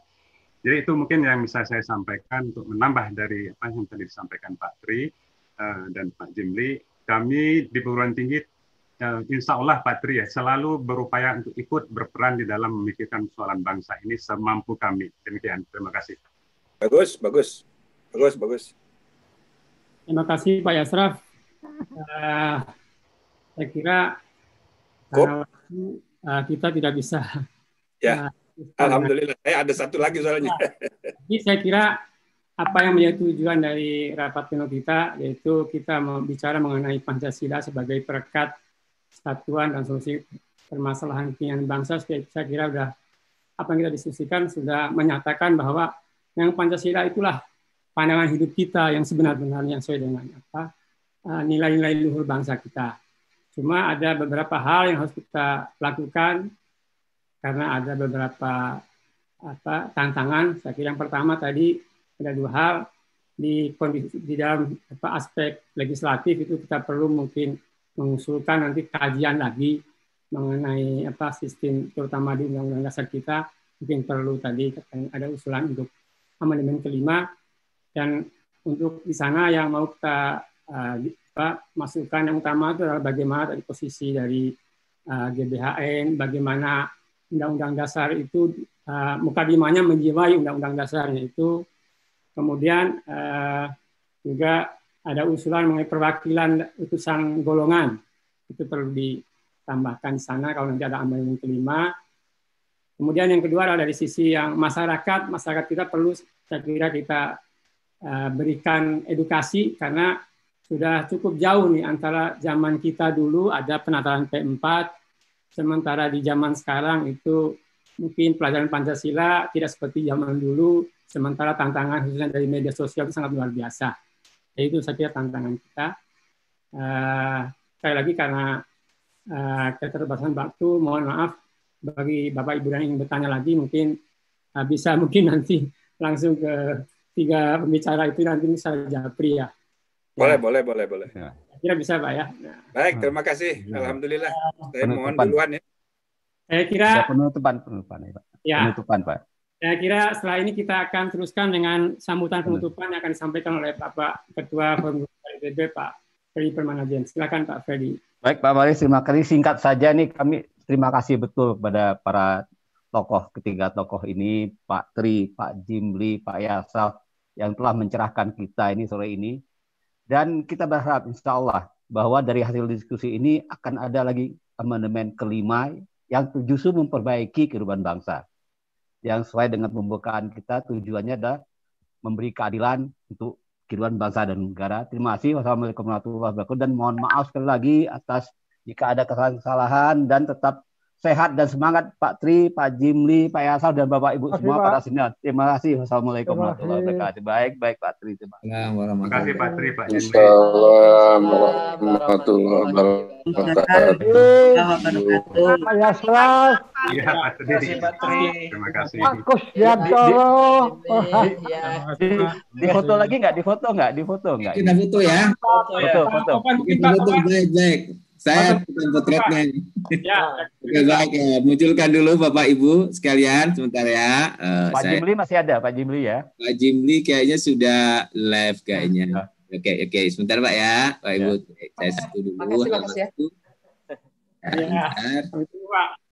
Jadi itu mungkin yang bisa saya sampaikan untuk menambah dari apa yang tadi disampaikan Pak Tri uh, dan Pak Jimli. Kami di perguruan tinggi, uh, insya Allah Pak Tri ya, selalu berupaya untuk ikut berperan di dalam memikirkan persoalan bangsa ini semampu kami. Demikian, terima kasih. Bagus, bagus, bagus, bagus. Terima kasih Pak Yasraf. Uh, saya kira karena uh, kita tidak bisa ya. Uh, Alhamdulillah. Saya ada satu lagi soalnya. Nah, jadi saya kira apa yang menjadi tujuan dari rapat pleno kita yaitu kita bicara mengenai Pancasila sebagai perekat kesatuan dan solusi permasalahan keinginan bangsa. Saya kira sudah apa yang kita diskusikan sudah menyatakan bahwa yang Pancasila itulah pandangan hidup kita yang sebenar-benarnya sesuai dengan apa eh, nilai-nilai luhur bangsa kita. Cuma ada beberapa hal yang harus kita lakukan karena ada beberapa apa tantangan. Saya kira yang pertama tadi ada dua hal di kondisi di dalam apa aspek legislatif itu kita perlu mungkin mengusulkan nanti kajian lagi mengenai apa sistem terutama di undang-undang dasar kita mungkin perlu tadi ada usulan untuk amandemen kelima dan untuk di sana yang mau kita uh, apa, masukkan yang utama itu adalah bagaimana dari posisi dari uh, GBHN, bagaimana Undang-Undang Dasar itu uh, mukadimahnya menjiwai Undang-Undang Dasarnya itu. Kemudian juga ada usulan mengenai perwakilan utusan golongan itu perlu ditambahkan di sana kalau nanti ada amandemen kelima. Kemudian yang kedua adalah dari sisi yang masyarakat, masyarakat kita perlu saya kira kita berikan edukasi karena sudah cukup jauh nih antara zaman kita dulu ada penataran P4, Sementara di zaman sekarang itu mungkin pelajaran Pancasila tidak seperti zaman dulu, sementara tantangan khususnya dari media sosial itu sangat luar biasa. Jadi itu saya kira tantangan kita. Uh, sekali lagi karena uh, keterbatasan waktu, mohon maaf bagi Bapak Ibu yang ingin bertanya lagi mungkin uh, bisa mungkin nanti langsung ke tiga pembicara itu nanti bisa japri ya. Boleh, boleh, boleh, boleh. Ya. Kira bisa Pak ya. Baik, terima kasih. Ya. Alhamdulillah. Saya penutupan. mohon duluan ya. Saya kira ya, penutupan penutupan ya Pak. Ya. Penutupan Pak. Saya kira setelah ini kita akan teruskan dengan sambutan penutupan yang akan disampaikan oleh Bapak Ketua Forum PBB Pak Freddy Permanajen. Silakan Pak Freddy. Baik Pak Maris, terima kasih. Singkat saja nih kami terima kasih betul kepada para tokoh ketiga tokoh ini, Pak Tri, Pak Jimli, Pak Yasal yang telah mencerahkan kita ini sore ini. Dan kita berharap insya Allah bahwa dari hasil diskusi ini akan ada lagi amandemen kelima yang justru memperbaiki kehidupan bangsa. Yang sesuai dengan pembukaan kita tujuannya adalah memberi keadilan untuk kehidupan bangsa dan negara. Terima kasih. Wassalamualaikum warahmatullahi wabarakatuh. Dan mohon maaf sekali lagi atas jika ada kesalahan-kesalahan dan tetap sehat dan semangat Pak Tri, Pak Jimli, Pak Yasal dan Bapak Ibu semua para senior. Terima kasih. Wassalamualaikum warahmatullahi wabarakatuh. Baik, baik Pak Tri. Terima kasih Pak Tri, Pak Jimli. Assalamualaikum warahmatullahi wabarakatuh. Pak Yasal. Iya, Pak Tri. Terima kasih. Pak Kusyanto. Di foto lagi nggak? Di foto nggak? Di foto nggak? Kita foto ya. Foto, foto. Kita foto baik, baik. Saya bukan potretnya. Ya. Oke, baik ya. Munculkan dulu Bapak Ibu sekalian sebentar ya. Uh, Pak saya, Jimli masih ada, Pak Jimli ya. Pak Jimli kayaknya sudah live kayaknya. Oke, oke, sebentar Pak ya. Pak Ibu, saya satu dulu. Makasih, makasih ya. Ya, Ya. bentar. Pak.